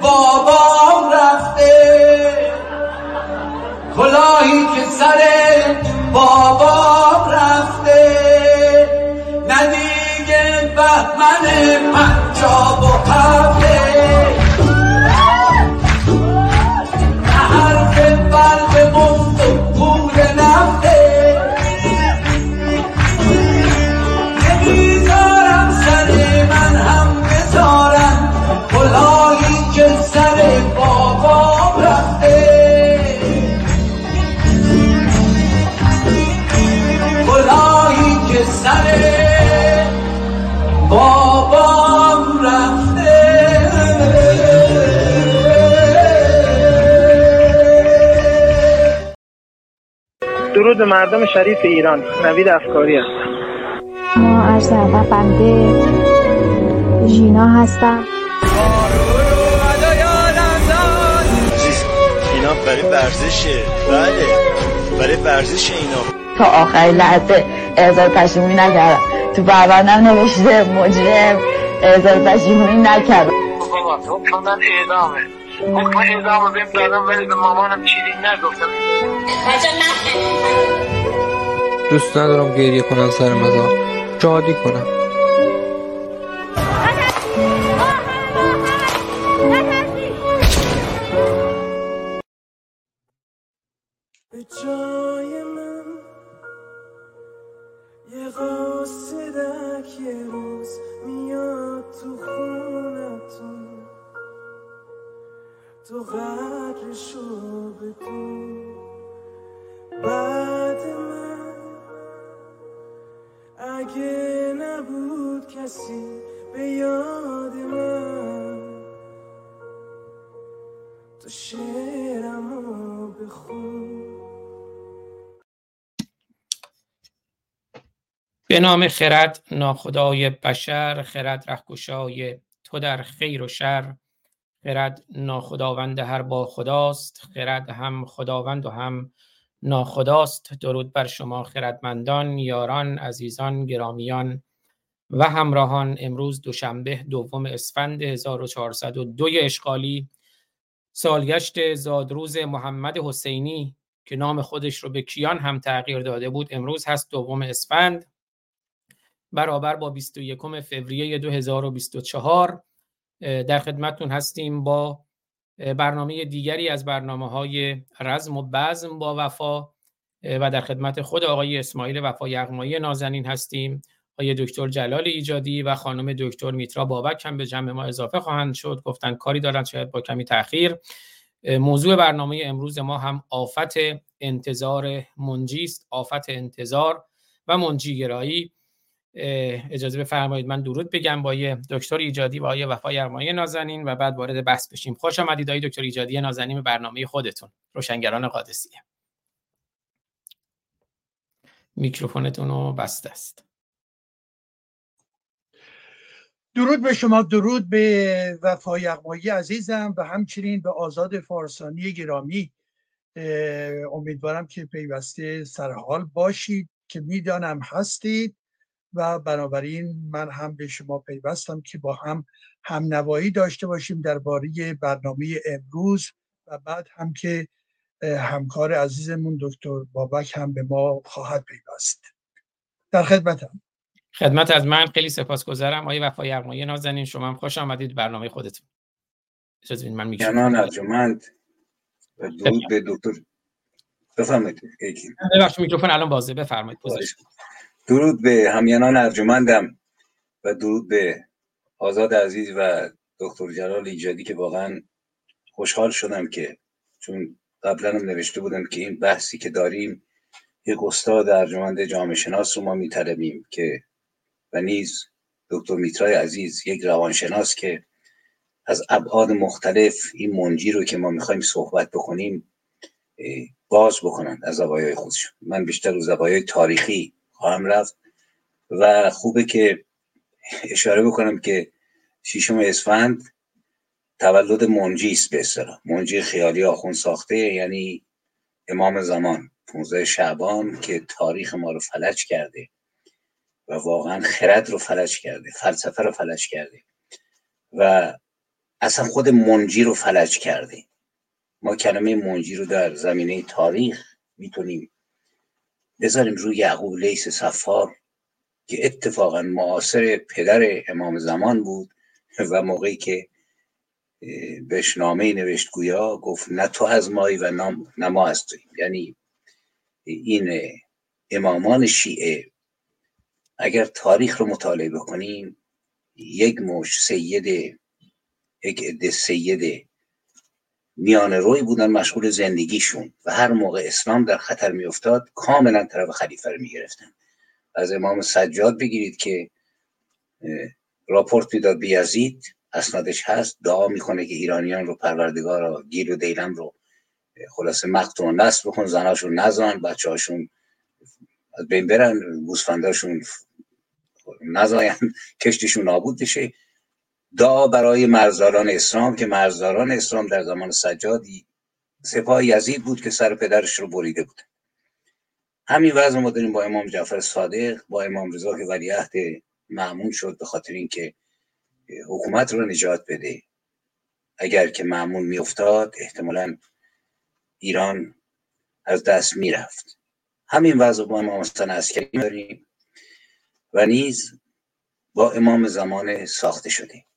بابام رفته. کلاهی که سر بابام رفته. ندیگه بهمن پنجاب و هفته درود به مردم شریف ایران. نوید افکاری هستم. ما عرض ادب بنده ژینا هستم. اینا برای ورزشه. بله. برای ورزش اینا. تا آخرین لحظه اعزار پشیمونی نکردم. تو پروندم نوشته مجرم. اعزار پشیمونی نکردم. بابا تو من اعدامه. حکم اعدام بهم دادم ولی به مامانم چیزی نگفتم. دوست ندارم گریه کنن سر مزار شادی کنم. به جای من یه قاصدک یه روز میاد تو خونتون تو قدرشو بدون بعد من اگه نبود کسی به یاد من. تو شعرمو بخون. به نام خرد ناخدای بشر خرد رهگشای تو در خیر و شر. خرد ناخداوند هر با خداست خرد هم خداوند و هم ناخداست. درود بر شما خردمندان یاران عزیزان گرامیان و همراهان. امروز دوشنبه دوم اسفند 1402 اشغالی. سالگشت زادروز محمد حسینی که نام خودش رو به کیان هم تغییر داده بود امروز هست دوم اسفند. برابر با 21 فوریه 2024 در خدمتتون هستیم با برنامه دیگری از برنامه های رزم و بزم با وفا و در خدمت خود آقای اسماعیل وفا یغمایی نازنین هستیم. آقای دکتر جلال ایجادی و خانم دکتر میترا بابک هم به جمع ما اضافه خواهند شد. گفتن کاری دارند شاید با کمی تاخیر موضوع برنامه امروز ما هم آفت انتظار منجی است. آفت انتظار و منجیگرایی. اجازه بفرمایید من درود بگم با یه دکتر ایجادی و آیه وفا یغمایی نازنین و بعد وارد بحث بشیم. خوش آمدید آقای دکتر ایجادی نازنین برنامه خودتون روشنگران قادسیه. میکروفونتون رو بسته است. درود به شما درود به وفا یغمایی عزیزم و همچنین به آزاد فارسانی گرامی. امیدوارم که پیوسته سرحال باشید که می‌دانم هستید. و بنابراین من هم به شما پیوستم که با هم هم نوایی داشته باشیم درباره برنامه امروز و بعد هم که همکار عزیزمون دکتر بابک هم به ما خواهد پیوست. در خدمتم. خدمت از من. خیلی سپاسگزارم. آقای وفا یغمایی نازنین شما هم خوش آمدید. برنامه خودتون. اجازه من میگم جنان درود به دکتر بفرمایید. ببخشید میکروفون الان بازه. بفرمایید. درود به همینان ارجمندم و درود به آزاد عزیز و دکتر جلال ایجادی که واقعا خوشحال شدم که چون قبلا هم نوشته بودم که این بحثی که داریم یک استاد ارجمند جامعه شناس رو ما میطلبیم که و نیز دکتر میترای عزیز یک روانشناس که از ابعاد مختلف این منجی رو که ما می‌خوایم صحبت بکنیم باز بکنن از زوایای خودشون. من بیشتر رو زوایای تاریخی خواهم رفت و خوبه که اشاره بکنم که شیشم اسفند تولد منجی است به اصطلاح. منجی خیالی آخون ساخته یعنی امام زمان 15 شعبان که تاریخ ما رو فلج کرده و واقعا خرد رو فلج کرده فلسفه رو فلج کرده و اصلا خود منجی رو فلج کرده. ما کلمه منجی رو در زمینه تاریخ می‌تونیم بذاریم روی یعقوب لیس سفار که اتفاقا معاصر پدر امام زمان بود و موقعی که بهش نامه نوشت گویا گفت نه تو از مایی و نه ما از تویم یعنی این امامان شیعه اگر تاریخ رو مطالعه بکنیم یک مش سید یک عده سید میان روی بودن مشغول زندگیشون و هر موقع اسلام در خطر میافتاد کاملا طرف خلیفه رو می‌گرفتن. از امام سجاد بگیرید که راپورت می‌داد بیازید اسنادش هست دعا می‌کنه که ایرانیان رو پروردگار گیل و دیلم رو خلاصه مقتون و نصب بکن زناشون نزان بچه هاشون از بین برن گوسفنداشون نزاین کشتشون نابود بشه. دعا برای مرزداران اسلام که مرزداران اسلام در زمان سجادی سپاه یزید بود که سر پدرش رو بریده بود. همین وضع ما داریم با امام جعفر صادق با امام رضا که ولیعهد معمون شد به خاطر اینکه حکومت رو نجات بده. اگر که معمون میافتاد احتمالا ایران از دست می‌رفت. همین وضع با امام حسن عسکری داریم و نیز با امام زمان ساخته شده.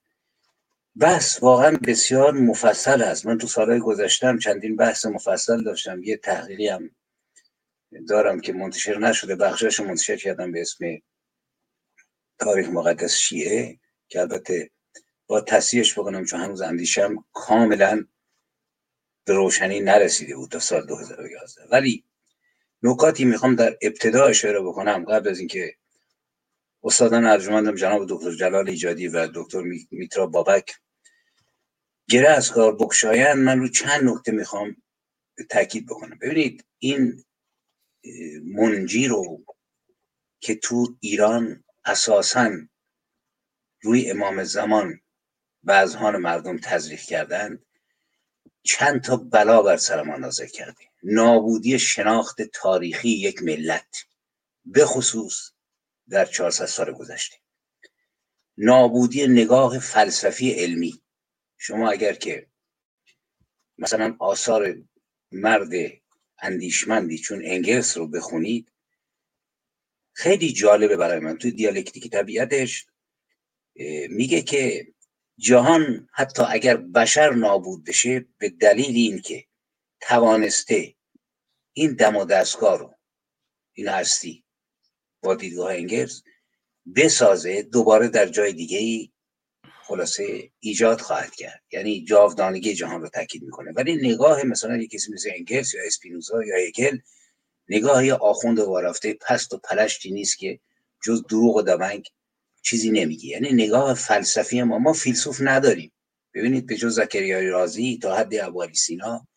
بحث واقعا بسیار مفصل است. من تو سالهای گذشتم چندین بحث مفصل داشتم. یه تحقیقی هم دارم که منتشر نشده. بخشش منتشر کردم به اسم تاریخ مقدس شیعه که البته با تصحیحش بکنم چون هنوز اندیشم کاملا به روشنی نرسیده بود تا سال 2011 ولی نکاتی می‌خوام در ابتدا اشاره بکنم قبل از اینکه استادان ارجمندم جناب دکتر جلال ایجادی و دکتر میترا بابک. گره از کار بکشاین من رو چند نکته می‌خوام تاکید بکنم. ببینید این منجی رو که تو ایران اساسا روی امام زمان و مردم تزریق کردند چند تا بلا بر سر ما نازل کرده نابودی شناخت تاریخی یک ملت. به خصوص در 400 سال گذشته. نابودی نگاه فلسفی علمی. شما اگر که مثلا آثار مرد اندیشمندی چون انگلس رو بخونید خیلی جالبه برای من. توی دیالکتیک طبیعتش میگه که جهان حتی اگر بشر نابود بشه به دلیل اینکه توانسته این دم و دستگاه رو این هستی. با دیدگاه انگلس بسازه دوباره در جای دیگه ای خلاصه ایجاد خواهد کرد. یعنی جاودانگی جهان رو تاکید می‌کنه. ولی نگاه مثلا یک کسی مثل انگلس یا اسپینوزا یا هگل نگاهی آخوند و وارفته پست و پلشتی نیست که جز دروغ و دمنگ چیزی نمیگه. یعنی نگاه فلسفی ما ما فیلسوف نداریم. ببینید به جز زکریای رازی تا حد ابوالی سینا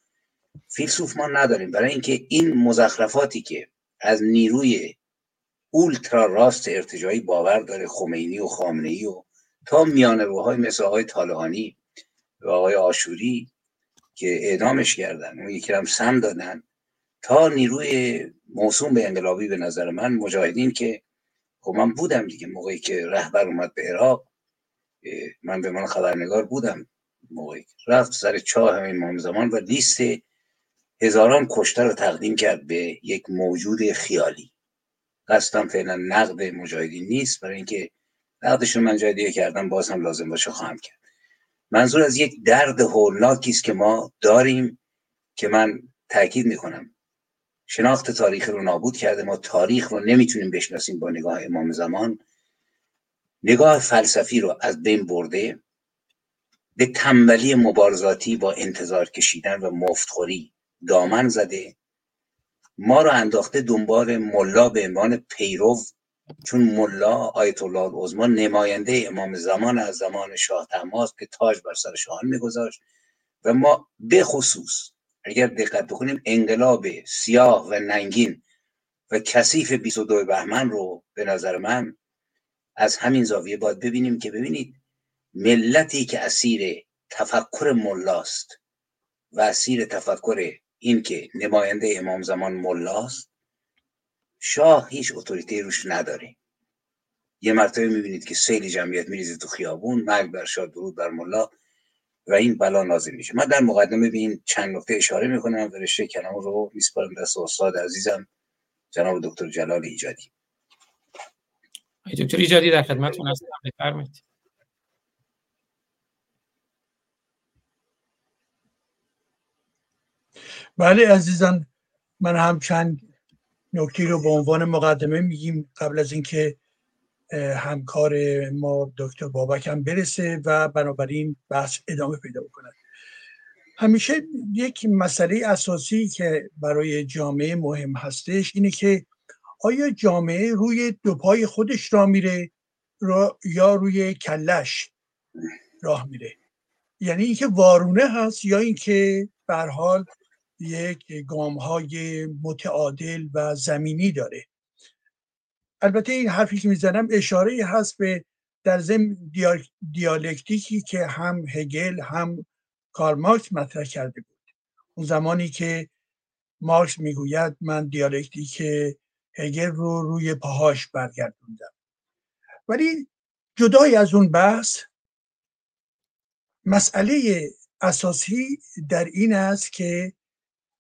فیلسوف ما نداریم. برای اینکه این مزخرفاتی که از نیروی اولترا راست ارتجایی باور داره خمینی و خامنه ای و تا میان روهای مثل آقای طالحانی و آقای آشوری که اعدامش کردن اون یکی هم سم دادن. تا نیروی موسوم به انقلابی به نظر من مجاهدین که خب من بودم دیگه موقعی که رهبر اومد به عراق من به من خبرنگار بودم موقعی رفت سر چاه همین امام زمان و لیست هزاران کشته رو تقدیم کرد به یک موجود خیالی. قصدم فعلا نقد مجاهدین نیست. برای اینکه نقدشون من جای دیگه کردم باز هم لازم باشه خواهم کرد. منظور از یک درد هولناکی است که ما داریم که من تاکید می‌کنم. شناخت تاریخ رو نابود کرده ما تاریخ رو نمی‌تونیم بشناسیم با نگاه امام زمان. نگاه فلسفی رو از بین برده به تنبلی مبارزاتی با انتظار کشیدن و مفتخوری دامن زده. ما رو انداخته دنبال ملا به عنوان پیرو چون ملا آیت الله العظما نماینده امام زمان از زمان شاه تماس که تاج بر سر شاهان میگذاشت. و ما به خصوص اگر دقت بکنیم انقلاب سیاه و ننگین و کثیف 22 بهمن رو به نظر من از همین زاویه باید ببینیم که ببینید ملتی که اسیر تفکر ملاست و اسیر تفکر این که نماینده امام زمان ملاست شاه هیچ اتوریته روش نداره. یه مرتبه می‌بینید که سیل جمعیت میریزه تو خیابون مرگ بر شاه درود بر ملا و این بلا نازل میشه. من در مقدمه به این چند نکته اشاره می‌کنم و رشته کلام رو میسپارم دست استاد عزیزم جناب دکتر جلال ایجادی. دکتر ایجادی در خدمتتون هستم. بفرمایید. بله عزیزان من هم چند نکته رو به عنوان مقدمه میگیم قبل از اینکه همکار ما دکتر بابک هم برسه و بنابراین بحث ادامه پیدا بکنه. همیشه یک مسئله اساسی که برای جامعه مهم هستش اینه که آیا جامعه روی دو پای خودش را میره یا روی کلش راه میره؟ یعنی اینکه وارونه هست یا اینکه به حال یک گام های متعادل و زمینی داره. البته این حرفی که می‌زنم اشاره هست به در ضمن دیالکتیکی که هم هگل هم کارل مارکس مطرح کرده بود. اون زمانی که مارکس می‌گوید من دیالکتیک هگل رو روی پاهاش برگردوندم. ولی جدای از اون بحث مسئله اساسی در این است که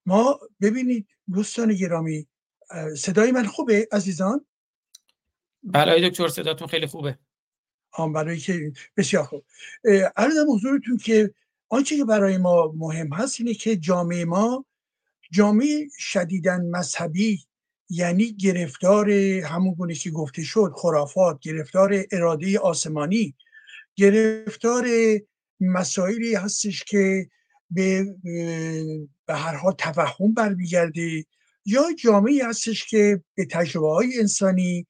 ما ببینید دوستان گرامی صدای من خوبه عزیزان؟ بله دکتر صداتون خیلی خوبه. آن برای که بسیار خوب. عرضم حضورتون که آنچه که برای ما مهم هست اینه که جامعه ما جامعه شدیدن مذهبی یعنی گرفتار همون گونه که گفته شد خرافات گرفتار اراده آسمانی گرفتار مسائلی هستش که به به هر حال توهم برمیگرده یا جامعه هستش که به تجربه های انسانی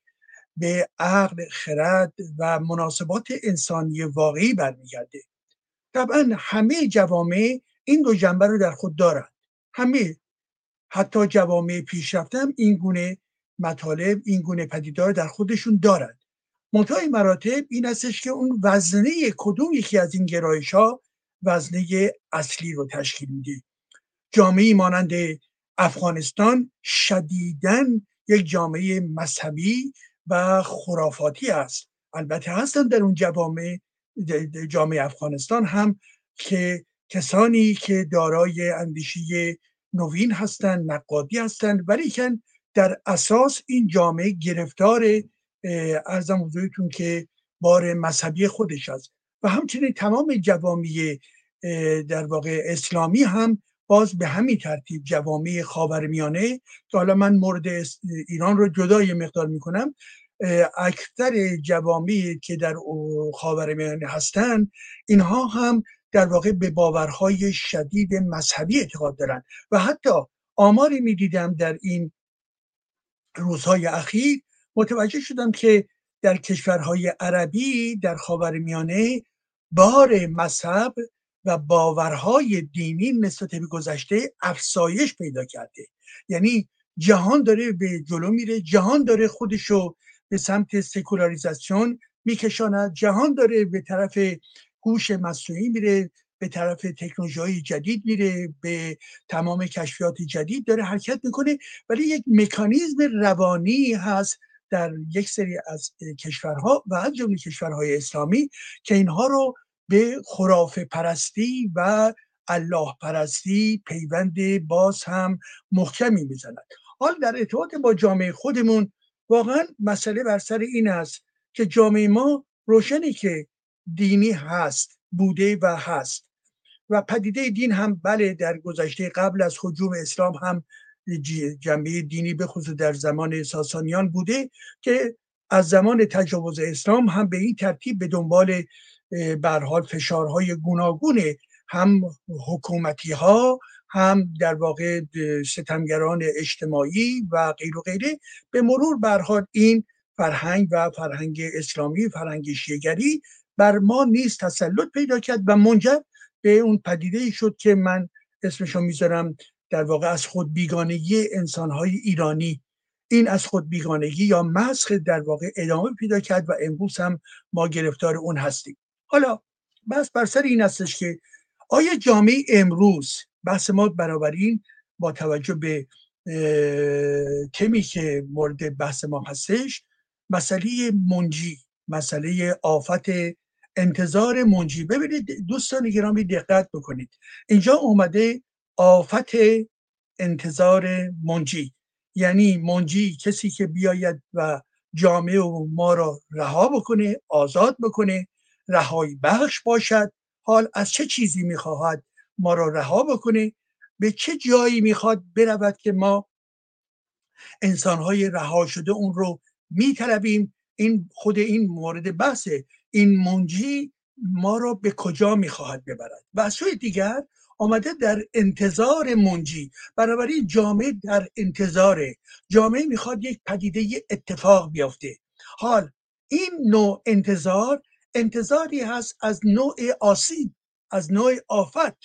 به عقل خرد و مناسبات انسانی واقعی برمیگرده. طبعا همه جوامع این دو جنبه رو در خود دارند همه. حتی جوامع پیشرفته هم این گونه مطالب این گونه پدیدار در خودشون دارند منتهای مراتب این هستش که اون وزنه کدوم یکی از این گرایش ها وزنه اصلی رو تشکیل میده. جامعه مانند افغانستان شدیدن یک جامعه مذهبی و خرافاتی است. البته هستن در اون جوامع جامعه افغانستان هم که کسانی که دارای اندیشه نوین هستند نقادی هستند ولی که در اساس این جامعه گرفتار ارزم حضورتون که بار مذهبی خودش است. و همچنین تمام جوامع در واقع اسلامی هم باز به همین ترتیب جوامع خاورمیانه که حالا من مورد ایران رو جدای مقدار می‌کنم اکثر جوامعی که در خاورمیانه هستند اینها هم در واقع به باورهای شدید مذهبی اعتقاد دارند و حتی آماری می‌دیدم در این روزهای اخیر متوجه شدم که در کشورهای عربی در خاورمیانه بار مذهب و باورهای دینی نسبت به گذشته افسایش پیدا کرده. یعنی جهان داره به جلو میره جهان داره خودشو به سمت سکولاریزاسیون میکشاند جهان داره به طرف هوش مصنوعی میره به طرف تکنولوژی جدید میره به تمام کشفیات جدید داره حرکت می‌کنه. ولی یک مکانیزم روانی هست در یک سری از کشورها و از جمله کشورهای اسلامی که اینها رو به خرافه پرستی و الله پرستی پیوند باز هم محکمی می‌زند. حال در ارتباط با جامعه خودمون واقعا مسئله بر سر این است که جامعه ما روشنی که دینی هست بوده و هست و پدیده دین هم بله در گذشته قبل از حجوم اسلام هم جنبه دینی به خصوص در زمان ساسانیان بوده که از زمان تجاوز اسلام هم به این ترتیب به دنبال حال فشارهای گوناگون هم حکومتی ها هم در واقع ستمگران اجتماعی و غیر و غیره به مرور برحال این فرهنگ و فرهنگ اسلامی فرهنگ شیگری بر ما نیز تسلط پیدا کرد و منجر به اون پدیده شد که من اسمشو می‌ذارم در واقع از خود بیگانگی انسانهای ایرانی. این از خود بیگانگی یا مسخ در واقع ادامه پیدا کرد و امروز هم ما گرفتار اون هستیم. حالا بس بر سر این هستش که آیا جامعه امروز بحث ما بنابراین با توجه به تمی که مورد بحث ما هستش مسئله منجی مسئله آفت انتظار منجی. ببینید دوستان گرامی دقت بکنید. اینجا اومده آفت انتظار منجی. یعنی منجی کسی که بیاید و جامعه و ما را رها بکنه آزاد بکنه رهایی بخش باشد. حال از چه چیزی می‌خواهد ما را رها بکنه؟ به چه جایی می‌خواد برود که ما انسانهای رها شده اون رو میطلبیم؟ این خود این مورد بحثه این منجی ما را به کجا می‌خواهد ببرد؟ و از سوی دیگر آمده در انتظار منجی. بنابراین جامعه در انتظاره. جامعه می‌خواد یک پدیده اتفاق بیافته. حال این نوع انتظار انتظاری هست از نوع آسیب از نوع آفت.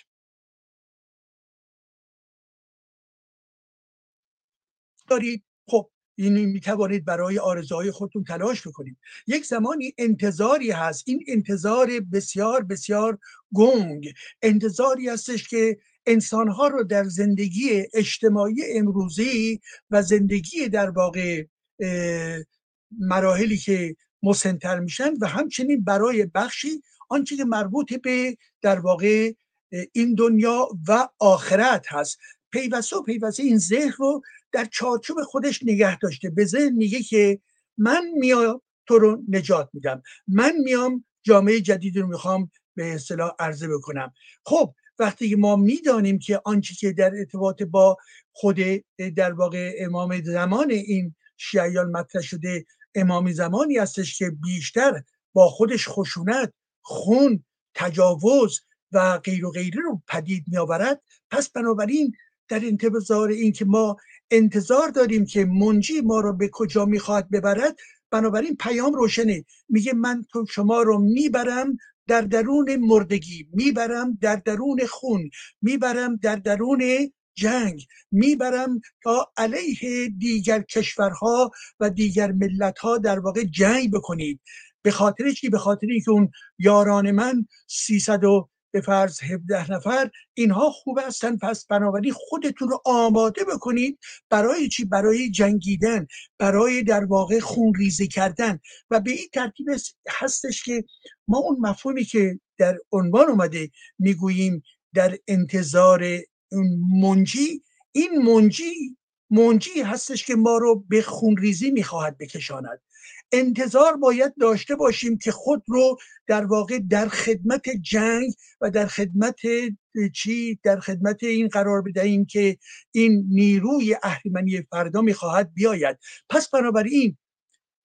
دارید خب این می توانید برای آرزوهای خودتون تلاش بکنید. یک زمانی انتظاری هست. این انتظار بسیار بسیار گنگ. انتظاری هستش که انسانها رو در زندگی اجتماعی امروزی و زندگی در واقع مراحلی که مسنتر میشن و همچنین برای بخشی آنچه که مربوط به در واقع این دنیا و آخرت هست. پیوسته و پیوسته این ذهن رو در چارچوب خودش نگه داشته. به ذهن میگه که من میام تو رو نجات میدم. من میام جامعه جدید رو می‌خوام به اصطلاح عرضه بکنم. خب وقتی ما می‌دانیم که آنچه که در ارتباط با خود در واقع امام زمان این شیعیان مطرح شده امام زمانی هستش که بیشتر با خودش خشونت خون تجاوز و غیر و غیره رو پدید می آورد پس بنابراین در انتظار این که ما انتظار داریم که منجی ما رو به کجا می‌خواد ببرد بنابراین پیام روشنه. میگه من تو شما رو می‌برم در درون مردگی می‌برم در درون خون می‌برم در درون جنگ می‌برم تا علیه دیگر کشورها و دیگر ملتها در واقع جنگ بکنید. به خاطر چی؟ به خاطر که اون یاران من 300 به فرض 17 نفر اینها خوب هستن پس بنابراین خودتون رو آماده بکنید برای چی؟ برای جنگیدن برای در واقع خون ریزی کردن. و به این ترتیب هستش که ما اون مفهومی که در عنوان اومده می‌گوییم در انتظار منجی این منجی منجی هستش که ما رو به خونریزی می‌خواهد بکشاند. انتظار باید داشته باشیم که خود رو در واقع در خدمت جنگ و در خدمت چی؟ در خدمت این قرار بدهیم که این نیروی اهریمنی فردا می‌خواهد بیاید. پس بنابراین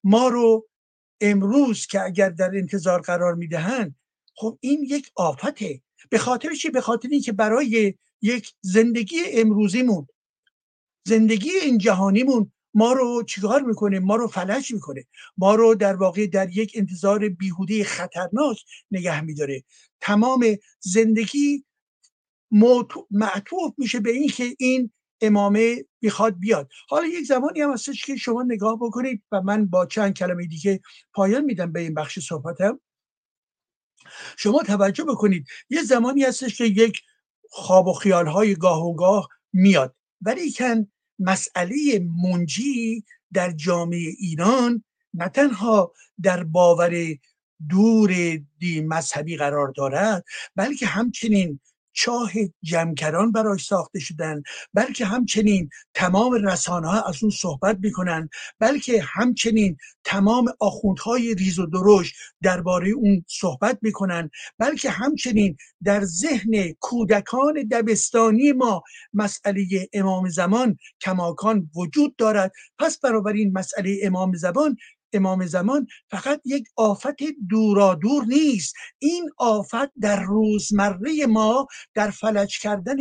ما رو امروز که اگر در انتظار قرار می‌دهند خب این یک آفته. به خاطر چی؟ به خاطر اینکه برای یک زندگی امروزیمون زندگی این جهانیمون ما رو چیکار می‌کنه؟ ما رو فلج می‌کنه. ما رو در واقع در یک انتظار بیهوده خطرناک نگه میداره. تمام زندگی معطوف میشه به این که این امامه می‌خواد بیاد. حالا یک زمانی هم هستش که شما نگاه بکنید و من با چند کلمه دیگه پایان میدم به این بخش صحبتم. شما توجه بکنید. یه زمانی هستش که یک خواب و خیال های گاه و گاه میاد. ولی کن مسئله منجی در جامعه ایران نه تنها در باور دور دی مذهبی قرار دارد بلکه همچنین چاه جمکران براش ساخته شدن بلکه همچنین تمام رسانه ها از اون صحبت می‌کنن بلکه همچنین تمام آخوندهای ریز و درشت درباره اون صحبت می‌کنن بلکه همچنین در ذهن کودکان دبستانی ما مسئله امام زمان کماکان وجود دارد. پس این مسئله امام زمان امام زمان فقط یک آفت دورادور نیست. این آفت در روزمره ما در فلج کردن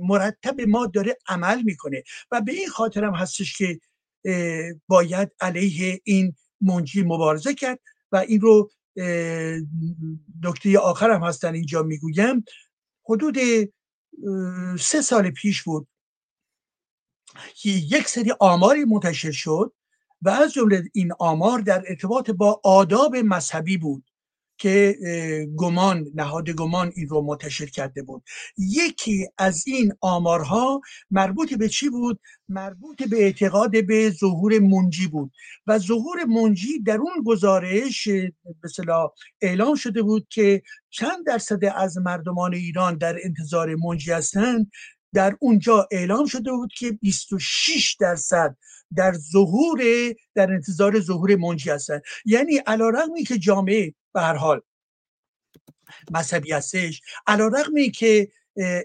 مرتب ما داره عمل می‌کنه و به این خاطرم هستش که باید علیه این منجی مبارزه کرد و این رو نکته آخر هم هستن اینجا می‌گویم. حدود سه سال پیش بود که یک سری آماری منتشر شد. و از جمله این آمار در ارتباط با آداب مذهبی بود که گمان نهاد گمان این رو منتشر کرده بود. یکی از این آمارها مربوط به چی بود؟ مربوط به اعتقاد به ظهور منجی بود و ظهور منجی در اون گزارش مثلا اعلام شده بود که چند درصد از مردمان ایران در انتظار منجی هستند. در اونجا اعلام شده بود که 26 درصد در ظهور در انتظار ظهور منجی هستن. یعنی علا که جامعه به هر حال مذهبی هستش علا رقمی که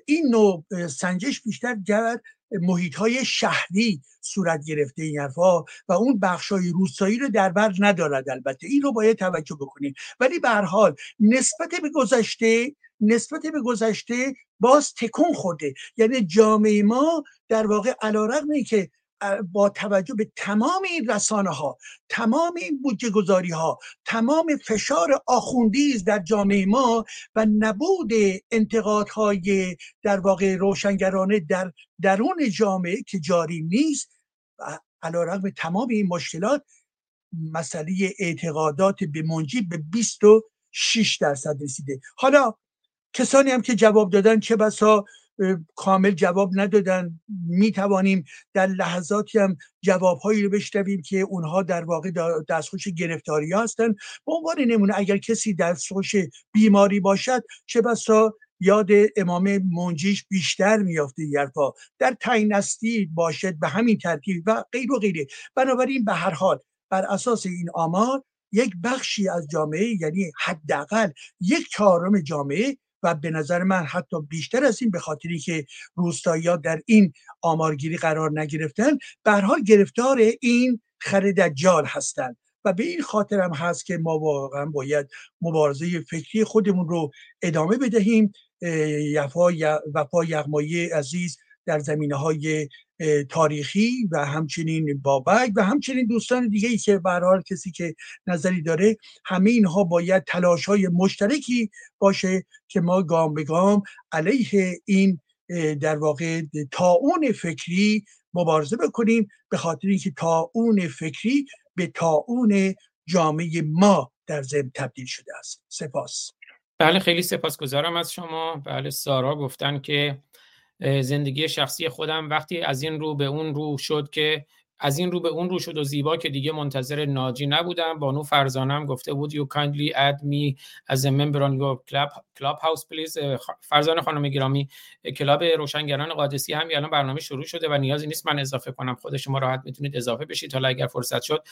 این نوع سنجش بیشتر در محیط های شهری صورت گرفته این حرفا و اون بخش های روستایی رو در بر ندارد البته. این رو باید توجه بکنیم. ولی به هر حال نسبت به گذشته نسبت به گذشته باز تکون خورده. یعنی جامعه ما در واقع علا که با توجه به تمام این رسانه ها تمام این بودجه گذاری ها تمام فشار آخوندیز در جامعه ما و نبود انتقادهای در واقع روشنگرانه در درون جامعه که جاری نیست و علا رقم تمام این مشکلات مسئله اعتقادات به منجی به 26 درصد رسیده. حالا کسانی هم که جواب دادن چه بسا کامل جواب ندادن. می توانیم در لحظاتی هم جوابهایی رو بشنویم که اونها در واقع دستخوش گرفتاری هستن. به عنوان نمونه اگر کسی دستخوش بیماری باشد چه بسا یاد امام منجیش بیشتر میافته یرفا در تینستی باشد به همین ترتیب و غیر و غیره. بنابراین به هر حال بر اساس این آمار یک بخشی از جامعه یعنی حداقل یک چهارم جامعه و به نظر من حتی بیشتر از این به خاطری که روستایی در این آمارگیری قرار نگرفتن به حال گرفتار این خر دجال هستند و به این خاطر هم هست که ما واقعا باید مبارزه فکری خودمون رو ادامه بدهیم. وفا یغمایی عزیز در زمینه های تاریخی و همچنین بابک و همچنین دوستان دیگه ای که به کسی که نظری داره همه اینها باید تلاش های مشترکی باشه که ما گام به گام علیه این در واقع تاون فکری مبارزه بکنیم به خاطر اینکه تاون فکری به تاون جامعه ما در ضمن تبدیل شده است. سپاس. بله خیلی سپاسگزارم از شما. بله سارا گفتن که زندگی شخصی خودم. وقتی از این رو به اون رو شد که از این رو به اون رو شد و زیبا که دیگه منتظر ناجی نبودم. بانو فرزانم گفته بود you kindly add me as a member on your club, club house please فرزان خانم گرامی کلاب روشنگران قادسی هم الان برنامه شروع شده و نیازی نیست من اضافه کنم. خود شما راحت می‌تونید اضافه بشید حالا اگر فرصت شد.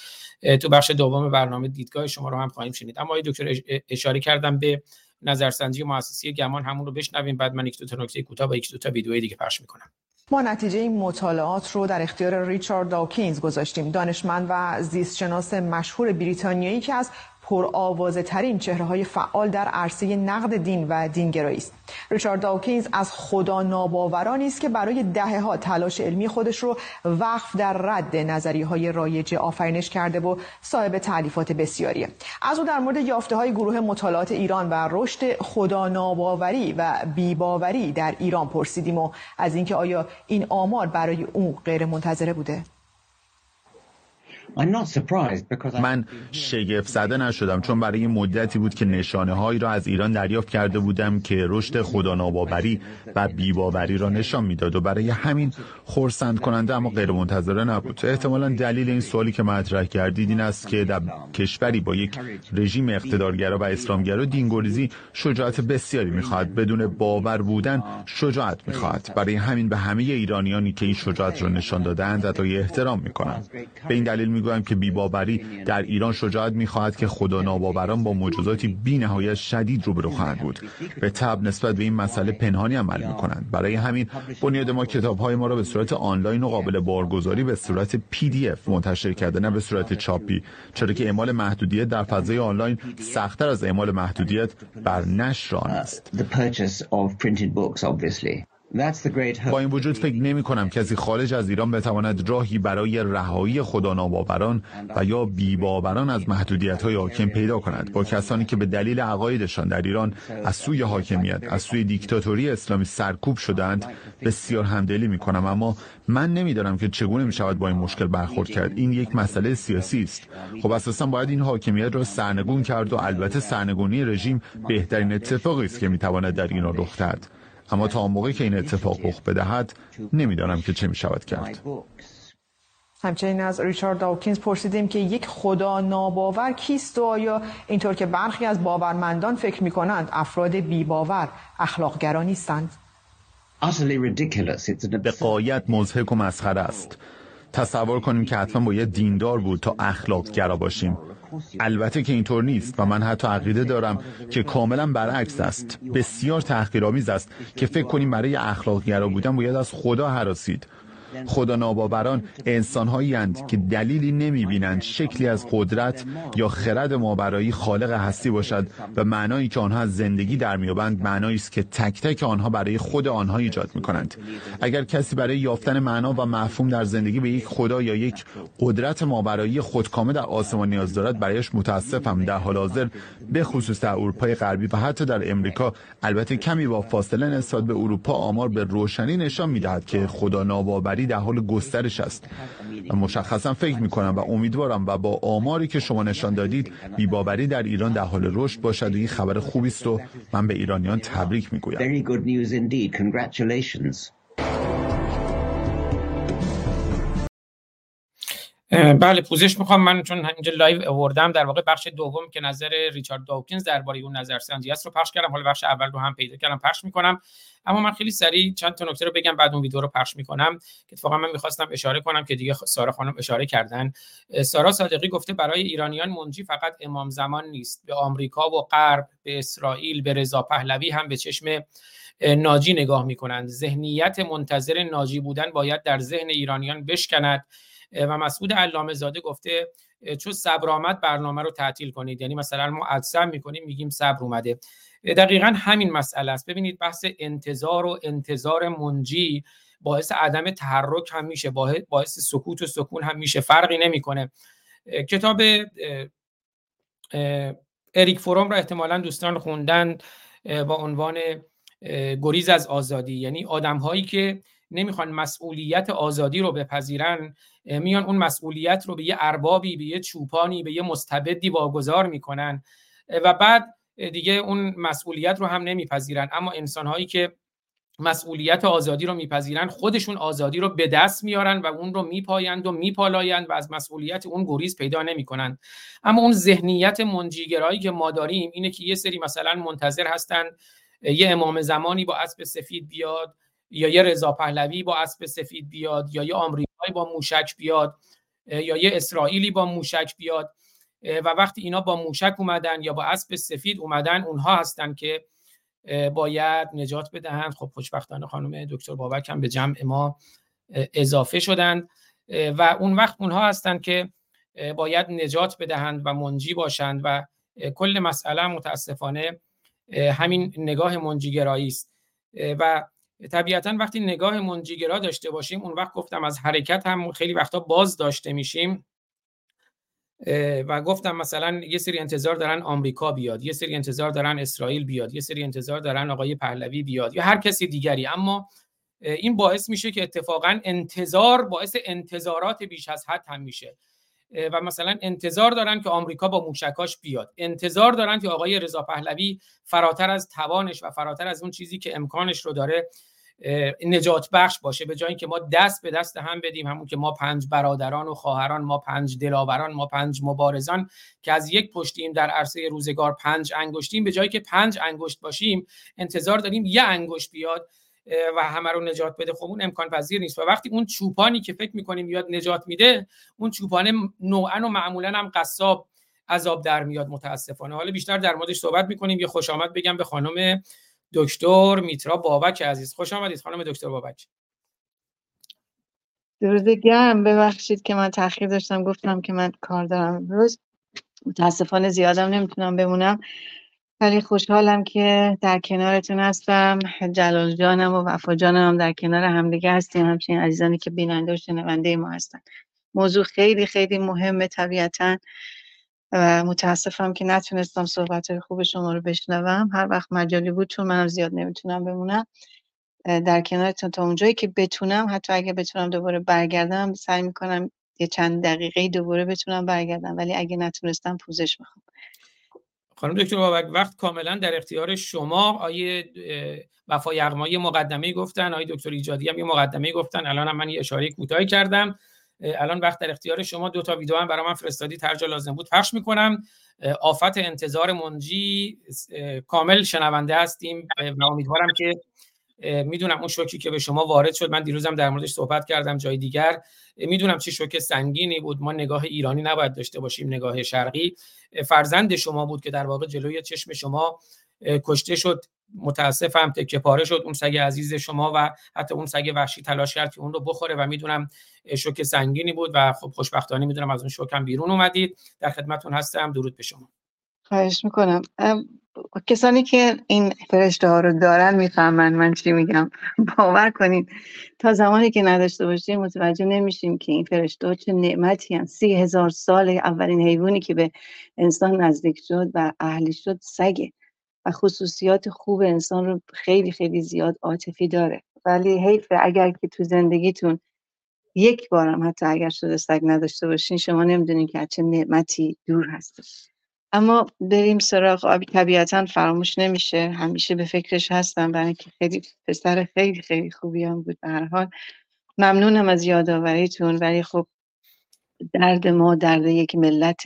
تو بخش دوم برنامه دیدگاه شما رو هم خواهیم شنید. اما دکتر اشاره کردم به نظرسنجی مؤسسه گمان همون رو بشنویم بعد من یک دو تا نکته کوتاه و یک دو تا ویدیو دیگه پخش می‌کنم. ما نتیجه این مطالعات رو در اختیار ریچارد داکینز گذاشتیم. دانشمند و زیستشناس مشهور بریتانیایی که از پرآوازه ترین چهره های فعال در عرصه نقد دین و دینگرایی است. ریچارد داوکینز از خدا ناباورانی است که برای دهه ها تلاش علمی خودش رو وقف در رد نظریه های رایج آفرینش کرده و صاحب تعلیفات بسیاریه. از او در مورد یافته های گروه مطالعات ایران و رشد خدا ناباوری و بیباوری در ایران پرسیدیم و از اینکه آیا این آمار برای او غیر منتظره بوده؟ من شگفت زده نشدم چون برای مدتی بود که نشانه هایی را از ایران دریافت کرده بودم که رشد خدا ناباوری و بیباوری را نشان می‌داد و برای همین خورسند کننده اما غیر منتظره نبود. احتمالا دلیل این سوالی که مطرح کردید این است که در کشوری با یک رژیم اقتدارگرا و اسلامگرا دینگوریزی شجاعت بسیاری می‌خواهد. بدون باور بودن شجاعت می‌خواهد. برای همین به همه ایرانیانی که این شجاعت را نشان دادند ادای احترام می‌کنم به این دلیل می‌گویم که بیباوری در ایران شجاعت می‌خواهد که خدا ناباوران با مجازاتی بی نهایت شدید روبرو خواهند بود. به تبع نسبت به این مسئله پنهانی عمل می‌کنند. برای همین بنیاد ما کتاب های ما را به صورت آنلاین و قابل بارگذاری به صورت پی دی اف منتشر کرده نه به صورت چاپی. چرا که اعمال محدودیت در فضای آنلاین سختتر از اعمال محدودیت بر نشر آن است. با این وجود فکر نمی کنم کسی خارج از ایران بتواند راهی برای رهایی خدا ناباوران و یا بیباوران از محدودیت های حاکم پیدا کند. با کسانی که به دلیل عقایدشان در ایران از سوی حاکمیت از سوی دیکتاتوری اسلامی سرکوب شدند بسیار همدلی می کنم. اما من نمی‌دانم که چگونه می شود با این مشکل برخورد کرد. این یک مسئله سیاسی است. خب اساسا باید این حاکمیت را سرنگون کرد و البته سرنگونی رژیم بهترین اتفاقی است که می تواند در ایران رخ دهد. اما تا موقعی که این اتفاق رخ بدهد نمی‌دانم که چه می شود کرد. همچنین از ریچارد داوکینز پرسیدیم که یک خدا ناباور کیست و آیا اینطور که برخی از باورمندان فکر می کنند افراد بیباور اخلاقگرا نیستند؟ به قایت مزهک و مسخره است. تصور کنیم که حتما باید دیندار بود تا اخلاق گرا باشیم. البته که اینطور نیست و من حتی عقیده دارم که کاملا برعکس است. بسیار تحقیرآمیز است که فکر کنیم برای اخلاق گرا بودن باید از خدا حراسید خدا ناباوران انسانهایی هند که دلیلی نمی بینند شکلی از قدرت یا خرد ماورایی خالق هستی باشد و معنایی که آنها از زندگی در میابند معنایی است که تک تک آنها برای خود آنها ایجاد می کنند اگر کسی برای یافتن معنا و مفهوم در زندگی به یک خدا یا یک قدرت ماورایی خودکامه در آسمان نیاز دارد برایش متاسفم. در حال حاضر به خصوص در اروپای غربی و حتی در امریکا البته کمی با فاصله نسبت به اروپا آمار به روشنی نشان می‌دهد که خدا ناباوری در حال گسترش است. و مشخصا فکر می کنم و امیدوارم و با آماری که شما نشان دادید بیباوری در ایران در حال رشد باشد و این خبر خوبی است و من به ایرانیان تبریک می گویم بله پوزش می‌خوام. من چون اینجا live آوردم در واقع بخش دوم که نظر ریچارد داوکینز درباره اون نظرسنجی است رو پخش کردم. حالا بخش اول رو هم پیدا کردم پخش می‌کنم. اما من خیلی سریع چند تا نکته رو بگم بعد اون ویدیو رو پخش می‌کنم که اتفاقا من می‌خواستم اشاره کنم که دیگه سارا خانم اشاره کردن. سارا صادقی گفته برای ایرانیان منجی فقط امام زمان نیست. به آمریکا و غرب به اسرائیل به رضا پهلوی هم به چشم ناجی نگاه می‌کنند. ذهنیت منتظر ناجی بودن باید در ذهن ایرانیان بشکند. و مسعود علامه زاده گفته چون صبر آمد برنامه رو تعطیل کنید. یعنی مثلا ما ادسم می‌کنیم میگیم صبر اومده. دقیقا همین مسئله است. ببینید بحث انتظار و انتظار منجی باعث عدم تحرک هم میشه باعث سکوت و سکون هم میشه فرقی نمی‌کنه. کتاب اریک فروم را احتمالا دوستان خوندن با عنوان گریز از آزادی. یعنی آدم هایی که نمی‌خوان مسئولیت آزادی رو بپذیرن میان اون مسئولیت رو به یه اربابی به یه چوپانی به یه مستبدی واگذار می‌کنن. و بعد دیگه اون مسئولیت رو هم نمیپذیرن. اما انسان هایی که مسئولیت آزادی رو میپذیرن خودشون آزادی رو به دست میارن و اون رو میپایند و میپالایند و از مسئولیت اون گریز پیدا نمی‌کنن. اما اون ذهنیت منجیگرایی که ما داریم اینه که یه سری مثلا منتظر هستن یه امام زمانی با اسب سفید بیاد یا یه رضا پهلوی با اسب سفید بیاد یا یه آمریکایی با موشک بیاد یا یه اسرائیلی با موشک بیاد و وقتی اینا با موشک اومدن یا با اسب سفید اومدن اونها هستن که باید نجات بدهند. خب خوشبختانه خانم دکتر بابک هم به جمع ما اضافه شدند و اون وقت اونها هستند که باید نجات بدهند و منجی باشند و کل مسئله متاسفانه همین نگاه منجیگرایی است. و طبیعتا وقتی نگاه منجیگرا داشته باشیم اون وقت گفتم از حرکت هم خیلی وقتا باز داشته میشیم و گفتم مثلا یه سری انتظار دارن آمریکا بیاد یه سری انتظار دارن اسرائیل بیاد یه سری انتظار دارن آقای پهلوی بیاد یا هر کسی دیگری. اما این باعث میشه که اتفاقا انتظار باعث انتظارات بیش از حد هم میشه. و مثلا انتظار دارن که آمریکا با موشکاش بیاد. انتظار دارن که آقای رضا پهلوی فراتر از توانش و فراتر از اون چیزی که امکانش رو داره نجات بخش باشه. به جای اینکه ما دست به دست هم بدیم همون که ما پنج برادران و خواهران ما پنج دلاوران ما پنج مبارزان که از یک پشتیم در عرصه روزگار پنج انگشتیم. به جایی که پنج انگشت باشیم انتظار داریم یه انگشت بیاد و همه رو نجات بده. خب اون امکان پذیر نیست. و وقتی اون چوپانی که فکر می‌کنیم بیاد نجات میده اون چوپانه نوعا و معمولا هم قصاب عذاب در میاد متاسفانه. حالا بیشتر در موردش صحبت می‌کنیم. یه خوش آمد بگم به خانم دکتر میترا بابک عزیز. خوش آمدید خانم دکتر بابک. درود گرم. ببخشید که من تاخیر داشتم. گفتم که من کار دارم. امروز متاسفانه زیادم نمی‌تونم بمونم. خیلی خوشحالم که در کنارتون هستم. جلال جانم و وفا جانم هم در کنار همدیگه هستیم. همچنین عزیزانی که بیننده و شنونده ما هستن. موضوع خیلی خیلی مهمه طبیعتا و متاسفم که نتونستم صحبت خوب شما رو بشنوم. هر وقت مجالی بود چون منم زیاد نمی‌تونم بمونم در کنارتون تا اونجایی که بتونم حتی اگه بتونم دوباره برگردم سعی می‌کنم یه چند دقیقه دوباره بتونم برگردم ولی اگه نتونستم پوزش می‌خوام. خانم دکتر بابک وقت کاملا در اختیار شما. آیه وفا یغمایی مقدمه گفتن آیه دکتر ایجادی هم یه مقدمه گفتن. الان هم من یه اشاره کوتاهی کردم. الان وقت در اختیار شما. دو تا ویدیو هم برای من فرستادی ترجا لازم بود پخش می‌کنم. آفت انتظار منجی کامل شنونده هستیم و امیدوارم که می‌دونم اون شوکی که به شما وارد شد. من دیروزم در موردش صحبت کردم جای دیگر. می‌دونم چه شوک سنگینی بود ما نگاه ایرانی نباید داشته باشیم نگاه شرقی. فرزند شما بود که در واقع جلوی چشم شما کشته شد متاسفم تکه پاره شد اون سگ عزیز شما و حتی اون سگ وحشی تلاش کرد که اون رو بخوره و می‌دونم شوک سنگینی بود و خب خوشبختانه می‌دونم از اون شوکم بیرون اومدید. در خدمتتون هستم. درود به شما. خواهش می‌کنم. کسانی که این فرشته ها رو دارن می‌فهمن من چی میگم. باور کنید. تا زمانی که نداشته باشیم متوجه نمیشیم که این فرشته ها چه نعمتی هم سی هزار سال اولین حیوانی که به انسان نزدیک شد و اهلی شد سگه و خصوصیات خوب انسان رو خیلی خیلی زیاد عاطفی داره. ولی حیفه اگر که تو زندگیتون یک بارم حتی اگر شده سگ نداشته باشین شما نمی‌دونین که چه نعمتی دور هستش اما بریم سراغ آبی طبیعتا فراموش نمیشه. همیشه به فکرش هستم برای اینکه خیلی پسر خیلی خیلی خوبی هم بود به هر حال. ممنونم از یادآوریتون. ولی خب درد ما درد یک ملت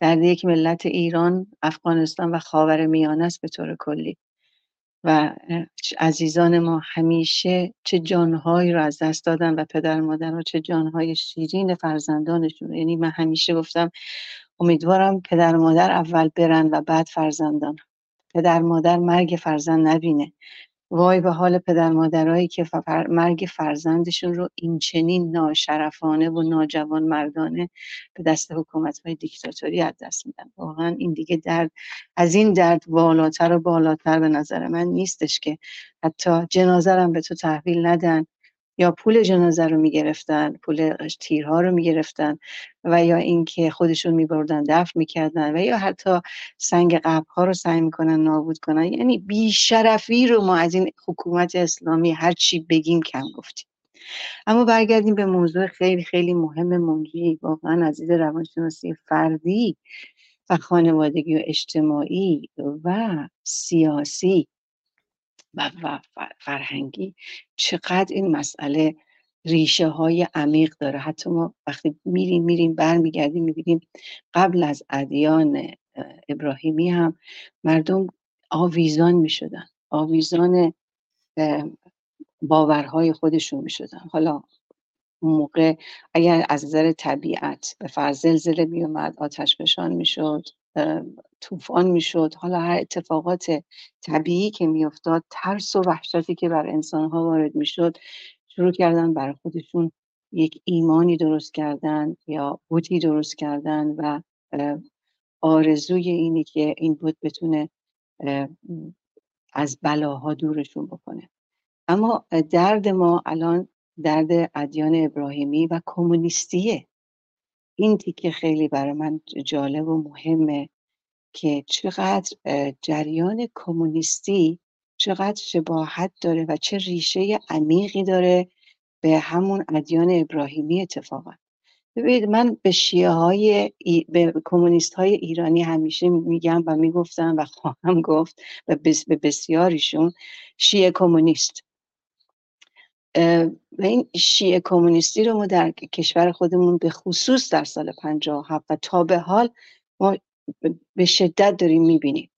درد یک ملت ایران افغانستان و خاور میانه است به طور کلی. و عزیزان ما همیشه چه جانهایی رو از دست دادن و پدر مادر چه جانهای شیرین فرزندانشون. یعنی من همیشه گفتم امیدوارم پدر مادر اول برن و بعد فرزندان. پدر مادر مرگ فرزند نبینه. وای به حال پدر مادرایی که مرگ فرزندشون رو این چنین ناشرفانه و ناجوان مردانه به دست حکومت های دیکتاتوری از دست میدن. واقعا این دیگه درد از این درد بالاتر و بالاتر به نظر من نیستش که حتی جنازه به تو تحویل ندن. یا پول جنازه رو می‌گرفتن پول تیرها رو می‌گرفتن و یا اینکه خودشون میبردن دفن می‌کردن و یا حتی سنگ قبل ها رو سعی می‌کنن نابود کنن. یعنی بیشرفی رو ما از این حکومت اسلامی هر چی بگیم کم گفتیم. اما برگردیم به موضوع خیلی خیلی مهم منجی واقعا عزیز روانشناسی فردی و خانوادگی و اجتماعی و سیاسی. و فرهنگی چقدر این مسئله ریشه های عمیق داره. حتی ما وقتی میریم میریم برمیگردیم می‌بینیم قبل از ادیان ابراهیمی هم مردم آویزان می‌شدن. آویزان باورهای خودشون می‌شدن. حالا موقع اگر از نظر طبیعت به فرض زلزله میومد آتش بشان می‌شد. طوفان می‌شد. حالا هر اتفاقات طبیعی که میافتاد ترس و وحشتی که بر انسان ها وارد می‌شد شروع کردن برای خودشون یک ایمانی درست کردن یا بودی درست کردن و آرزوی اینی که این بود بتونه از بلاها دورشون بکنه. اما درد ما الان درد ادیان ابراهیمی و کمونیستیه. این تیکه خیلی برای من جالب و مهمه که چقدر جریان کمونیستی چقدر شباهت داره و چه ریشه عمیقی داره به همون ادیان ابراهیمی اتفاقا. ببینید من به شیعه های به کمونیست های ایرانی همیشه میگم و می‌گفتم و خواهم گفت و به بسیاریشون شیعه کمونیست. و این شیعه کمونیستی رو ما در کشور خودمون به خصوص در سال 57 و تا به حال ما به شدت داریم می‌بینیم.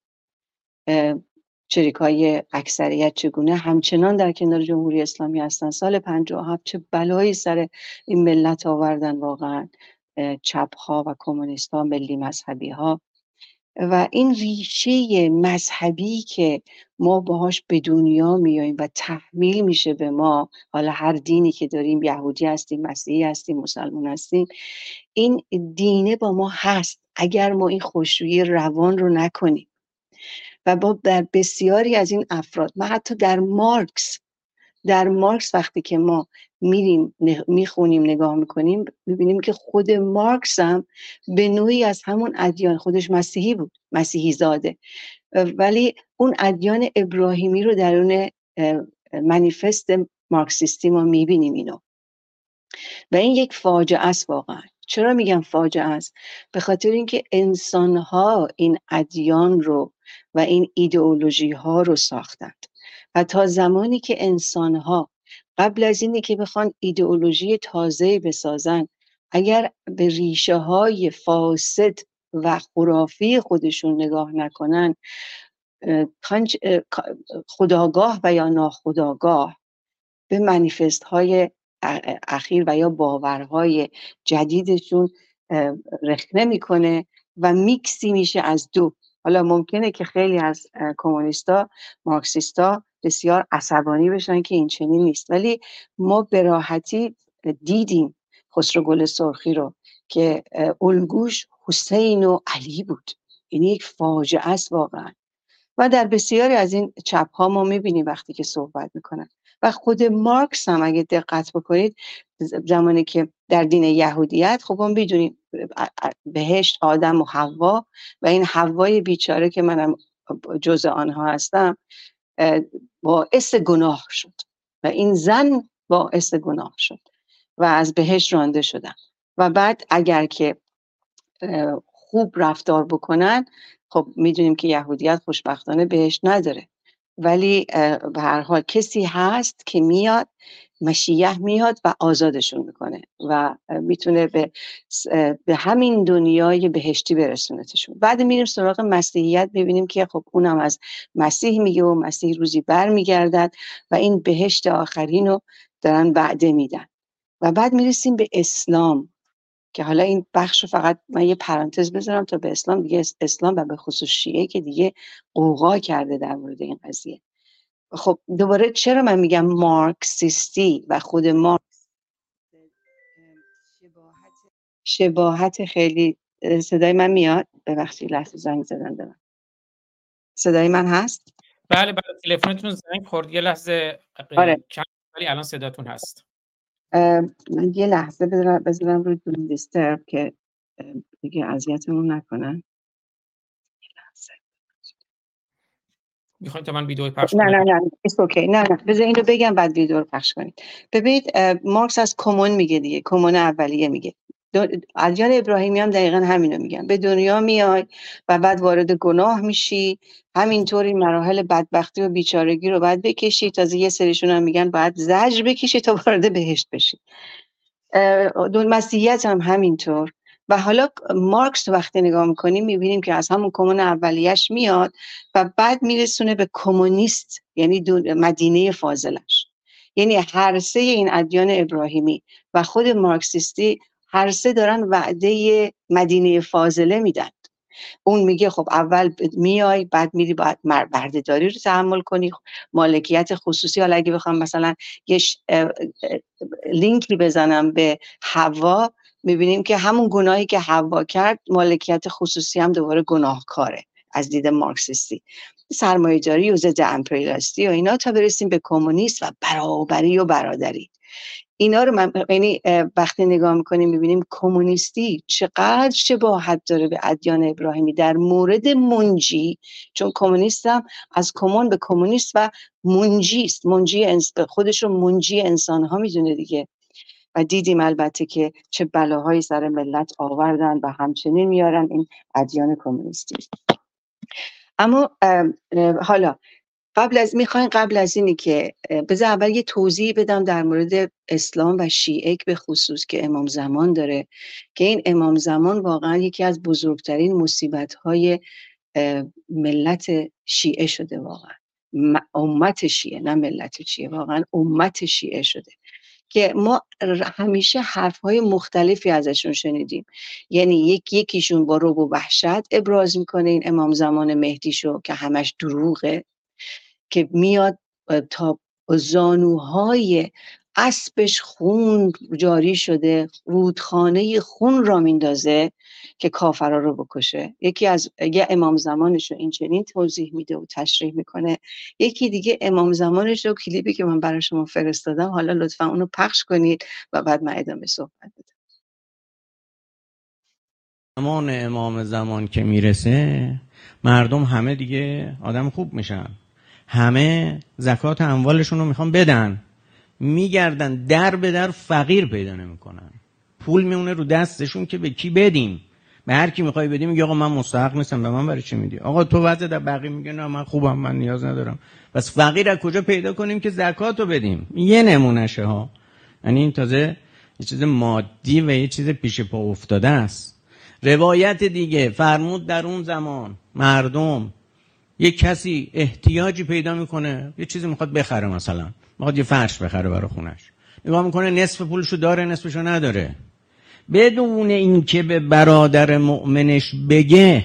چریک های اکثریت چگونه همچنان در کنار جمهوری اسلامی هستن. سال 57 چه بلایی سر این ملت آوردن واقعا. چپ ها و کمونیست ها ملی مذهبی ها و این ریشه مذهبی که ما باهاش به دنیا میاییم و تحمیل میشه به ما حالا هر دینی که داریم یهودی هستیم مسیحی هستیم مسلمان هستیم این دینه با ما هست اگر ما این خوشرویی روان رو نکنیم. و با در بسیاری از این افراد من حتی در مارکس در مارکس وقتی که ما میریم می‌خونیم نگاه می‌کنیم می‌بینیم که خود مارکس هم به نوعی از همون ادیان خودش مسیحی بود مسیحی زاده. ولی اون ادیان ابراهیمی رو در اون منیفست مارکسیستی ما می‌بینیم اینو. و این یک فاجعه است واقعا. چرا میگم فاجعه است؟ به خاطر اینکه انسان ها این ادیان رو و این ایدئولوژی ها رو ساختند. و تا زمانی که انسان ها قبل از اینی که بخوان ایدئولوژی تازه بسازن. اگر به ریشه های فاسد و خرافی خودشون نگاه نکنن خداگاه و یا ناخداگاه به منیفست های اخیر و یا باورهای جدیدشون رخنه می‌کنه و میکسی میشه از دو. حالا ممکنه که خیلی از کمونیستا مارکسیستا بسیار عصبانی بشن که این چنین نیست. ولی ما به راحتی دیدیم خسرو گل سرخی رو که الگوش حسین و علی بود. این یعنی یک فاجعه است واقعا. و در بسیاری از این چپ ها ما می‌بینیم وقتی که صحبت می‌کنن. و خود مارکس هم اگه دقت بکنید زمانی که در دین یهودیت خب ما بدونیم بهشت آدم و حوا و این حوای بیچاره که منم جز آنها هستم باعث گناه شد. و این زن باعث گناه شد و از بهشت رانده شدن. و بعد اگر که خوب رفتار بکنن خب می‌دونیم که یهودیت خوشبختانه بهش نداره. ولی به هر حال کسی هست که میاد مشیح میاد و آزادشون می‌کنه و می‌تونه به, به همین دنیای بهشتی برسونتشون. بعد میریم سراغ مسیحیت ببینیم که خب اونم از مسیح میگه و مسیح روزی بر میگردد و این بهشت آخرین رو دارن وعده میدن. و بعد می‌رسیم به اسلام که حالا این بخش فقط من یه پرانتز بذارم تا به اسلام دیگه اسلام و به خصوص شیعه که دیگه قوقا کرده در مورد این قضیه. خب دوباره چرا من میگم مارکسیستی و خود مارکس شباهت, شباهت خیلی صدای من میاد؟ ببخشید لحظه زنگ زدن دارم صدای من هست؟ بله بله تلفنتون زنگ خورد یه لحظه آره. ولی الان صداتون هست. من یه لحظه بذارم روی دون دیسترب که دیگه اذیتمون نکنن. می‌خواید تا من ویدیو پخش نه نه نه اوکی نه نه. بذار اینو بگم بعد ویدیو رو پخش کنید ببینید مارکس از کمون میگه دیگه. کمون اولیه میگه. ادیان ابراهیمی هم دقیقا همینو میگن. به دنیا میای و بعد وارد گناه میشی. همینطور این مراحل بدبختی و بیچارگی رو باید بکشی. تازه یه سریشون هم میگن باید زجر بکشی تا وارد بهشت بشی. دون مسیحیت هم همینطور. و حالا مارکس وقتی نگاه می‌کنیم می‌بینیم که از همون کمون اولیش میاد و بعد میرسونه به کمونیست یعنی مدینه فاضلش. یعنی هر سه این ادیان ابراهیمی و خود مارکسیستی هر سه دارن وعده مدینه فاضله میدن. اون میگه خب اول میای بعد میری باید بردهداری رو تحمل کنی مالکیت خصوصی. حالا اگه بخوام مثلا یه لینکی بزنم به هوا می‌بینیم که همون گناهی که هوا کرد مالکیت خصوصی هم دوباره گناهکاره از دید مارکسیستی. سرمایه جاری و ضد امپریالیستی و اینا تا برسیم به کمونیست و برابری و برادری. اینا رو من یعنی وقتی نگاه می‌کنیم می‌بینیم کمونیستی چقدر شباهت داره به ادیان ابراهیمی. در مورد منجی چون کمونیست از کمون به کمونیست و منجی است. منجی خودش رو منجی انسان ها می‌دونه دیگه. و دیدیم البته که چه بلاهایی سر ملت آوردن و همچنین میارن این ادیان کمونیستی. اما حالا قبل از می‌خواین قبل از اینی که بذار اول یه توضیح بدم در مورد اسلام و شیعه به خصوص که امام زمان داره که این امام زمان واقعا یکی از بزرگترین مصیبت های ملت شیعه شده واقعا. امت شیعه نه ملت شیعه واقعا امت شیعه شده. که ما همیشه حرف های مختلفی ازشون شنیدیم. یعنی یک یکیشون با روب و وحشت ابراز می‌کنه این امام زمان مهدی شو که همش دروغه که میاد تا زانوهای اسبش خون جاری شده رودخانه خون را میندازه که کافرا رو بکشه. یکی از یه امام زمانش رو این چنین توضیح میده و تشریح می‌کنه. یکی دیگه امام زمانش رو کلیپی که من برای شما فرستادم حالا لطفا اونو پخش کنید و بعد من ادامه صحبت بدم. زمان امام زمان که می‌رسه مردم همه دیگه آدم خوب میشن. همه زکات اموالشون رو می‌خوان بدن. میگردن در به در فقیر پیدا نمی‌کنن. پول میونه رو دستشون که به کی بدیم؟ به هر کی می‌خوای بدیم میگه آقا من مستحق نیستم. به من برای چی میدی؟ آقا تو وضع در بقیه میگه نه من خوبم من نیاز ندارم. پس فقیر از کجا پیدا کنیم که زکات رو بدیم؟ یه نمونهشه ها. یعنی این تازه یه چیز مادی و یه چیز پیش پا افتاده است. روایت دیگه فرمود در اون زمان مردم یه کسی احتیاجی پیدا می‌کنه یه چیزی می‌خواد بخره مثلا. می‌خواد یه فرش بخره برای خونش. نگاه می‌کنه نصف پولشو داره نصفشو نداره. بدون اینکه به برادر مؤمنش بگه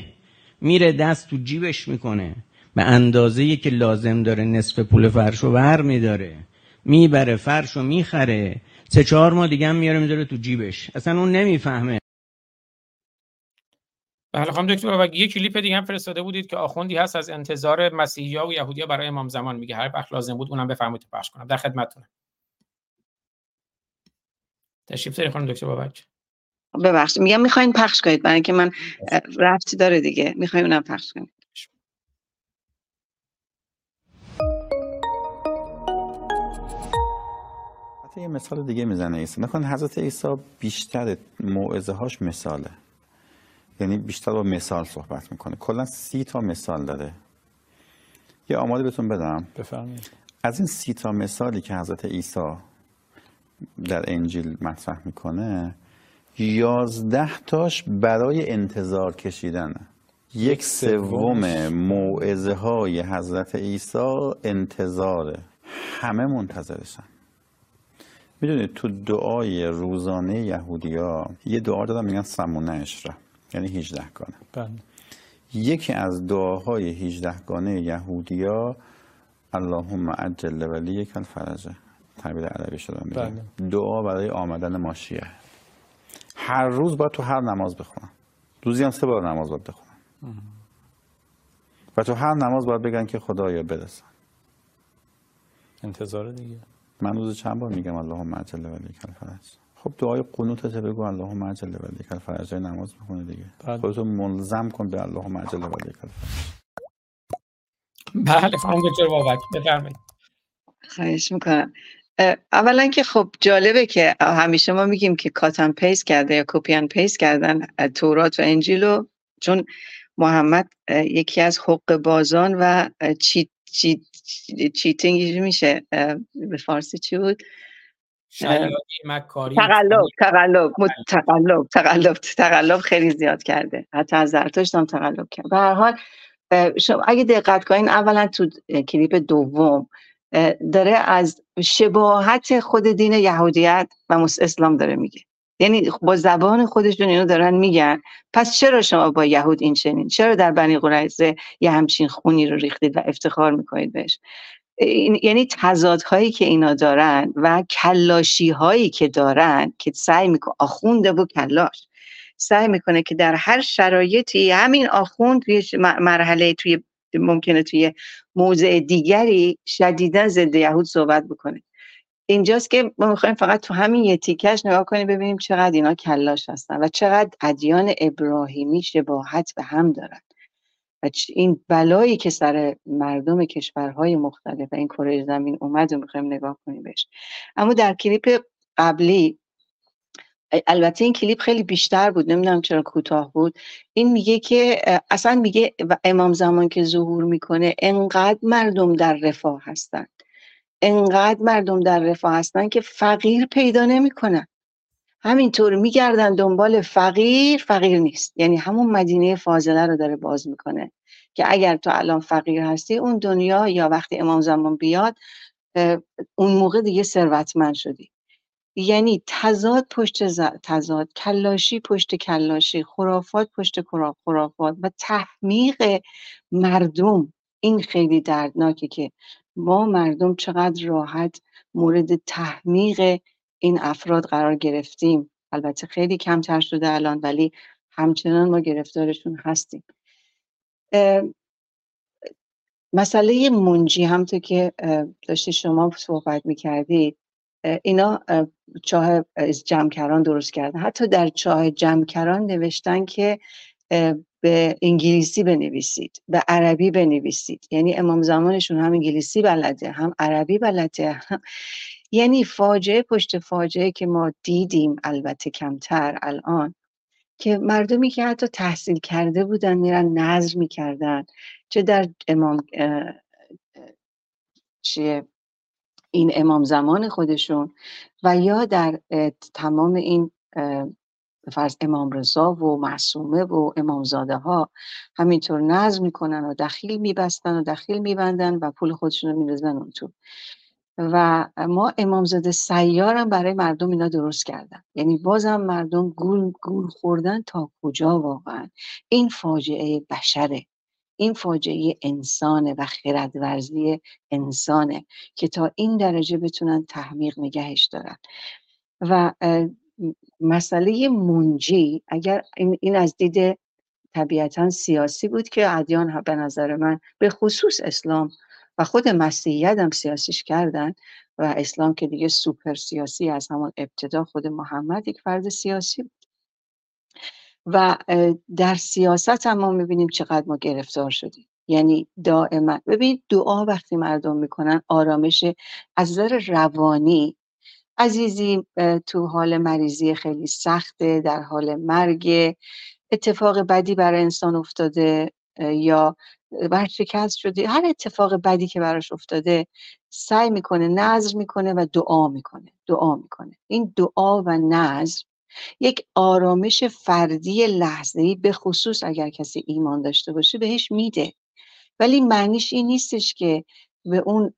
میره دست تو جیبش می‌کنه. به اندازه که لازم داره نصف پول فرشو ور میداره می‌بره فرشو می‌خره. سه چهار ماه دیگه هم میاره می‌ذاره تو جیبش. اصلا اون نمی‌فهمه. بله خانم دکتر و یه کلیپ دیگه هم فرستاده بودید که آخوندی هست از انتظار مسیحیا و یهودیا برای امام زمان میگه. هر وقت لازم بود اونم بفرمایید پخش کنم. در خدمتتونم. تشریف داری خانم دکتر بابک؟ ببخشید میگم می‌خواین پخش کنید برای اینکه من رفتی داره دیگه. می‌خواین اونم پخش کنید. یه مثال دیگه می‌زنه عیسی نکن حضرت عیسی بیشتر موعظه هاش مثاله. یعنی بیشتر با مثال صحبت می‌کنه. کلا سی تا مثال داره. یه آماده بهتون بدم. بفرمایید. از این سی تا مثالی که حضرت عیسی در انجیل مطرح می‌کنه یازده تاش برای انتظار کشیدنه یک سوم موعظه های حضرت عیسی انتظاره همه منتظرشن. می‌دونید تو دعای روزانه یهودیا یه دعا دادن میگن سمونه اشره یعنی 18 گانه. بله. یکی از دعاهای 18 گانه یهودیا اللهم عجل ولی یک الفرجه تعبیر عربی شده میگه بله. دعا برای آمدن ماشیه. هر روز باید تو هر نماز بخونن روزی هم سه بار نماز باید بخونن و تو هر نماز باید بگن که خدایا برسن انتظار دیگه. من روز چند بار میگم اللهم عجل ولی یک الفرج. خب دعای قنوتت بگو اللهم عجل ولی یک الفرج نماز بخونه دیگه. بله. خودتو ملزم کن به اللهم عجل ولی یک الفرج بله خانم دکتر بابک بفرمایید. خواهش می‌کنم. اولا که خب جالبه که همیشه ما میگیم که cut and paste کرده یا copy and paste کردن تورات و انجیلو چون محمد یکی از حقه‌بازان و cheat cheat cheating میشه به فارسی چی بود؟ شیادی مکاری تقلب تقلب مت- تقلب تقلب تقلب خیلی زیاد کرده. حتی از زرتشت هم تقلب کرد. به هر حال شما اگه دقت کنین اولا تو کلیپ دوم داره از شباهت خود دین یهودیت و اسلام داره میگه. یعنی با زبان خودشون اینو دارن میگن. پس چرا شما با یهود این چنین چرا در بنی قریظه یه همچین خونی رو ریختید و افتخار می‌کنید بهش؟ یعنی تضادهایی که اینا دارن و کلاشی هایی که دارن که سعی می‌کنه آخونده و کلاش. سعی می‌کنه که در هر شرایطی همین آخوند توی مرحله توی ممکنه توی موضع دیگری شدیدا ضد یهود صحبت بکنه. اینجاست که ما می‌خوایم فقط تو همین یه تیکش نگاه کنیم ببینیم چقدر اینا کلاش هستن و چقدر ادیان ابراهیمی شباهت به هم دارن. و این بلایی که سر مردم کشورهای مختلف و این کره زمین اومد و می‌خوایم نگاه کنیم بهش. اما در کلیپ قبلی البته این کلیپ خیلی بیشتر بود نمی‌دونم چرا کوتاه بود. این میگه که اصلا میگه امام زمان که ظهور می‌کنه انقدر مردم در رفاه هستن. انقدر مردم در رفاه هستن که فقیر پیدا نمی‌کنن. همینطور میگردن دنبال فقیر فقیر نیست. یعنی همون مدینه فاضله رو داره باز می‌کنه که اگر تو الان فقیر هستی اون دنیا یا وقتی امام زمان بیاد اون موقع دیگه ثروتمند شدی. یعنی تضاد پشت تضاد کلاشی پشت کلاشی خرافات پشت خرا- خرافات و تحمیق مردم. این خیلی دردناکه که ما مردم چقدر راحت مورد تحمیق این افراد قرار گرفتیم. البته خیلی کمتر شده الان ولی همچنان ما گرفتارشون هستیم. مسئله منجی همطور که داشتی شما صحبت می‌کردید اینا چاه جمکران درست کردن. حتی در چاه جمکران نوشتن که به انگلیسی بنویسید به عربی بنویسید. یعنی امام زمانشون هم انگلیسی بلده هم عربی بلده هم یعنی فاجعه پشت فاجعه که ما دیدیم البته کمتر الان که مردمی که حتی تحصیل کرده بودن میرن نظر می‌کردن چه در امام چیه این امام زمان خودشون و یا در تمام این فرض امام رضا و معصومه و امامزاده ها همینطور نظر می‌کنن و دخیل میبستن و دخیل میبندن و پول خودشون رو میرزن اون تو و ما امامزاده سیارم برای مردم اینا درست کردن. یعنی بازم مردم گول, گول خوردن تا کجا واقعا؟ این فاجعه بشره. این فاجعه انسانه و خردورزی انسانه که تا این درجه بتونن تحمیق نگهش دارن. و مسئله منجی اگر این از دید طبیعتا سیاسی بود که ادیان به نظر من به خصوص اسلام و خود مسیحیت هم سیاسیش کردن و اسلام که دیگه سوپر سیاسی از همون ابتدا خود محمد یک فرد سیاسی بود. و در سیاست هم ما می‌بینیم چقدر ما گرفتار شدیم. یعنی دائما ببین دعا وقتی مردم می‌کنن آرامش از نظر روانی عزیزی تو حال مریضی خیلی سخته در حال مرگ اتفاق بدی برای انسان افتاده یا شکست شده هر اتفاق بدی که براش افتاده سعی می‌کنه نظر می‌کنه و دعا می‌کنه. دعا می‌کنه. این دعا و نظر یک آرامش فردی لحظه‌ای به خصوص اگر کسی ایمان داشته باشه بهش میده. ولی معنیش این نیستش که به اون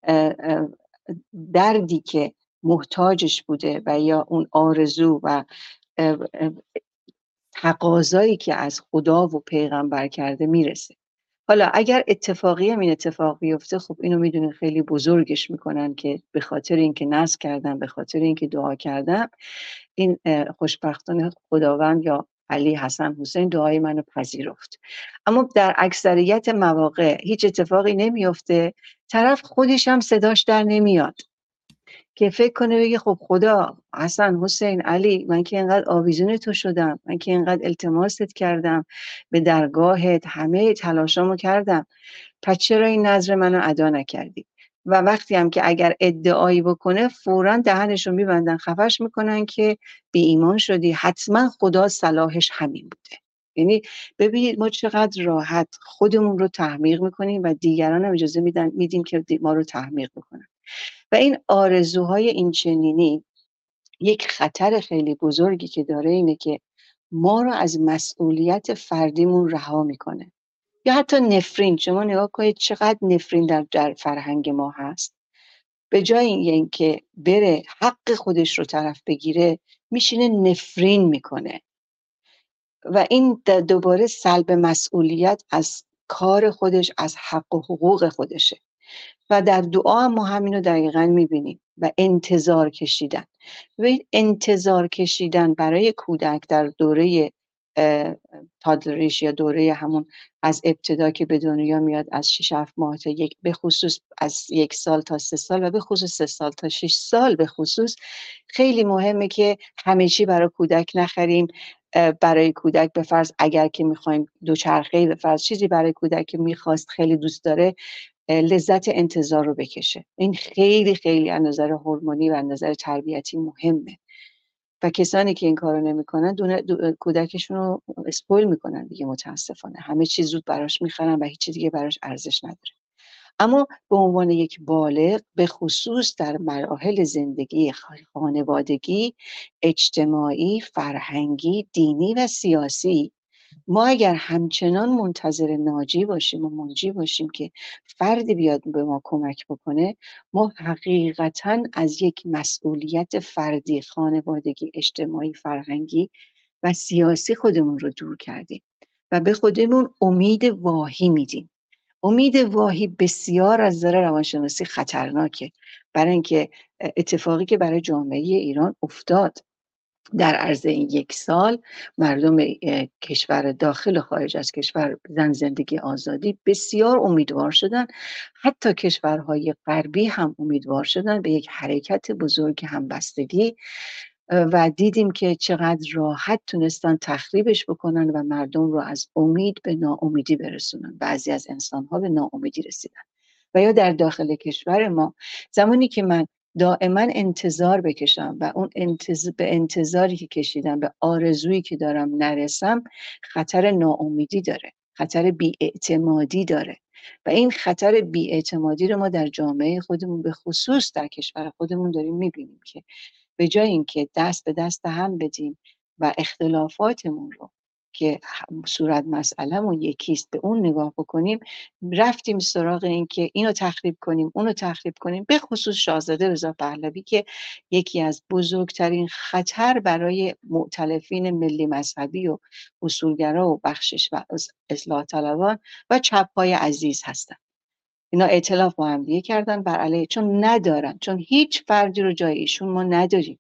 دردی که محتاجش بوده و یا اون آرزو و تقاضایی که از خدا و پیغمبر کرده می‌رسه. حالا اگر اتفاقی هم این اتفاق بیفته خب اینو می‌دونین خیلی بزرگش می‌کنن که به خاطر اینکه نصب کردم به خاطر اینکه دعا کردم این خوشبختان خداوند یا علی حسن حسین دعای منو پذیرفت. اما در اکثریت مواقع هیچ اتفاقی نمیفته طرف خودش هم صداش در نمیاد. که فکر کنه بگه خب خدا حسن حسین علی من که اینقدر آویزون تو شدم من که اینقدر التماست کردم به درگاهت همه تلاشامو کردم. پس چرا این نظر منو ادا نکردی؟ و وقتی هم که اگر ادعایی بکنه فورا دهنش رو میبندن خفش می‌کنن که بی ایمان شدی. حتما خدا صلاحش همین بوده. یعنی ببینید ما چقدر راحت خودمون رو تحمیق می‌کنیم و دیگران هم اجازه میدن میدیم که ما رو تحمیق بکنن. و این آرزوهای این چنینی یک خطر خیلی بزرگی که داره اینه که ما رو از مسئولیت فردیمون رها می‌کنه. یا حتی نفرین شما نگاه کنید چقدر نفرین در, در فرهنگ ما هست. به جای اینکه بره حق خودش رو طرف بگیره میشینه نفرین می‌کنه. و این دوباره سلب مسئولیت از کار خودش از حق و حقوق خودشه. و در دعا هم ما همین رو دقیقا می‌بینیم و انتظار کشیدن. و انتظار کشیدن برای کودک در دوره تادلریش یا دوره همون از ابتدا که به دنیا میاد از 6 7 ماه تا یک به خصوص از یک سال تا سه سال و به خصوص سه سال تا 6 سال به خصوص خیلی مهمه که همه چی برای کودک نخریم. برای کودک به فرض اگر که می‌خوایم دوچرخه به فرض چیزی برای کودک که می‌خواست خیلی دوست داره لذت انتظار رو بکشه. این خیلی خیلی از نظر هورمونی و از نظر تربیتی مهمه. و کسانی که این کارو نمی‌کنن کودکشون رو اسپویل می‌کنن دیگه متاسفانه. همه چیز زود براش می‌خرن و هیچی دیگه براش ارزش نداره. اما به عنوان یک بالغ به خصوص در مراحل زندگی خانوادگی اجتماعی فرهنگی دینی و سیاسی ما اگر همچنان منتظر ناجی باشیم و منجی باشیم که فردی بیاد به ما کمک بکنه ما حقیقتا از یک مسئولیت فردی خانوادگی اجتماعی فرهنگی و سیاسی خودمون رو دور کردیم و به خودمون امید واهی میدیم. امید واهی بسیار از نظر روانشناسی خطرناکه. برای اینکه اتفاقی که برای جامعه ایران افتاد در عرض این یک سال مردم کشور داخل و خارج از کشور زن زندگی آزادی بسیار امیدوار شدن. حتی کشورهای غربی هم امیدوار شدن به یک حرکت بزرگ همبستگی. و دیدیم که چقدر راحت تونستن تخریبش بکنن و مردم رو از امید به ناامیدی برسونن. بعضی از انسان ها به ناامیدی رسیدن. و یا در داخل کشور ما زمانی که من دائما انتظار بکشم و اون انتظ... به انتظاری که کشیدم به آرزویی که دارم نرسم خطر ناامیدی داره خطر بیاعتمادی داره و این خطر بیاعتمادی رو ما در جامعه خودمون به خصوص در کشور خودمون داریم می‌بینیم که به جای اینکه دست به دست هم بدیم و اختلافاتمون رو که صورت مسئلهمون یکیست به اون نگاه بکنیم رفتیم سراغ این که اینو تخریب کنیم اونو تخریب کنیم به خصوص شاهزاده رضا پهلوی که یکی از بزرگترین خطر برای معتلفین ملی مذهبی و اصولگرا و بخشش و اصلاح طلبان و چپهای عزیز هستن. اینا اعتلاف با هم دیگه کردن بر علیه چون ندارن چون هیچ فردی رو جای ایشون ما نداریم.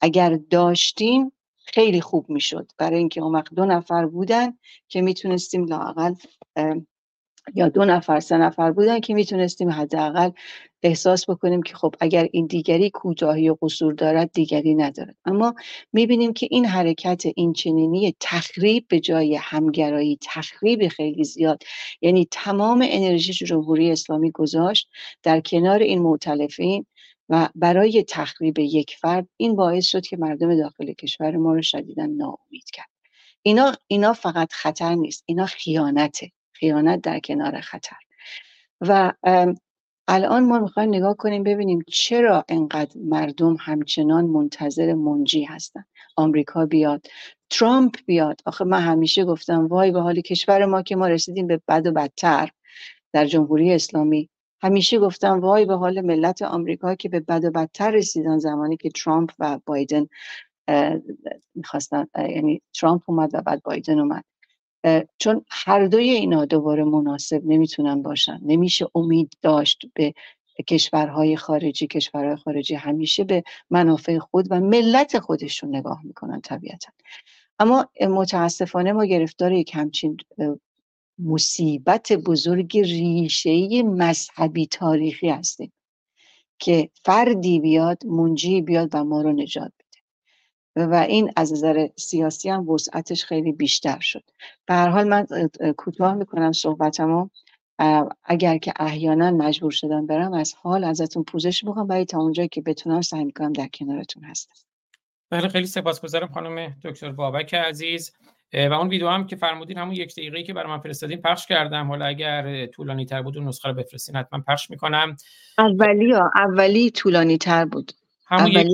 اگر داشتیم خیلی خوب می‌شد. برای اینکه اون وقت دو نفر بودن که می‌تونستیم لاقل یا دو نفر سه نفر بودن که می‌تونستیم حداقل احساس بکنیم که خب اگر این دیگری کوتاهی و قصور دارد دیگری ندارد. اما می‌بینیم که این حرکت این چنینی تخریب به جای همگرایی تخریب خیلی زیاد یعنی تمام انرژی جمهوری اسلامی گذاشت در کنار این معتلفین و برای تخریب یک فرد این باعث شد که مردم داخل کشور ما رو شدیدا ناامید کرد. اینا اینا فقط خطر نیست اینا خیانته. خیانت در کنار خطر. و الان ما می‌خوایم نگاه کنیم ببینیم چرا انقدر مردم همچنان منتظر منجی هستن. آمریکا بیاد ترامپ بیاد. آخه من همیشه گفتم وای به حال کشور ما که ما رسیدیم به بد و بدتر. در جمهوری اسلامی همیشه گفتم وای به حال ملت آمریکا که به بد و بدتر رسیدن زمانی که ترامپ و بایدن می‌خواستن یعنی ترامپ اومد و بعد بایدن اومد. چون هر دوی اینا دوباره مناسب نمی‌تونن باشن. نمیشه امید داشت به کشورهای خارجی کشورهای خارجی همیشه به منافع خود و ملت خودشون نگاه می‌کنن طبیعتا. اما متاسفانه ما گرفتار یک همچین مصیبت بزرگ ریشه مذهبی تاریخی هستیم که فردی بیاد منجی بیاد و ما رو نجات بده. و این از نظر سیاسی هم وسعتش خیلی بیشتر شد. به هر حال من کوتاه می‌کنم صحبتمو. اگر که احیانا مجبور شدم برم از حال ازتون پوزش می‌خوام برای تا اونجایی که بتونم سعی می‌کنم در کنارتون هستم. بله خیلی سپاسگزارم خانم دکتر بابک عزیز. و اون ویدیو هم که فرمودین همون یک دقیقه‌ای که برای من فرستادین پخش کردم. حالا اگر طولانی تر بود اون نسخه رو بفرستین حتما پخش می‌کنم. اولی ها اولی طولانی تر بود. همون یک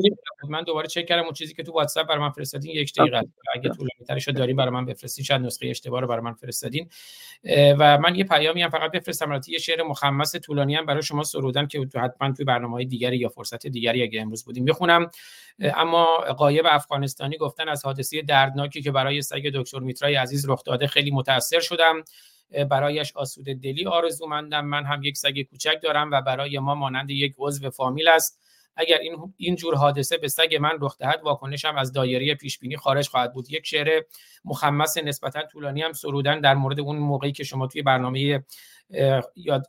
من دوباره چک کردم اون چیزی که تو واتساپ برای من فرستادین یک دقیقه اگه طولانی ترش رو دارین برای من بفرستین. شاید نسخه اشتباه رو برای من فرستادین. و من یه پیامی هم فقط بفرستم البته یه شعر مخمس طولانی هم برای شما سرودم که تو حتما توی برنامه‌های دیگری یا فرصت دیگری اگه امروز بودیم بخونم. اما قایب افغانستانی گفتن از حادثه دردناکی که برای سگ دکتر میترای عزیز رخ داده خیلی متاثر شدم. برایش آسوده دلی آرزومندم من هم یک سگ کوچک دارم و برای ما مانند یک عضو فامیل است. اگر این این جور حادثه به سگ من رخ دهد واکنشم از دایره پیش بینی خارج خواهد بود. یک شعر مخمس نسبتا طولانی هم سرودن در مورد اون موقعی که شما توی برنامه یاد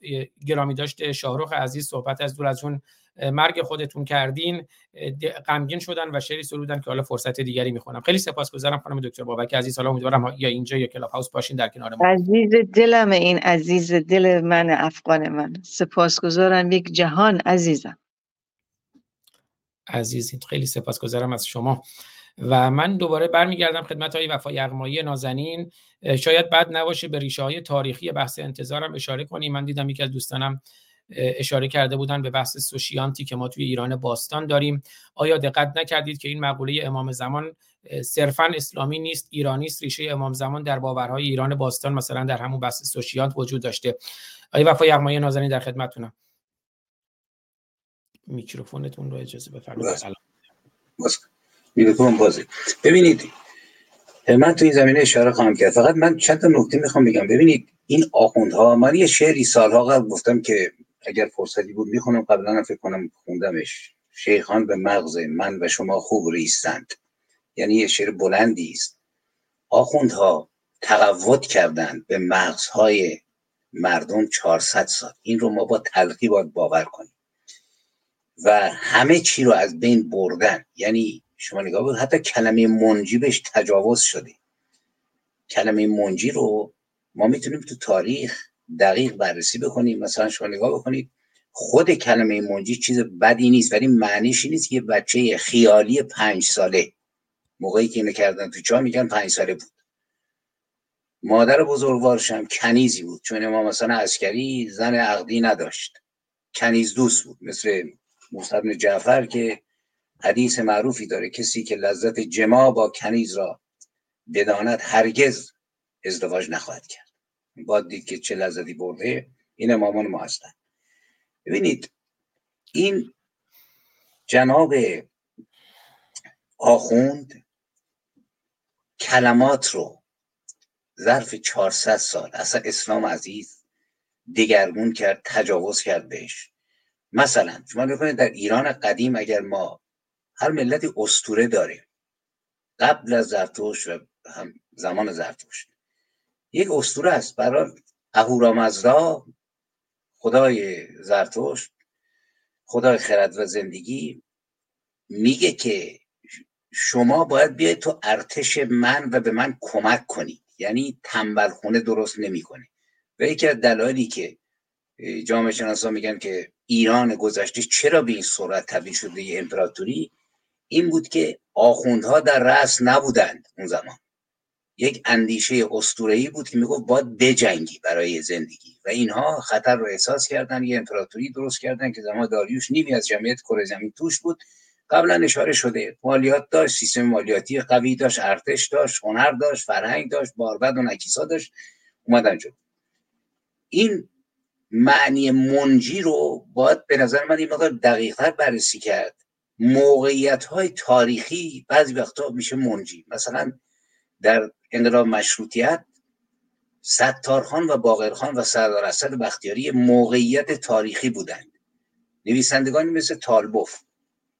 گرامی داشت شاهرخ عزیز صحبت از دور از اون مرگ خودتون کردین غمگین شدن و شعری سرودن که حالا فرصت دیگری می‌خونم. خیلی سپاسگزارم خانم دکتر بابک عزیز حالا امیدوارم یا اینجا یا کلاب هاوس باشین در کنار ما. عزیز دلم این عزیز دل من افغان من. سپاسگزارم یک جهان عزیزم. عزیزین خیلی سپاسگزارم از شما. و من دوباره برمیگردم خدمت های وفای یغمایی نازنین شاید بد نباشه به ریشه های تاریخی بحث انتظارم اشاره کنیم. من دیدم یکی از دوستانم اشاره کرده بودن به بحث سوشیانتی که ما توی ایران باستان داریم. آیا دقت نکردید که این مقوله امام زمان صرفا اسلامی نیست ایرانی است؟ ریشه امام زمان در باورهای ایران باستان مثلا در همون بحث سوشیانت وجود داشته. آیا وفای یغمایی نازنین در خدمتتونم. میکروفونتون رو اجازه بفرمایید. میکروفون بازه ببینید من تو این زمینه اشاره خواهم کرد. فقط من چند تا نکته می‌خوام بگم. ببینید این آخوندها من یه شعری سالها قبل گفتم که اگر فرصتی بود می‌خونم قبلا هم فکر کنم خوندمش. شیخان به مغز من و شما خوب ریستند. یعنی یه شعر بلندی است. آخوندها تقوت کردند به مغزهای مردم 400 سال. این رو ما با تلقی باید باور کنیم. و همه چی رو از بین بردن. یعنی شما نگاه بود حتی کلمه منجی بهش تجاوز شده. کلمه منجی رو ما می‌تونیم تو تاریخ دقیق بررسی بکنیم. مثلا شما نگاه بکنید خود کلمه منجی چیز بدی نیست ولی معنیش نیست که بچه خیالی پنج ساله موقعی که اینو کردن تو چا میگن پنج ساله بود. مادر بزرگوارش هم کنیزی بود چون ما مثلا عسکری زن عقدی نداشت. کنیز دوست بود مثل موسی جعفر که حدیث معروفی داره کسی که لذت جما با کنیز را بداند هرگز ازدواج نخواهد کرد. باید دید که چه لذتی برده این مامان ما هستن. ببینید این جناب آخوند کلمات رو ظرف 400 سال اصلا اسلام عزیز دگرگون کرد تجاوز کرد بهش. مثلا شما بکنید در ایران قدیم اگر ما هر ملتی استوره داره قبل از زرتوش و هم زمان زرتوش یک استوره است. برای اهورامزدا خدای زرتوش خدای خرد و زندگی میگه که شما باید بیاید تو ارتش من و به من کمک کنید. یعنی تنبل خونه درست نمی‌کنه و یکی از دلایلی که جامعه شناسا میگن که ایران گذشته چرا به این صورت تبدیل شده یه امپراتوری؟ این بود که آخوندها در رأس نبودند اون زمان. یک اندیشه اسطوره‌ای بود که می‌گفت باید بجنگی برای زندگی و اینها خطر رو احساس کردن یه امپراتوری درست کردن که زمان داریوش نیمی از جمعیت کره زمین توش بود. قبلا اشاره شده مالیات داشت سیستم مالیاتی قوی داشت ارتش داشت هنر داشت فرهنگ داشت باربد و نکیسا داشت اومدن جلو. این معنی منجی رو باید به نظر من این مقدار دقیقتر بررسی کرد. موقعیت های تاریخی بعضی وقتا میشه منجی. مثلا در انقلاب مشروطیت ستارخان و باقرخان و سردار اسد بختیاری موقعیت تاریخی بودند. نویسندگانی مثل تالبوف.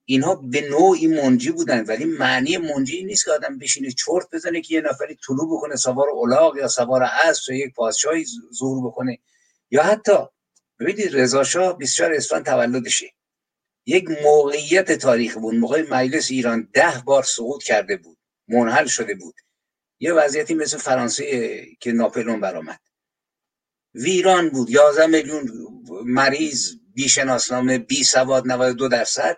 اینها به نوعی منجی بودن ولی معنی منجی نیست که آدم بشینه چرت بزنه که یه نفری طلوع بکنه سوار اولاغ یا سوار اسب یا یک پادشاهی ظهور بکنه. یا حتی ببینید رضا شاه 24 اسفند تولدشه. یک موقعیت تاریخی بود. موقع مجلس ایران ده بار سقوط کرده بود. منحل شده بود. یه وضعیتی مثل فرانسه که ناپلون برآمد. ویران بود. 11 میلیون مریض بی شناسنامه بی سواد 92 درصد.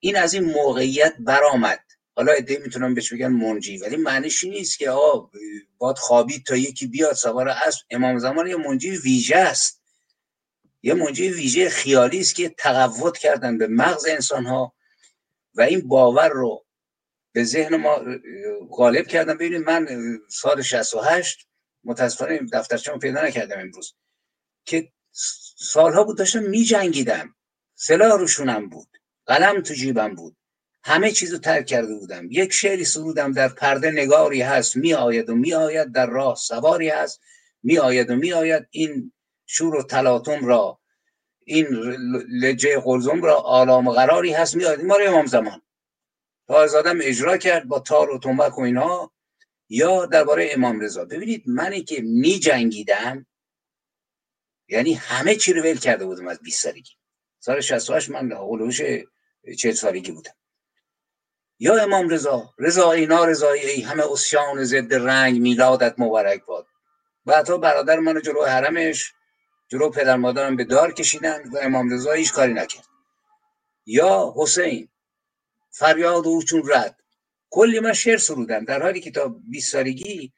این از این موقعیت برآمد. حالا ایده می‌تونم بهش بگن منجی ولی معنیش نیست که آ باد خوابید تا یکی بیاد سوار اسب. امام زمان یه منجی ویژه است. یه منجی ویژه خیالی است که تقوت کردن به مغز انسان ها و این باور رو به ذهن ما غالب کردن. ببینید من سال 68 متاسفانه دفترچه‌مو پیدا نکردم امروز که سالها بود داشتم می جنگیدم سلاح روشونم بود. قلم تو جیبم بود. همه چیز رو ترک کرده بودم. یک شعری سرودم در پرده نگاری هست می آید و می آید در راه سواری هست. می آید و می آید این شور و تلاطم را این لجه قلزم را آلام و قراری هست. می آید ما رو امام زمان. آزادم اجرا کرد با تار و تنبک و اینها. یا درباره امام رضا. ببینید منی که می جنگیدم یعنی همه چی رو ول کرده بودم از 20 سالگی. سال 68 من اولوش 40 سالگی بودم. یا امام رضا رضایی نارضایی ای همه اسیان ضد رنگ میلادت مبارک باد. بعدها برادر منو جلو حرمش جلو پدر مادرم به دار کشیدن و امام رضا هیچ کاری نکرد. یا حسین فریاد او چون رد. کلی من شعر سرودم. در حالی که تا 20 سالگی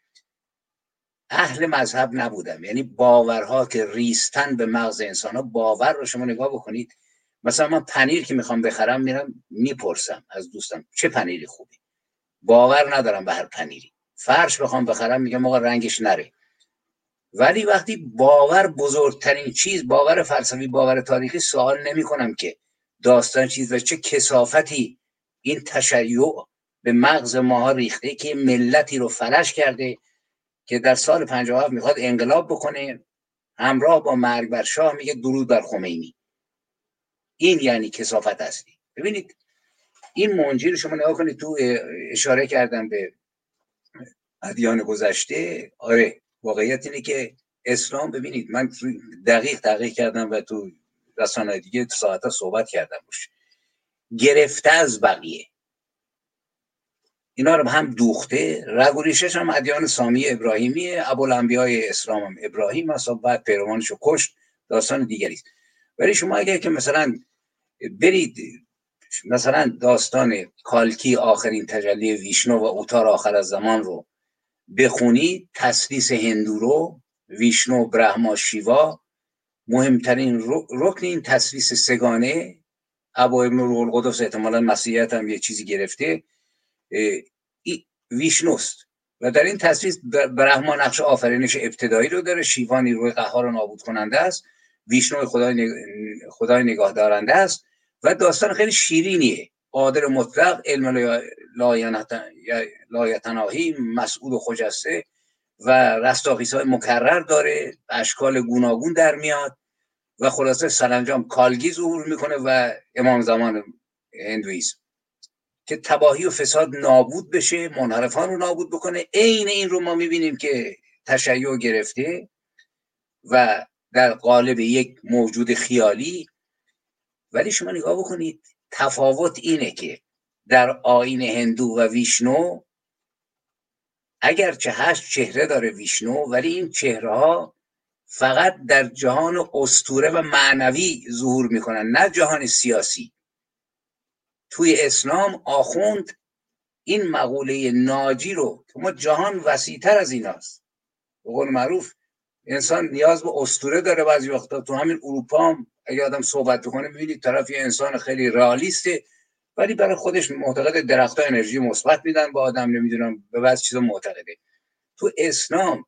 اهل مذهب نبودم. یعنی باورها که ریستن به مغز انسان ها باور رو شما نگاه بکنید. مثلا من پنیر که می‌خوام بخرم میرم می‌پرسم از دوستم چه پنیری خوبی؟ باور ندارم به هر پنیری. فرش بخوام بخرم میگم آقا رنگش نره. ولی وقتی باور بزرگترین چیز باور فلسفی باور تاریخی سوال نمی کنم که داستان چیز و چه کسافتی این تشیع به مغز ماها ریخته که ملتی رو فلش کرده که در سال 57 می‌خواد انقلاب بکنه همراه با مرگ بر شاه میگه درود بر خمینی. این یعنی کسافت اصلی. ببینید این منجی رو شما نگاه کنید تو اشاره کردم به ادیان گذشته. آره واقعیت اینه که اسلام ببینید من دقیق دقیق کردم و تو رسانه دیگه ساعت صحبت کردم باشه گرفته از بقیه. اینا رو هم دوخته. رگ و ریشش هم ادیان سامی ابراهیمی ابوالانبیای اسلام هم ابراهیم هست و بعد پیروانش رو کشت داستان دیگری است. ولی شما اگر که مثلا برید. مثلا داستان کالکی آخرین تجلی ویشنو و اوتار آخر از زمان رو بخونید تسلیس هندو رو ویشنو برهما شیوا مهمترین رکن این تسلیس سگانه ابن روح القدس احتمالا مسیحیت هم یه چیزی گرفته ویشنوست. و در این تصویر برهما نقش آفرینش ابتدایی رو داره شیوا نیروی قهار و نابود کننده است ویشنو خدای, نگ... خدای نگاه دارنده است. و داستان خیلی شیرینیه. قادر مطلق علم لایتناهی مسئول و خجسته و رستاخیص های مکرر داره. اشکال گوناگون در میاد و خلاصه سرانجام کالگی ظهور می‌کنه و امام زمان هندویزم که تباهی و فساد نابود بشه منحرفان رو نابود بکنه. عین این رو ما می‌بینیم که تشیع گرفته و در قالب یک موجود خیالی ولی شما نگاه بکنید تفاوت اینه که در آین هندو و ویشنو اگرچه هشت چهره داره ویشنو ولی این چهره ها فقط در جهان استوره و معنوی ظهور می‌کنن نه جهان سیاسی. توی اسلام آخوند این مقوله ناجی رو که ما جهان وسیعتر از ایناست. به قول معروف انسان نیاز به استوره داره بعضی وقتا. تو همین اروپا هم اگه آدم صحبت بکنه می‌بینید طرف یه انسان خیلی رئالیسته ولی برای خودش معتقد درختها انرژی مثبت میدن با آدم نمی‌دونم به بعض چیزا معتقده. تو اسلام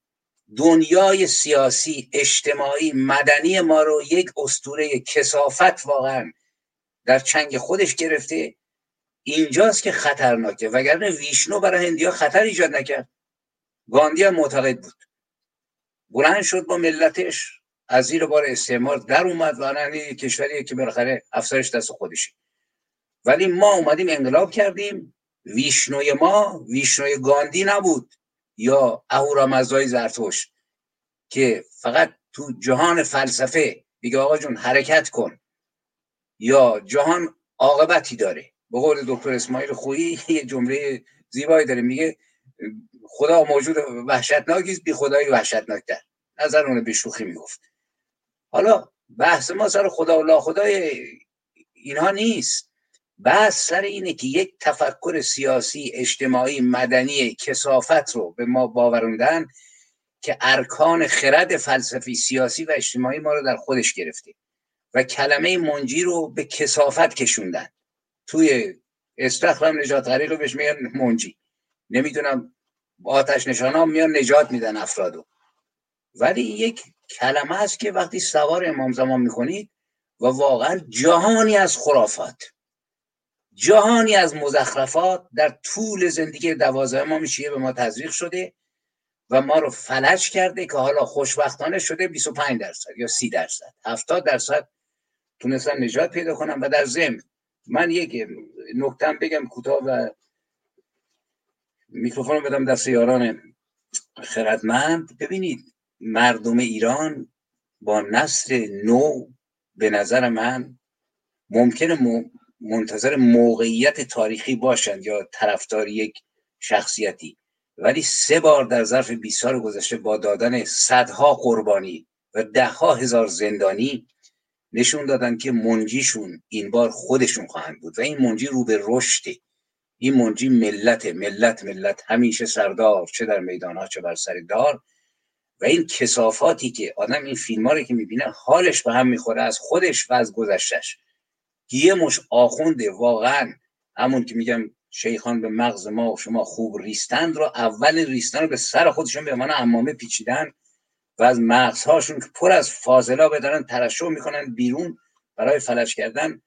دنیای سیاسی اجتماعی مدنی ما رو یک استوره کسافت واقعا در چنگ خودش گرفته. اینجاست که خطرناکه وگرنه ویشنو برای هندیا خطر ایجاد نکرد. گاندی هم معتقد بود. بلند شد با ملتش. از زیر بار استعمار در اومد و کشوریه که بالاخره افسرش دست خودشه. ولی ما اومدیم انقلاب کردیم. ویشنوی ما ویشنوی گاندی نبود یا اهورامزدای زرتوش که فقط تو جهان فلسفه دیگه آقا جون حرکت کن یا جهان عاقبتی داره. به قول دکتر اسماعیل خویی یه جمله زیبایی داره. میگه خدا موجود وحشتناکی بی خدای وحشتناکتر. نظر اون به شوخی می‌گفت. حالا بحث ما سر خدا و لا خدای اینها نیست. بحث سر اینه که یک تفکر سیاسی اجتماعی مدنی کسافت رو به ما باوروندن که ارکان خرد فلسفی سیاسی و اجتماعی ما رو در خودش گرفته و کلمه منجی رو به کسافت کشوندن. توی استخرم نجات غریق رو بهش میگن منجی. نمی‌دونم آتش نشان ها میان نجات میدن افرادو. ولی یک کلمه است که وقتی سوار امام زمان می‌کنید و واقعا جهانی از خرافات جهانی از مزخرفات در طول زندگی دوازده امام شیعه به ما تزریق شده و ما رو فلج کرده که حالا خوشبختانه شده 25 درصد یا 30 درصد 70 درصد تونستن نجات پیدا کنم و در ضمن من یک نکتم بگم کوتاه و میکروفون بدم دست یاران خردمند. ببینید مردم ایران با نسل نو به نظر من ممکنه منتظر موقعیت تاریخی باشند یا طرفدار یک شخصیتی. ولی سه بار در ظرف 20 سال گذشته با دادن صدها قربانی و دهها هزار زندانی نشون دادن که منجیشون این بار خودشون خواهند بود. و این منجی رو به رشده این منجی ملت ملت ملت. همیشه سردار چه در میدان ها چه بر سر دار. و این کسافاتی که آدم این فیلم ها رو که می‌بینه حالش به هم می‌خوره از خودش و از گذشتش یه مش آخونده واقعا. همون که میگم شیخان به مغز ما و شما خوب ریستند رو اول ریستن رو به سر خودشون به معنی امامه پیچیدن و از مغزهاشون که پر از فاضلا بدارن ترشح می‌کنن بیرون برای فلج کردن.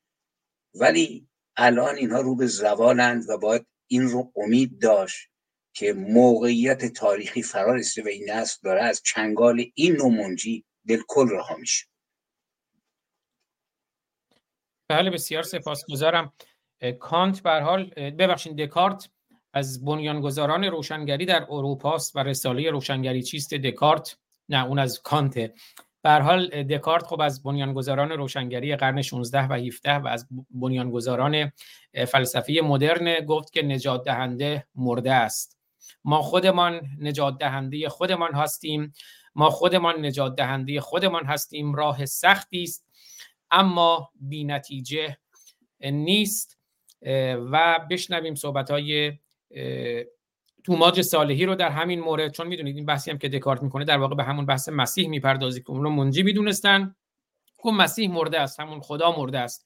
ولی الان اینها رو به زوالند و باید این رو امید داشت. که موقعیت تاریخی فرا رسیده و این نسل داره از چنگال این منجی بالکل رها میشه. بله بسیار سپاسگزارم. کانت به حال ببخشید دکارت از بنیانگذاران روشنگری در اروپا است و رساله روشنگری چیست؟ دکارت؟ نه اون از کانته. به حال دکارت خب از بنیانگذاران روشنگری قرن 16 و 17 و از بنیانگذاران فلسفی مدرن گفت که نجات دهنده مرده است. ما خودمان نجات دهنده خودمان هستیم. ما خودمان نجات دهنده خودمان هستیم. راه سختی است. اما بی نتیجه نیست. و بشنویم صحبت های توماج صالحی رو در همین مورد چون می‌دونید این بحثی هم که دکارت می‌کنه در واقع به همون بحث مسیح می‌پردازی که اون رو منجی می‌دونستن. که مسیح مرده است همون خدا مرده است.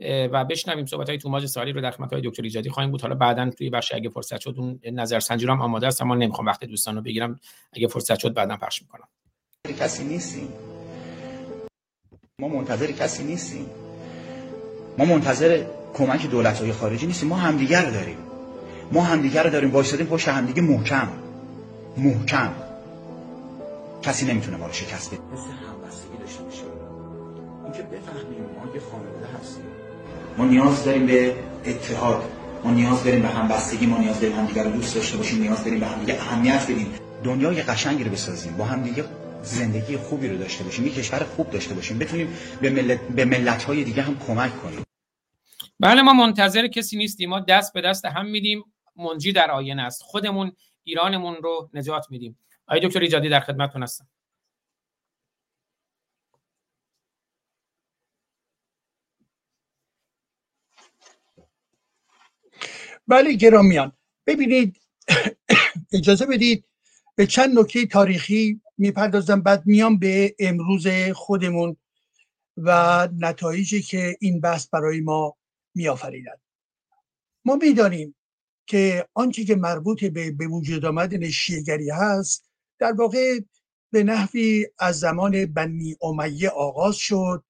و بشنویم صحبت های توماج صالحی رو در خدمت های دکتر ایجادی خواهیم بود. حالا بعدا توی بخش اگه فرصت شد اون نظرسنجی رو هم آماده است اما نمی‌خوام وقت دوستان رو بگیرم. اگه فرصت شد بعدا پخش می‌کنم. کسی نیستیم. ما منتظر کسی نیستیم. ما منتظر کمک دولت های خارجی نیستیم. ما همدیگر رو داریم. ما همدیگر رو داریم. وایسادیم پشت همدیگه محکم. محکم. کسی نمی‌تونه ما رو شکست بده. مثل همبستگی داشته باشه اینکه بفهمیم ما یه خانواده هستیم. ما نیاز داریم به اتحاد ما نیاز داریم به همبستگی ما نیاز داریم همدیگر رو دوست داشته باشیم نیاز داریم به همدیگه اهمیت بدیم. دنیای قشنگی رو بسازیم با همدیگه زندگی خوبی رو داشته باشیم یه کشور خوب داشته باشیم بتونیم به ملت به ملت های دیگه هم کمک کنیم. بله ما منتظر کسی نیستیم ما دست به دست هم میدیم. منجی در آینه است. خودمون ایرانمون رو نجات میدیم. آقای دکتر ایجادی در خدمتتون هستم. بله گرامیان ببینید اجازه بدید به چند نکته تاریخی می‌پردازم بعد میام به امروز خودمون و نتایجی که این بحث برای ما میآفریند. ما می‌دانیم که آنچه که مربوط به به وجود آمدن شیعگری هست در واقع به نحوی از زمان بنی امیه آغاز شد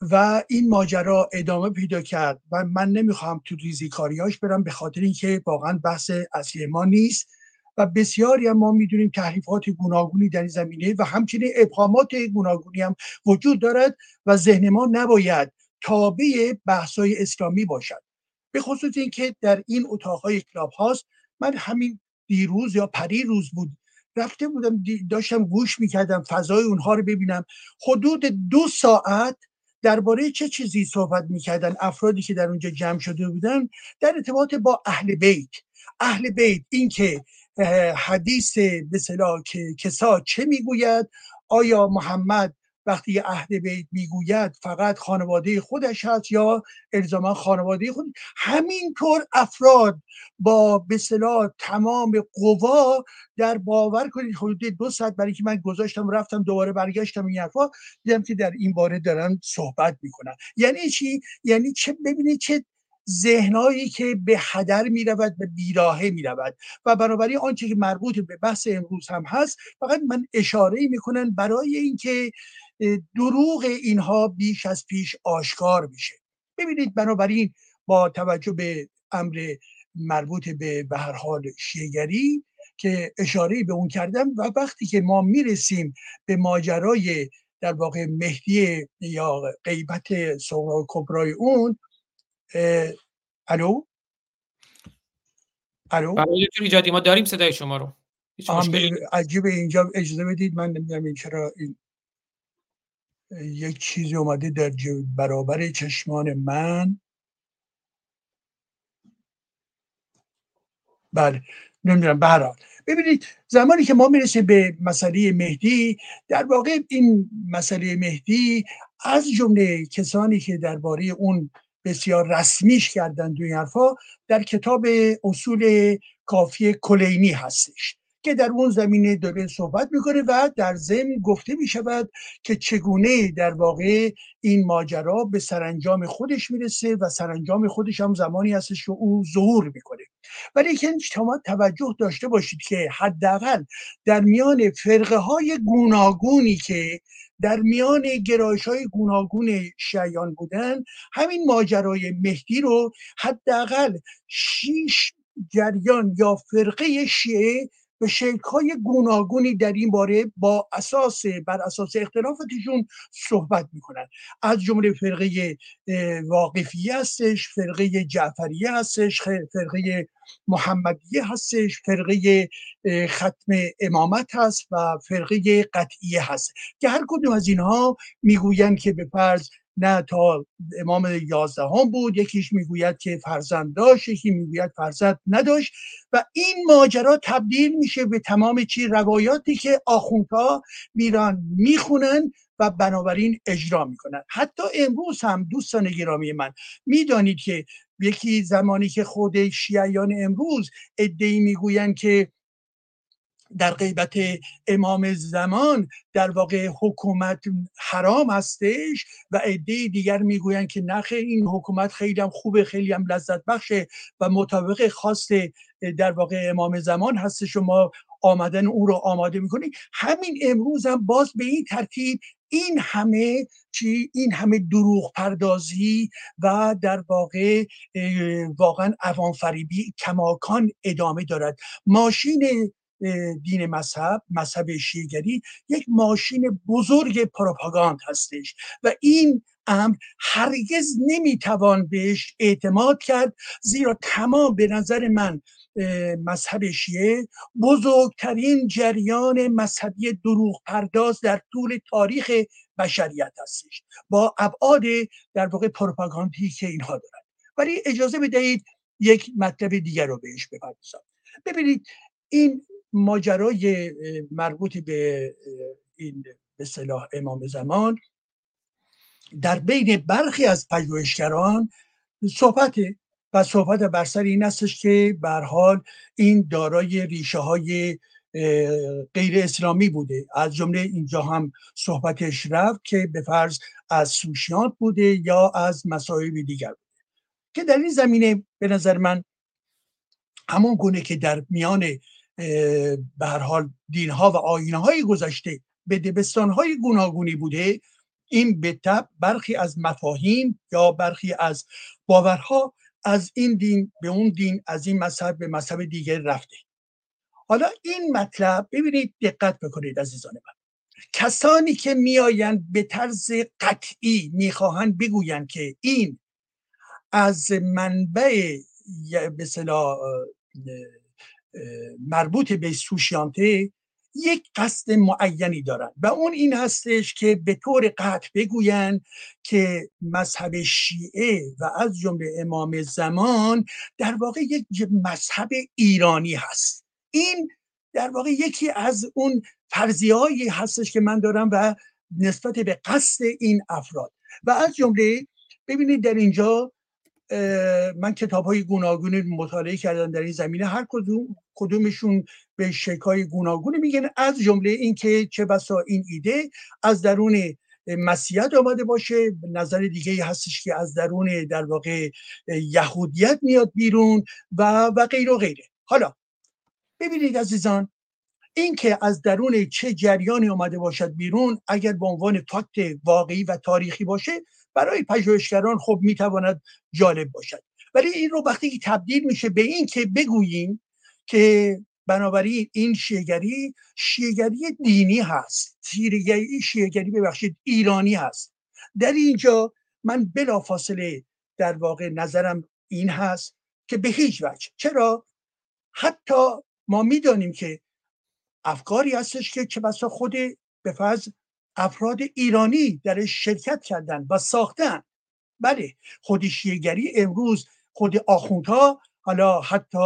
و این ماجرا ادامه پیدا کرد و من نمی‌خوام تو ریزیکاریاش برم به خاطر اینکه واقعا بحث اصلی ما نیست و بسیاری هم ما می‌دونیم تحریفات گوناگونی در این زمینه و همچنین ابهامات گوناگونی هم وجود دارد و ذهن ما نباید تابع بحث‌های اسلامی باشد. به خصوص اینکه در این اتاقهای کلاب هاست من همین دیروز یا پری روز بود رفته بودم داشتم گوش می‌کردم فضای اونها رو ببینم. حدود دو ساعت درباره چه چیزی صحبت می‌کردن افرادی که در اونجا جمع شده بودن؟ در ارتباط با اهل بیت. اهل بیت اینکه حدیث به که کسا چه می‌گوید؟ آیا محمد وقتی اهل بیت می‌گوید فقط خانواده خودش هست یا الزاما خانواده خود؟ همینطور افراد با به تمام قوا در باور کنید حدود دو ساعت برای که من گذاشتم رفتم دوباره برگشتم این حرفا دیدم که در این باره دارن صحبت می‌کنن. یعنی چی؟ یعنی چه ببینید چه ذهنهایی که به هدر می رود به بیراهه می رود و بنابراین آنچه که مربوط به بحث امروز هم هست فقط من اشاره می‌کنن برای اینکه دروغ اینها بیش از پیش آشکار میشه. ببینید بنابراین با توجه به امر مربوط به به هر حال شیگری که اشاره به اون کردم و وقتی که ما می‌رسیم به ماجرای در واقع مهدی یا غیبت صغرا کبرای اون الو؟ الو؟ ایجادی ما داریم صدای شما رو. عجیب اینجا اجازه بدید من نمی‌دونم این چرا این یک چیزی اومده در برابر چشمان من. بله نمی‌دونم. به ببینید زمانی که ما می‌رسیم به مسئله مهدی در واقع این مسئله مهدی از جمله کسانی که درباره اون بسیار رسمیش کردن دوی حرفا در کتاب اصول کافی کلینی هستش. که در اون زمینه داره صحبت می‌کنه و در ضمن گفته می‌شود که چگونه در واقع این ماجرا به سرانجام خودش می‌رسه و سرانجام خودش هم زمانی هستش که او ظهور می‌کنه. ولی که شما توجه داشته باشید که حداقل در میان فرقه های گوناگونی که در میان گرایش های گوناگون شیعان بودن همین ماجرای مهدی رو حداقل شیش جریان یا فرقه شیعه به شکل‌های گوناگونی در این باره با اساس بر اساس اختلافاتشون صحبت می‌کنن. از جمله فرقه واقفیه هستش فرقه جعفریه هستش فرقه محمدیه هستش فرقه ختم امامت هست و فرقه قطعیه هست. که هر کدوم از اینها می‌گویند که به فرض نه تا امام یازدهم بود. یکیش می‌گوید که فرزند داشت یکی می‌گوید فرزند نداشت. و این ماجرا تبدیل میشه به تمام چی؟ روایاتی که آخوندها میران می‌خونن و بنابراین اجرا می‌کنن. حتی امروز هم دوستان گرامی من می‌دانید که یکی زمانی که خود شیعیان امروز ادعی می‌گویند که در غیبت امام زمان در واقع حکومت حرام هستش و عده دیگر می‌گویند که نخ این حکومت خیلی هم خوبه خیلی هم لذت بخشه و مطابق خواست در واقع امام زمان هست شما آمدن او رو آماده می‌کنید همین امروز هم باز به این ترتیب این همه چی این همه دروغ پردازی و در واقع واقعا عوام فریبی کماکان ادامه دارد. ماشین دین مذهب مذهب شیعگری یک ماشین بزرگ پروپاگاند هستش و این امر هرگز نمی‌توان بهش اعتماد کرد زیرا تمام به نظر من مذهب شیعه بزرگترین جریان مذهبی دروغ پرداز در طول تاریخ بشریت هستش با ابعاد در واقع پروپاگاندی که اینها دارد ولی اجازه بدهید یک مطلب دیگر رو بهش بپردازم. ببینید این ماجرای مربوط به این به صلاح امام زمان. در بین برخی از پژوهشگران صحبت و صحبت بر سر این استش که بر حال این دارای ریشه های غیر اسلامی بوده. از جمله اینجا هم صحبتش رفت که به فرض از سوشیانت بوده یا از مسائل دیگر بوده. که در این زمینه به نظر من همون گونه که در میان به هر حال دینها و آینه های گذشته به دبستان های گوناگونی بوده این به تب برخی از مفاهیم یا برخی از باورها از این دین به اون دین از این مذهب به مذهب دیگر رفته. حالا این مطلب ببینید دقت بکنید عزیزان من. کسانی که میآیند به طرز قطعی می‌خواهند بگویند که این از منبع به مربوط به سوشیانته یک قصد معینی دارن و اون این هستش که به طور قطع بگویند که مذهب شیعه و از جمله امام زمان در واقع یک مذهب ایرانی هست. این در واقع یکی از اون فرضیهایی هستش که من دارم و نسبت به قصد این افراد. و از جمله ببینید در اینجا من کتاب های گوناگونی مطالعه کردم در این زمینه هر کدوم کدومشون به شکای گوناگونی میگن از جمله اینکه چه بسا این ایده از درون مسیحیت آمده باشه نظر دیگه هستش که از درون در واقع یهودیت میاد بیرون و و غیر و غیره. حالا ببینید عزیزان این که از درون چه جریانی آمده باشد بیرون اگر به عنوان فکت واقعی و تاریخی باشه برای پژوهشگران خب می‌تواند جالب باشد. ولی این رو وقتی تبدیل میشه به این که بگوییم که بنابراین این شیگری شیگری دینی هست. شیگری شیگری ببخشید ایرانی هست. در اینجا من بلافاصله در واقع نظرم این هست که به هیچ وجه. چرا؟ حتی ما می‌دانیم که افکاری هستش که چه بسا خود به فرض افراد ایرانی درش شرکت کردن و ساختن. بله خود شیگری امروز خود آخوندها حالا حتی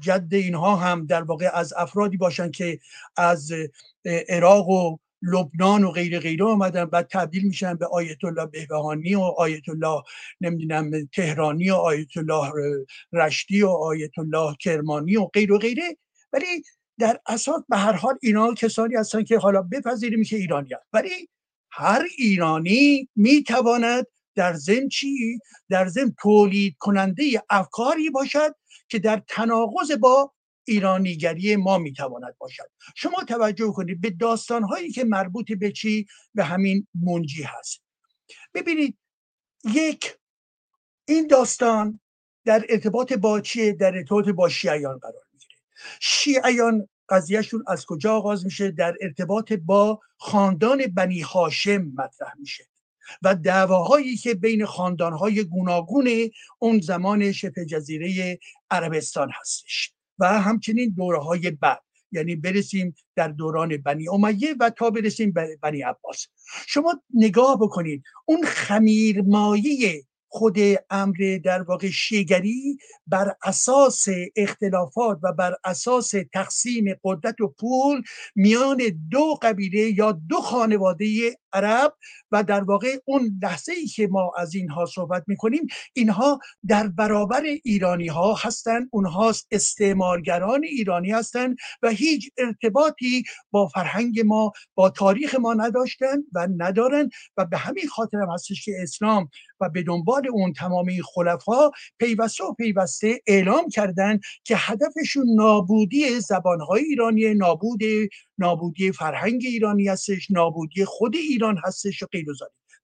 جد اینها هم در واقع از افرادی باشن که از عراق و لبنان و غیر غیره آمدن بعد تبدیل میشن به آیت الله بهبهانی و آیت الله نمی‌دونم تهرانی و آیت الله رشتی و آیت الله کرمانی و غیر و غیره. ولی در اساس به هر حال اینا کسانی هستن که حالا بپذیریم که ایرانی هست ولی هر ایرانی می‌تواند در ضمن چی؟ در ضمن تولید کننده افکاری باشد که در تناقض با ایرانیگری ما می‌تواند باشد. شما توجه کنید به داستان هایی که مربوط به چی؟ به همین منجی هست. ببینید یک این داستان در ارتباط با چیه؟ در ارتباط با شیعیان قرار شیعیان قضیهشون از کجا آغاز میشه؟ در ارتباط با خاندان بنی هاشم مطرح میشه. و دعواهایی که بین خاندانهای گوناگون اون زمان شبه جزیره عربستان هستش. و همچنین دوره های بعد یعنی برسیم در دوران بنی امیه و تا برسیم به بنی عباس. شما نگاه بکنید اون خمیرمایه خود امر در واقع شیگری بر اساس اختلافات و بر اساس تقسیم قدرت و پول میان دو قبیله یا دو خانواده عرب و در واقع اون لحظه ای که ما از اینها صحبت می‌کنیم اینها در برابر ایرانی ها هستند اونها استعمارگران ایرانی هستند و هیچ ارتباطی با فرهنگ ما با تاریخ ما نداشتن و ندارن و به همین خاطر هم هستش که اسلام و به دنبال اون تمامی خلفا پیوسته و پیوسته اعلام کردند که هدفشون نابودی زبانهای ایرانی نابود نابودی فرهنگ ایرانی هستش نابودی خود ایران هستش و غیر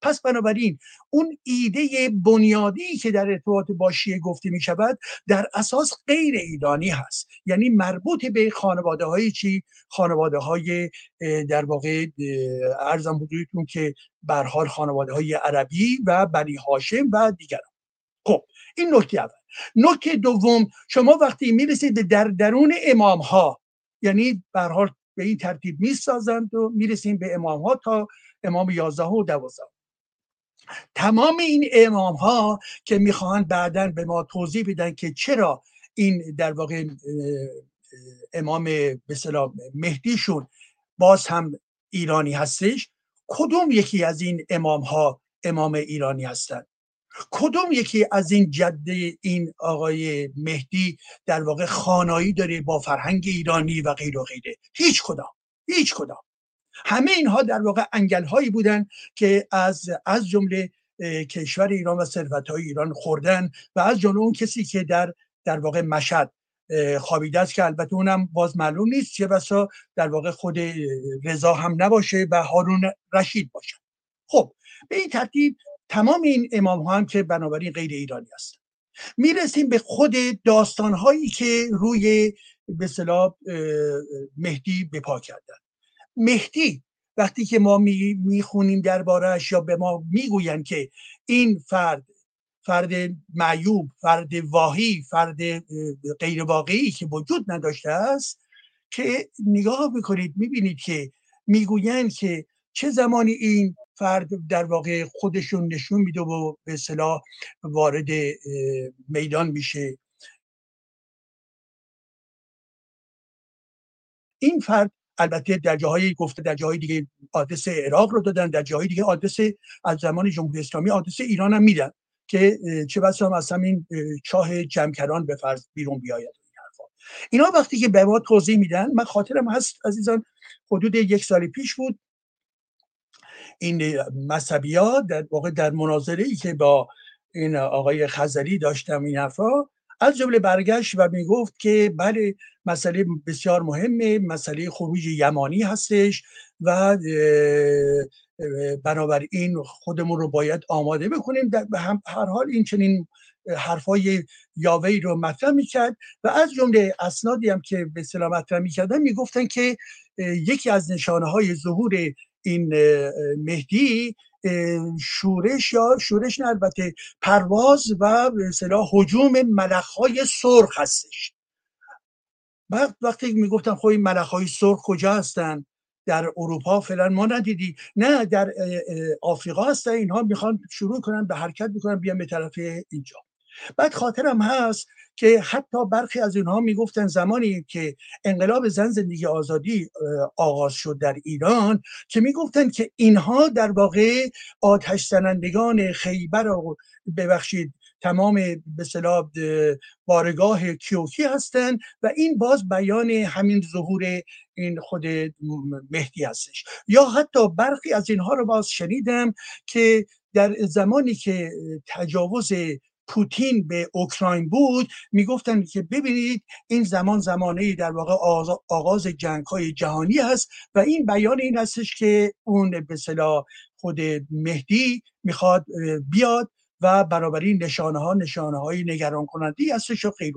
پس بنابراین اون ایده بنیادی که در ارتباط با شیعه گفته می شود در اساس غیر ایرانی هست. یعنی مربوط به خانواده های چی؟ خانواده های در واقع ارزم حضورتون که بر حال خانواده های عربی و بنی هاشم و دیگران. خب این نکته اول. نکته دوم شما وقتی می‌رسید در درون امام ها یعنی به حال به این ترتیب می‌سازند و می‌رسیم به امام ها تا امام 11 و 12 تمام این امام ها که می‌خواهند بعدا به ما توضیح بدن که چرا این در واقع امام به مهدیشون باز هم ایرانی هستش کدوم یکی از این امام ها امام ایرانی هستند؟ کدوم یکی از این جده این آقای مهدی در واقع خانایی داره با فرهنگ ایرانی و غیر و غیره؟ هیچ کدام هیچ کدام. همه اینها در واقع انگل هایی بودن که از از جمله کشور ایران و ثروت های ایران خوردن و از جمله اون کسی که در در واقع مشهد خوابیده است که البته اونم باز معلوم نیست چه بسا در واقع خود رضا هم نباشه و هارون رشید باشه. خب به این ترتیب تمام این امام ها هم که بنابراین غیر ایرانی هستن. می‌رسیم به خود داستان هایی که روی به مهدی بپا کردن. مهدی وقتی که ما می‌خونیم دربارهش یا به ما می‌گویند که این فرد فرد معیوب فرد واهی فرد غیر واقعی که وجود نداشته است که نگاه بکنید می‌بینید که می‌گویند که چه زمانی این فرد در واقع خودشون نشون میده و به صلاح وارد میدان میشه. این فرد البته در جاهای گفته در جاهای دیگه آدرس عراق رو دادن در جاهای دیگه آدرس از زمان جمهوری اسلامی آدرس ایران هم میدن که چه بسا هم از همین چاه جمکران به فرض بیرون بیاید اینا وقتی که به ما توضیح میدن من خاطرم هست عزیزان حدود یک سال پیش بود. این مذهبی ها در واقع در مناظره ای که با این آقای خزری داشتم این حرفا از جمله برگشت و می‌گفت که بله مسئله بسیار مهمه مسئله خروج یمانی هستش و بنابراین خودمون رو باید آماده بکنیم. در هر حال این چنین حرفای یاوهی رو مطرح می‌کرد و از جمله اسنادی هم که به اصطلاح مطرح می‌کردن می‌گفتن که یکی از نشانه های ظهور این مهدی شورش یا شورش نه البته پرواز و مثلا حجوم ملخهای سرخ هستش. بعد وقتی می‌گفتن خب این ملخهای سرخ کجا هستن؟ در اروپا فعلا ما ندیدی. نه در آفریقا هستن اینها می‌خوان شروع کنن به حرکت می‌کنن بیان به طرف اینجا. بعد خاطرم هست که حتی برخی از اینها می‌گفتن زمانی که انقلاب زن زندگی آزادی آغاز شد در ایران که می‌گفتن که اینها در واقع آتش زنندگان خیبر و ببخشید تمام به بارگاه کیوکی هستند و این باز بیان همین ظهور این خود مهدی هستش. یا حتی برخی از اینها رو باز شنیدم که در زمانی که تجاوز پوتین به اوکراین بود می‌گفتن که ببینید این زمان زمانه در واقع آغاز جنگ های جهانی هست و این بیان این هستش که اون به خود مهدی می‌خواد بیاد و بنابراین نشانه ها نشانه های نگران کننده هستش و غیر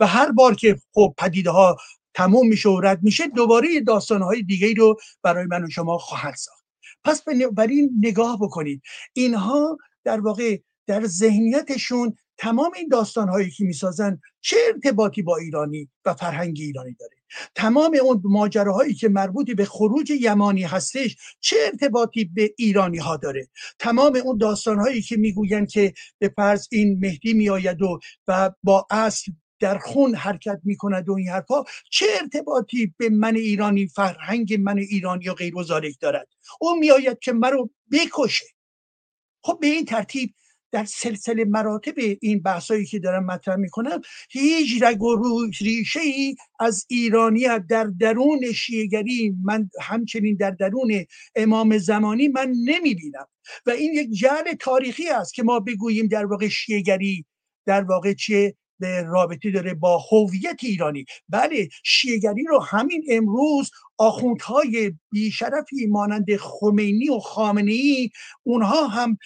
و هر بار که خب پدیده ها تموم میشه و رد میشه دوباره داستان های دیگه رو برای من و شما خواهد ساخت. پس بر این نگاه بکنید. اینها در واقع در ذهنیتشون تمام این داستان هایی که می‌سازن چه ارتباطی با ایرانی و فرهنگ ایرانی داره؟ تمام اون ماجراهایی که مربوطی به خروج یمانی هستش چه ارتباطی به ایرانی ها داره؟ تمام اون داستان هایی که می‌گوین که به فرض این مهدی میآید و و با اصل در خون حرکت می‌کند و این حرفا چه ارتباطی به من ایرانی فرهنگ من ایرانی یا غیر دارد؟ او میآید که مرا بکشه. خب به این ترتیب در سلسله مراتب این بحثایی که دارم مطرح می‌کنم هیچ رگ و ریشه ای از ایرانیت در درون شیعگری من همچنین در درون امام زمانی من نمی‌بینم. و این یک جعل تاریخی است که ما بگوییم در واقع شیعگری در واقع چیه به رابطه داره با هویت ایرانی. بله شیعگری رو همین امروز آخوندهای بیشرفی مانند خمینی و خامنه ای اونها هم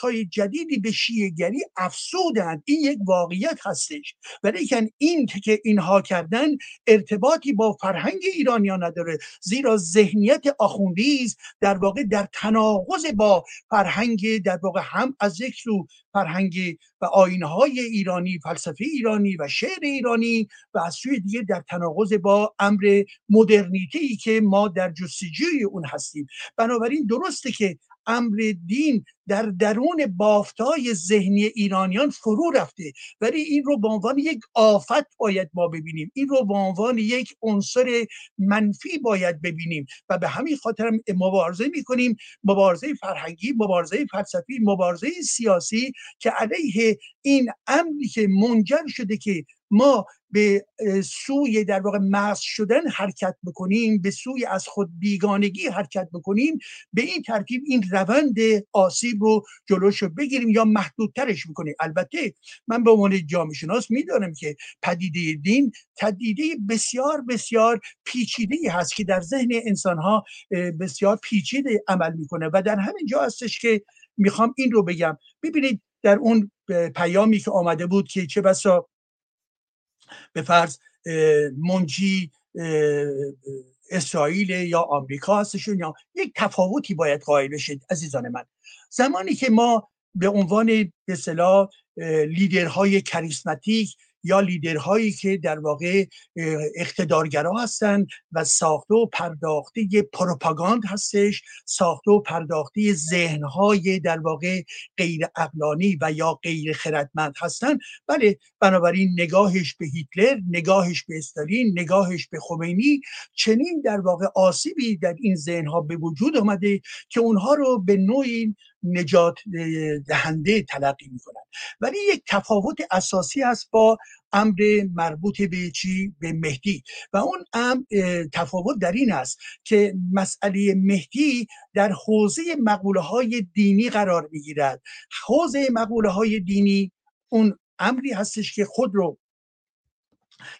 های جدیدی به شیعگری افسودند این یک واقعیت هستش. ولیکن این که اینها کردن ارتباطی با فرهنگ ایرانیان نداره. زیرا ذهنیت آخوندی در واقع در تناقض با فرهنگ در واقع هم از یک سو فرهنگ و آینهای ایرانی فلسفه ایرانی و شعر ایرانی و از سوی دیگه در تناقض با امر مدرنیته ای که ما در جستجوی اون هستیم. بنابراین درسته که امر دین در درون بافتای ذهنی ایرانیان فرو رفته ولی این رو به عنوان یک آفت باید ما ببینیم. این رو به عنوان یک عنصر منفی باید ببینیم و به همین خاطر مبارزه می‌کنیم. مبارزه فرهنگی مبارزه فلسفی مبارزه سیاسی که علیه این امری که منجر شده که ما به سوی در واقع مغز شدن حرکت بکنیم به سوی از خود بیگانگی حرکت بکنیم به این ترتیب این روند آسیب رو جلوش رو بگیریم یا محدودترش بکنیم. البته من به عنوان جامعه شناس می‌دانم که پدیده دین تدیده بسیار بسیار پیچیده هست که در ذهن انسان ها بسیار پیچیده عمل می‌کنه. و در همین جا هستش که می‌خوام این رو بگم. ببینید در اون پیامی که آمده بود که چه بسا به فرض منجی اسرائیل یا آمریکا هستشون یا یک تفاوتی باید قائل بشید عزیزان من. زمانی که ما به عنوان به لیدرهای کریسماتیک یا لیدرهایی که در واقع اقتدارگرا هستند و ساخته و پرداخته پروپاگاند هستش ساخته و پرداخته ذهنهای در واقع غیر اقلانی و یا غیر خردمند هستند. بله بنابراین نگاهش به هیتلر نگاهش به استالین نگاهش به خمینی چنین در واقع آسیبی در این ذهنها به وجود آمده که اونها رو به نوعی نجات دهنده تلقی می‌کنن. ولی یک تفاوت اساسی است با امر مربوط به چی؟ به مهدی. و اون امر تفاوت در این است که مسئله مهدی در حوزه مقوله های دینی قرار می‌گیرد. حوزه مقوله های دینی اون امری هستش که خود رو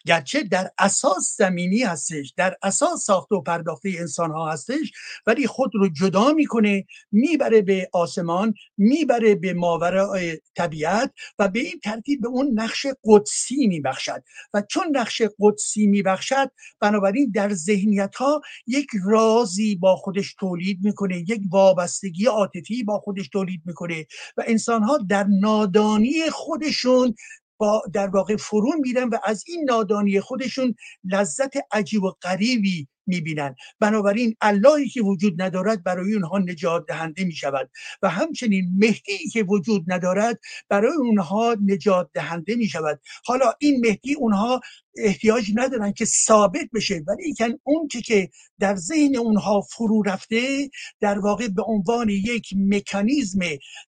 گرچه در اساس زمینی هستش در اساس ساخته و پرداخته انسان ها هستش ولی خود رو جدا می‌کنه می‌بره به آسمان می‌بره به ماورای طبیعت و به این ترتیب به اون نقش قدسی میبخشد. و چون نقش قدسی میبخشد بنابراین در ذهنیت ها یک رازی با خودش تولید می‌کنه یک وابستگی عاطفی با خودش تولید می‌کنه و انسان ها در نادانی خودشون با در واقع فرو میرن و از این نادانی خودشون لذت عجیب و غریبی می‌بینن. بنابراین اللهی که وجود ندارد برای اونها نجات دهنده می‌شود و همچنین مهدی که وجود ندارد برای اونها نجات دهنده می‌شود. حالا این مهدی اونها احتیاج ندارن که ثابت بشه. ولی اون که که در ذهن اونها فرو رفته در واقع به عنوان یک مکانیزم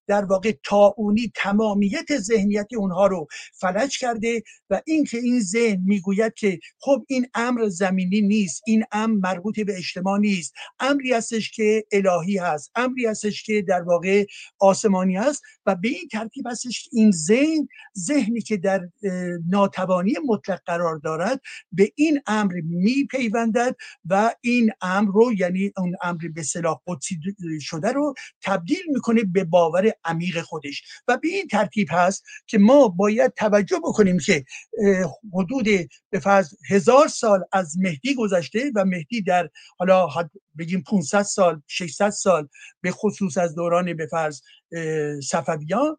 در واقع تاونی تمامیت ذهنیت اونها رو فلج کرده و این که این ذهن می‌گوید که خب این امر زمینی نیست این امر مربوط به اجتماع نیست. امری هستش که الهی هست. امری هستش که در واقع آسمانی هست و به این ترتیب هستش این ذهن ذهنی که در ناتوانی مطلق قرار قرار دارد به این امر میپیوندد و این امر رو یعنی اون امر به صلاح قدسی شده رو تبدیل می‌کنه به باور عمیق خودش. و به این ترتیب هست که ما باید توجه بکنیم که حدود به فرض هزار سال از مهدی گذشته و مهدی در حالا بگیم 500 سال 600 سال به خصوص از دوران به فرض صفویان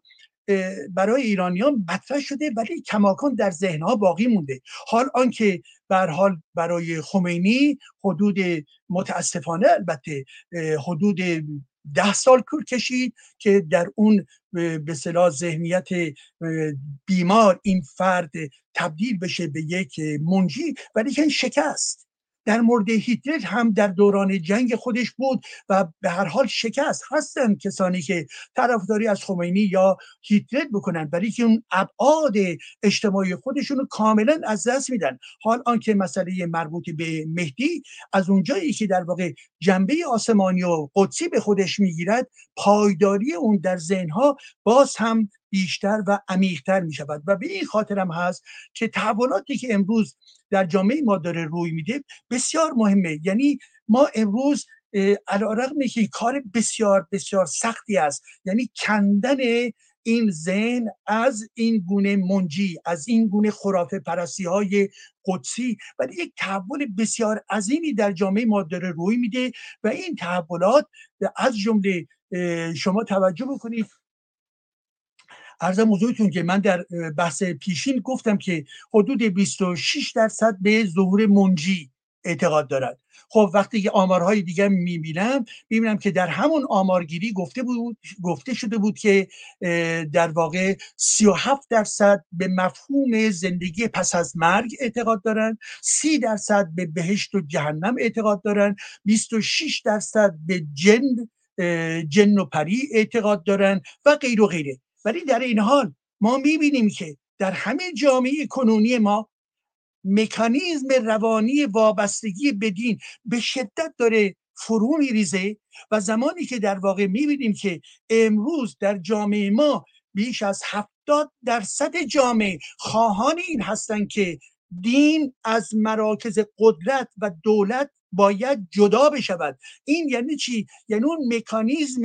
برای ایرانیان مطرح شده ولی کماکان در ذهنها باقی مونده. حال آنکه بر حال برای خمینی حدود متاسفانه البته حدود ده سال کور کشید که در اون به صلاح ذهنیت بیمار این فرد تبدیل بشه به یک منجی ولی که شکست. در مورد هیتلر هم در دوران جنگ خودش بود و به هر حال شکست. هستن کسانی که طرفداری از خمینی یا هیتلر بکنن برای که اون ابعاد اجتماعی خودشون رو کاملا از دست میدن. حال آنکه مسئله مربوط به مهدی از اونجایی که در واقع جنبه آسمانی و قدسی به خودش می‌گیرد پایداری اون در ذهنها باز هم بیشتر و عمیقتر می شود و به این خاطرم هست که تحولاتی که امروز در جامعه ما داره روی میده بسیار مهمه. یعنی ما امروز علیرغم که کار بسیار بسیار سختی است یعنی کندن این ذهن از این گونه منجی از این گونه خرافه پرستی های قدسی. و یک تحول بسیار عظیمی در جامعه ما داره روی میده و این تحولات از جمله شما توجه بکنید ارزم حضورتون که من در بحث پیشین گفتم که حدود 26 درصد به ظهور منجی اعتقاد دارد. خب وقتی که آمارهای دیگر می‌بینم می‌بینم که در همون آمارگیری گفته بود گفته شده بود که در واقع 37 درصد به مفهوم زندگی پس از مرگ اعتقاد دارن 30 درصد به بهشت و جهنم اعتقاد دارن 26 درصد به جن جن و پری اعتقاد دارن و غیر و غیره. ولی در این حال ما می‌بینیم که در همه جامعه کنونی ما مکانیزم روانی وابستگی به دین به شدت داره فرو میریزه و زمانی که در واقع می‌بینیم که امروز در جامعه ما بیش از هفتاد درصد جامعه خواهان این هستند که دین از مراکز قدرت و دولت باید جدا بشود. این یعنی چی؟ یعنی اون مکانیزم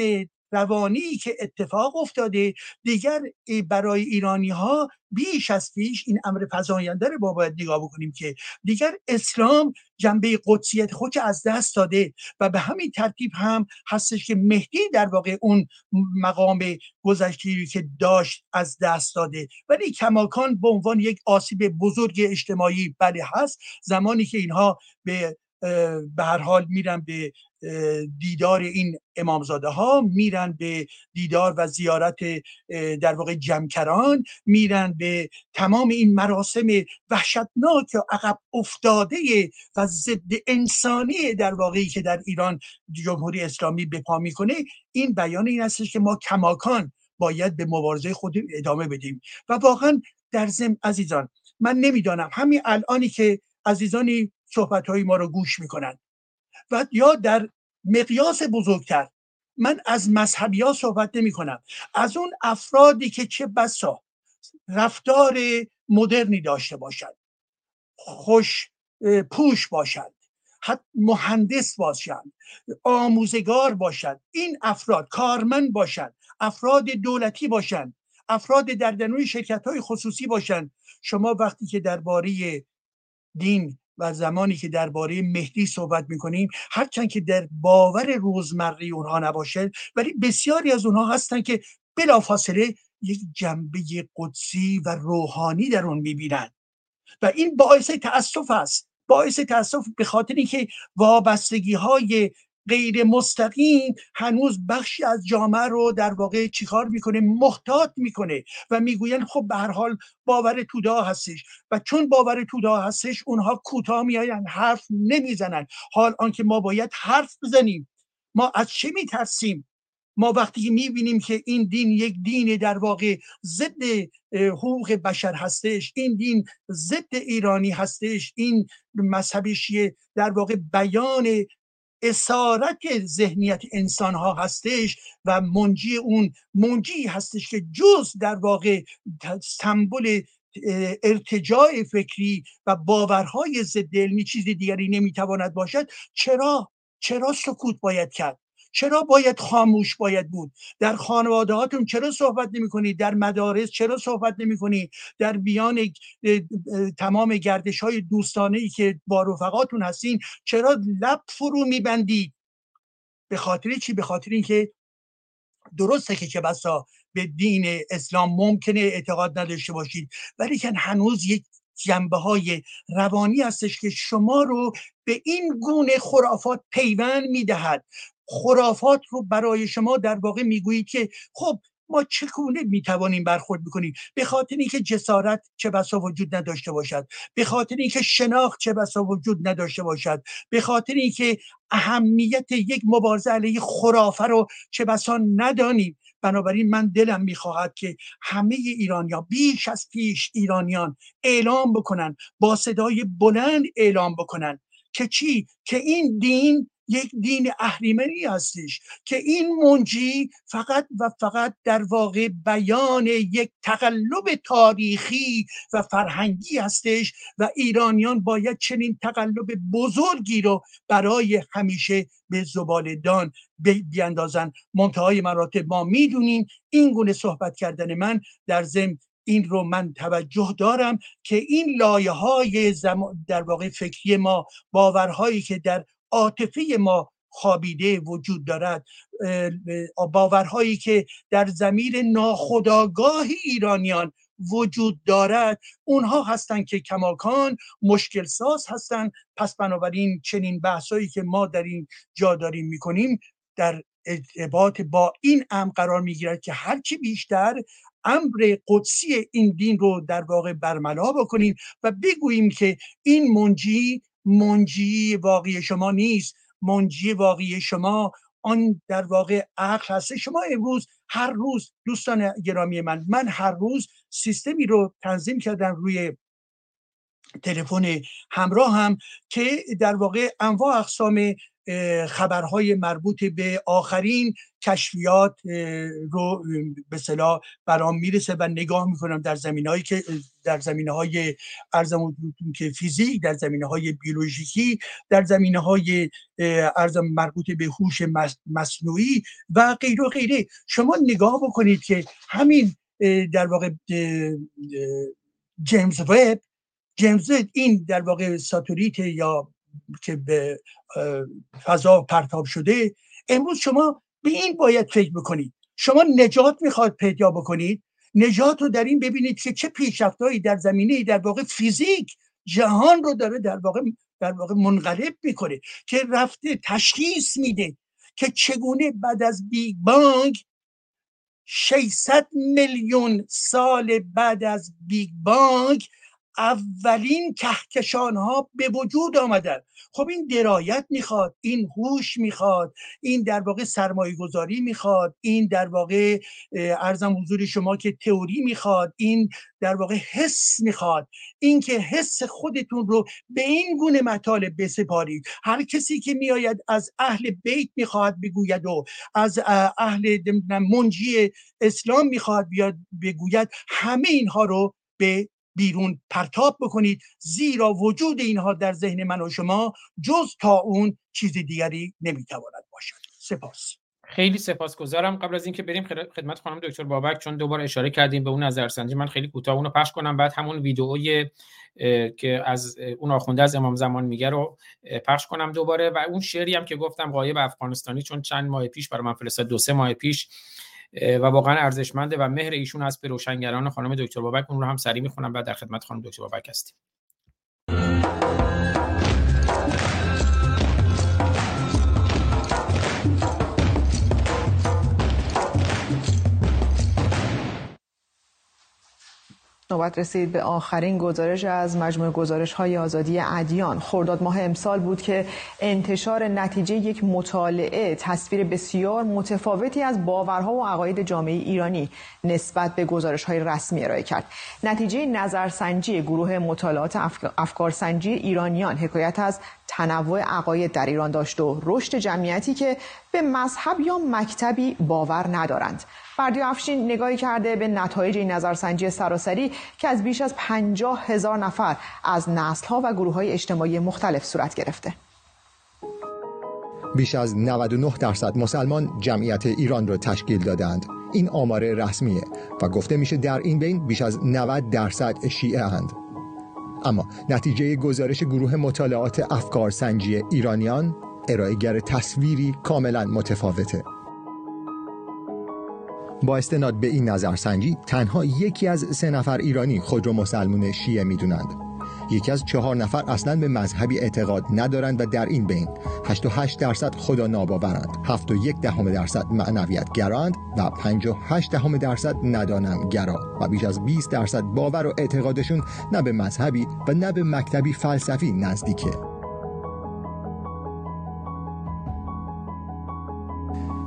روانی که اتفاق افتاده دیگر برای ایرانی ها بیش از پیش این امر فضاینده رو با باید نگاه بکنیم که دیگر اسلام جنبه قدسیت خود از دست داده و به همین ترتیب هم هستش که مهدی در واقع اون مقام گذشتی که داشت از دست داده. ولی کماکان به عنوان یک آسیب بزرگ اجتماعی بله هست. زمانی که اینها به به هر حال میرن به دیدار این امامزاده ها میرن به دیدار و زیارت در واقع جمکران میرن به تمام این مراسم وحشتناک و عقب افتاده و ضد انسانی در واقعی که در ایران جمهوری اسلامی به پا می‌کنه. این بیان این هستش که ما کماکان باید به مبارزه خود ادامه بدیم. و واقعا در ضمن عزیزان من نمی‌دانم همین الانی که عزیزانی صحبت های ما رو گوش می‌کنن. و یا در مقیاس بزرگتر من از مذهبی ها صحبت نمی کنم از اون افرادی که چه بسا رفتار مدرنی داشته باشند خوش پوش باشند حتی مهندس باشند آموزگار باشند این افراد کارمند باشند افراد دولتی باشند افراد در درون شرکت های خصوصی باشند. شما وقتی که درباره دین و زمانی که درباره مهدی صحبت می‌کنیم هرچند که در باور روزمره اونها نباشه ولی بسیاری از اونها هستن که بلافاصله یک جنبه قدسی و روحانی در اون می‌بینن. و این باعث تاسف است. باعث تاسف به خاطر اینکه وابستگی های غیر مستقیم هنوز بخشی از جامعه رو در واقع چیکار می‌کنه؟ محتاط می‌کنه و می‌گوین خب به هر حال باور تودا هستش و چون باور تودا هستش اونها کوتاه میآیند حرف نمی‌زنن حال آنکه ما باید حرف بزنیم. ما از چه میترسیم؟ ما وقتی می‌بینیم که این دین یک دین در واقع ضد حقوق بشر هستش این دین ضد ایرانی هستش این مذهب شیعه در واقع بیان اسارت ذهنیت انسان ها هستش و منجی اون منجی هستش که جز در واقع سمبل ارتجاع فکری و باورهای ضد علمی چیز دیگری نمی‌تواند باشد چرا چرا سکوت باید کرد؟ چرا باید خاموش باید بود؟ در خانواده هاتون چرا صحبت نمی کنید در مدارس چرا صحبت نمی کنید در بیان تمام گردش های دوستانه ای که با رفقاتون هستین چرا لب فرو میبندید؟ به خاطر چی؟ به خاطر اینکه درسته که چه بسا به دین اسلام ممکنه اعتقاد نداشته باشید ولی که هنوز یک جنبه های روانی هستش که شما رو به این گونه خرافات پیوند می‌دهد. خرافات رو برای شما در واقع می‌گویید که خب ما چگونه می‌توانیم برخورد بکنیم؟ به خاطر اینکه جسارت چه بسا وجود نداشته باشد. به خاطر اینکه شناخت چه بسا وجود نداشته باشد. به خاطر اینکه اهمیت یک مبارزه علیه خرافه رو چه بسا ندانیم. بنابراین من دلم می‌خواهد که همه ایرانیان بیش از پیش ایرانیان اعلام بکنن با صدای بلند اعلام بکنن که چی؟ که این دین یک دین اهریمنی هستش که این منجی فقط و فقط در واقع بیان یک تقلب تاریخی و فرهنگی هستش و ایرانیان باید چنین تقلب بزرگی رو برای همیشه به دان بیاندازن. منتهای مراتب ما می‌دونیم این گونه صحبت کردن من در ضمن این رو من توجه دارم که این لایه های در واقع فکری ما باورهایی که در عاطفه ما خوابیده وجود دارد. باورهایی که در زمیر ناخداگاه ایرانیان وجود دارد اونها هستند که کماکان مشکل ساز هستند. پس بنابراین چنین بحثایی که ما در این جا داریم می‌کنیم در ارتباط با این امر قرار می‌گیرد که هرچی بیشتر امر قدسی این دین رو در واقع برملا بکنیم و بگوییم که این منجی منجی واقعی شما نیست. منجی واقعی شما آن در واقع عقل هست. شما امروز هر روز دوستان گرامی من من هر روز سیستمی رو تنظیم کردم روی تلفن همراه هم که در واقع انواع اقسام خبرهای مربوط به آخرین کشفیات رو به صلاح برام می‌رسه و نگاه می‌کنم در زمینه که در زمینه های ارزم که فیزیک در زمینه های بیولوژیکی در زمینه های ارزم مربوط به هوش مصنوعی و غیره و غیره. شما نگاه بکنید که همین در واقع جیمز وب جیمز این در واقع satellite یا که به فضا پرتاب شده. امروز شما به این باید فکر بکنید. شما نجات می‌خواد پیدا بکنید. نجات رو در این ببینید که چه پیشرفتهایی در زمینه در واقع فیزیک جهان رو داره در واقع در واقع منقلب می‌کنه که رفته تشخیص میده که چگونه بعد از بیگ بانگ 600 میلیون سال بعد از بیگ بانگ اولین کهکشان ها به وجود آمدن. خب این درایت می‌خواد این هوش می‌خواد این در واقع سرمایه گذاری می‌خواد این در واقع عرضم حضور شما که تئوری می‌خواد این در واقع حس می‌خواد. این که حس خودتون رو به این گونه مطالب بسپارید. هر کسی که میآید از اهل بیت می‌خواد بگوید و از اهل منجی اسلام می‌خواد بیاد بگوید همه اینها رو به بیرون پرتاب بکنید زیرا وجود اینها در ذهن من و شما جز تا اون چیز دیگری نمی‌تواند باشد. سپاس. خیلی سپاسگزارم. قبل از اینکه بریم خدمت خانم دکتر بابک چون دوباره اشاره کردیم به اون نظرسنجی من خیلی کوتاه اونو پخش کنم. بعد همون ویدئوی که از اون آخونده از امام زمان میگه رو پخش کنم دوباره. و اون شعری هم که گفتم قایب افغانستانی چون چند ماه پیش برای من فرستاد دو سه ماه پیش. و واقعا ارزشمنده و مهر ایشون هست به روشنگران خانم دکتر بابک. اون رو هم سری می‌خونم و در خدمت خانم دکتر بابک هستیم. نوبت رسید به آخرین گزارش از مجموع گزارش های آزادی ادیان. خرداد ماه امسال بود که انتشار نتیجه یک مطالعه تصویر بسیار متفاوتی از باورها و عقاید جامعه ایرانی نسبت به گزارش های رسمی ارائه کرد. نتیجه نظرسنجی گروه مطالعات افکارسنجی ایرانیان حکایت از تنوع عقاید در ایران داشت و رشد جمعیتی که به مذهب یا مکتبی باور ندارند. بردیا افشین نگاهی کرده به نتایج این نظرسنجی سراسری که از بیش از پنجاه هزار نفر از نسلها و گروه های اجتماعی مختلف صورت گرفته. بیش از 99 درصد مسلمان جمعیت ایران را تشکیل دادند. این آمار رسمیه و گفته میشه در این بین بیش از 90 درصد شیعه اند. اما نتیجه گزارش گروه مطالعات افکار سنجی ایرانیان ارائهگر تصویری کاملا متفاوته. با استناد به این نظرسنجی تنها یکی از سه نفر ایرانی خود را مسلمون شیعه می‌دونند. یکی از چهار نفر اصلا به مذهبی اعتقاد ندارند و در این بین 88 درصد خدا ناباورند 71 دهم درصد معنویت گراند و 58 دهم درصد ندانم گرا و بیش از 20 درصد باور و اعتقادشون نه به مذهبی و نه به مکتبی فلسفی نزدیکه.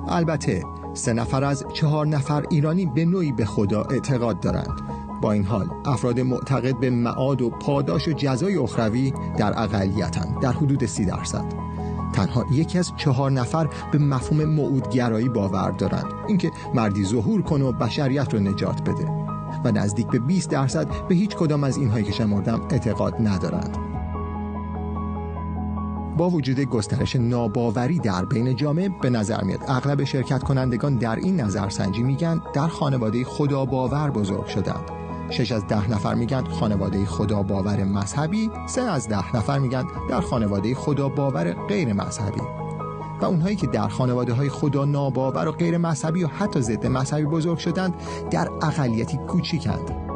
البته سه نفر از چهار نفر ایرانی به نوعی به خدا اعتقاد دارند. با این حال افراد معتقد به معاد و پاداش و جزای اخروی در اقلیتند در حدود سی درصد. تنها یکی از چهار نفر به مفهوم معودگرایی باور دارند. اینکه مردی ظهور کنه و بشریت رو نجات بده. و نزدیک به 20 درصد به هیچ کدام از اینهایی که شمردم اعتقاد ندارند. با وجود گسترش ناباوری در بین جامعه به نظر میاد. اغلب شرکت کنندگان در این نظرسنجی میگن در خانواده خدا باور بزرگ شدند. شش از ده نفر میگن خانواده خدا باور مذهبی سه از ده نفر میگن در خانواده خدا باور غیر مذهبی. و اونهایی که در خانواده های خدا ناباور و غیر مذهبی و حتی ضد مذهبی بزرگ شدند در اقلیتی کوچیکند.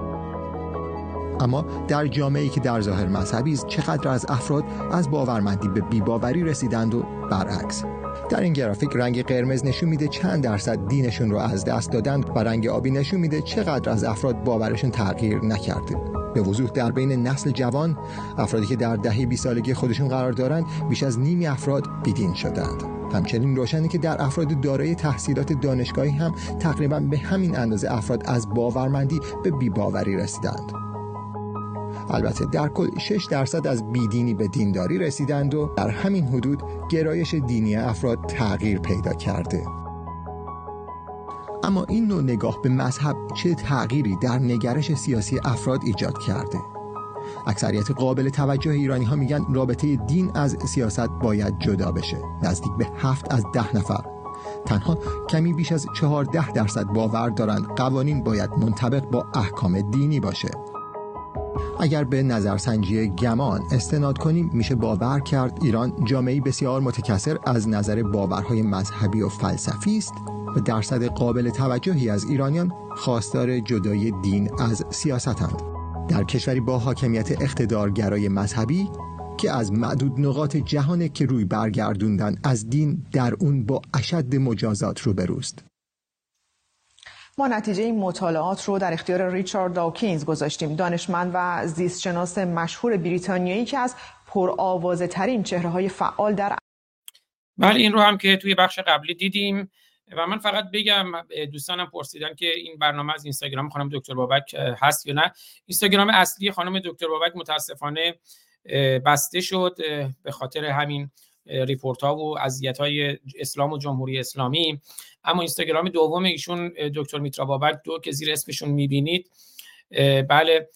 اما در جامعه‌ای که در ظاهر مذهبی است چقدر از افراد از باورمندی به بیباوری رسیدند و برعکس. در این گرافیک رنگ قرمز نشون میده چند درصد دینشون رو از دست دادند و رنگ آبی نشون میده چقدر از افراد باورشون تغییر نکرده. به وضوح در بین نسل جوان افرادی که در دهه 20 سالگی خودشون قرار دارند بیش از نیمی افراد بیدین شدند. همچنین روشنه که در افراد دارای تحصیلات دانشگاهی هم تقریبا به همین اندازه افراد از باورمندی به بیباوری رسیدند. البته در کل 6 درصد از بیدینی به دینداری رسیدند و در همین حدود گرایش دینی افراد تغییر پیدا کرده. اما این نوع نگاه به مذهب چه تغییری در نگرش سیاسی افراد ایجاد کرده؟ اکثریت قابل توجه ایرانی ها میگن رابطه دین از سیاست باید جدا بشه. نزدیک به هفت از ده نفر. تنها کمی بیش از چهارده درصد باور دارند قوانین باید منطبق با احکام دینی باشه. اگر به نظرسنجی گمان استناد کنیم میشه باور کرد ایران جامعه بسیار متکثر از نظر باورهای مذهبی و فلسفی است و درصد قابل توجهی از ایرانیان خواستار جدای دین از سیاستند. در کشوری با حاکمیت اقتدارگرای مذهبی که از معدود نقاط جهان که روی برگردوندن از دین در اون با اشد مجازات روبروست. ما نتیجه این مطالعات رو در اختیار ریچارد داوکینز گذاشتیم. دانشمند و زیستشناس مشهور بریتانیایی که از پرآوازه ترین چهره های فعال در بله این رو هم که توی بخش قبلی دیدیم. و من فقط بگم دوستانم پرسیدن که این برنامه از اینستاگرام خانم دکتر بابک هست یا نه. اینستاگرام اصلی خانم دکتر بابک متاسفانه بسته شد به خاطر همین ریپورت ها و اذیت های اسلام و جمهوری اسلامی. اما اینستاگرام دوم ایشون دکتر میترا بابک دو که زیر اسمشون می‌بینید. بله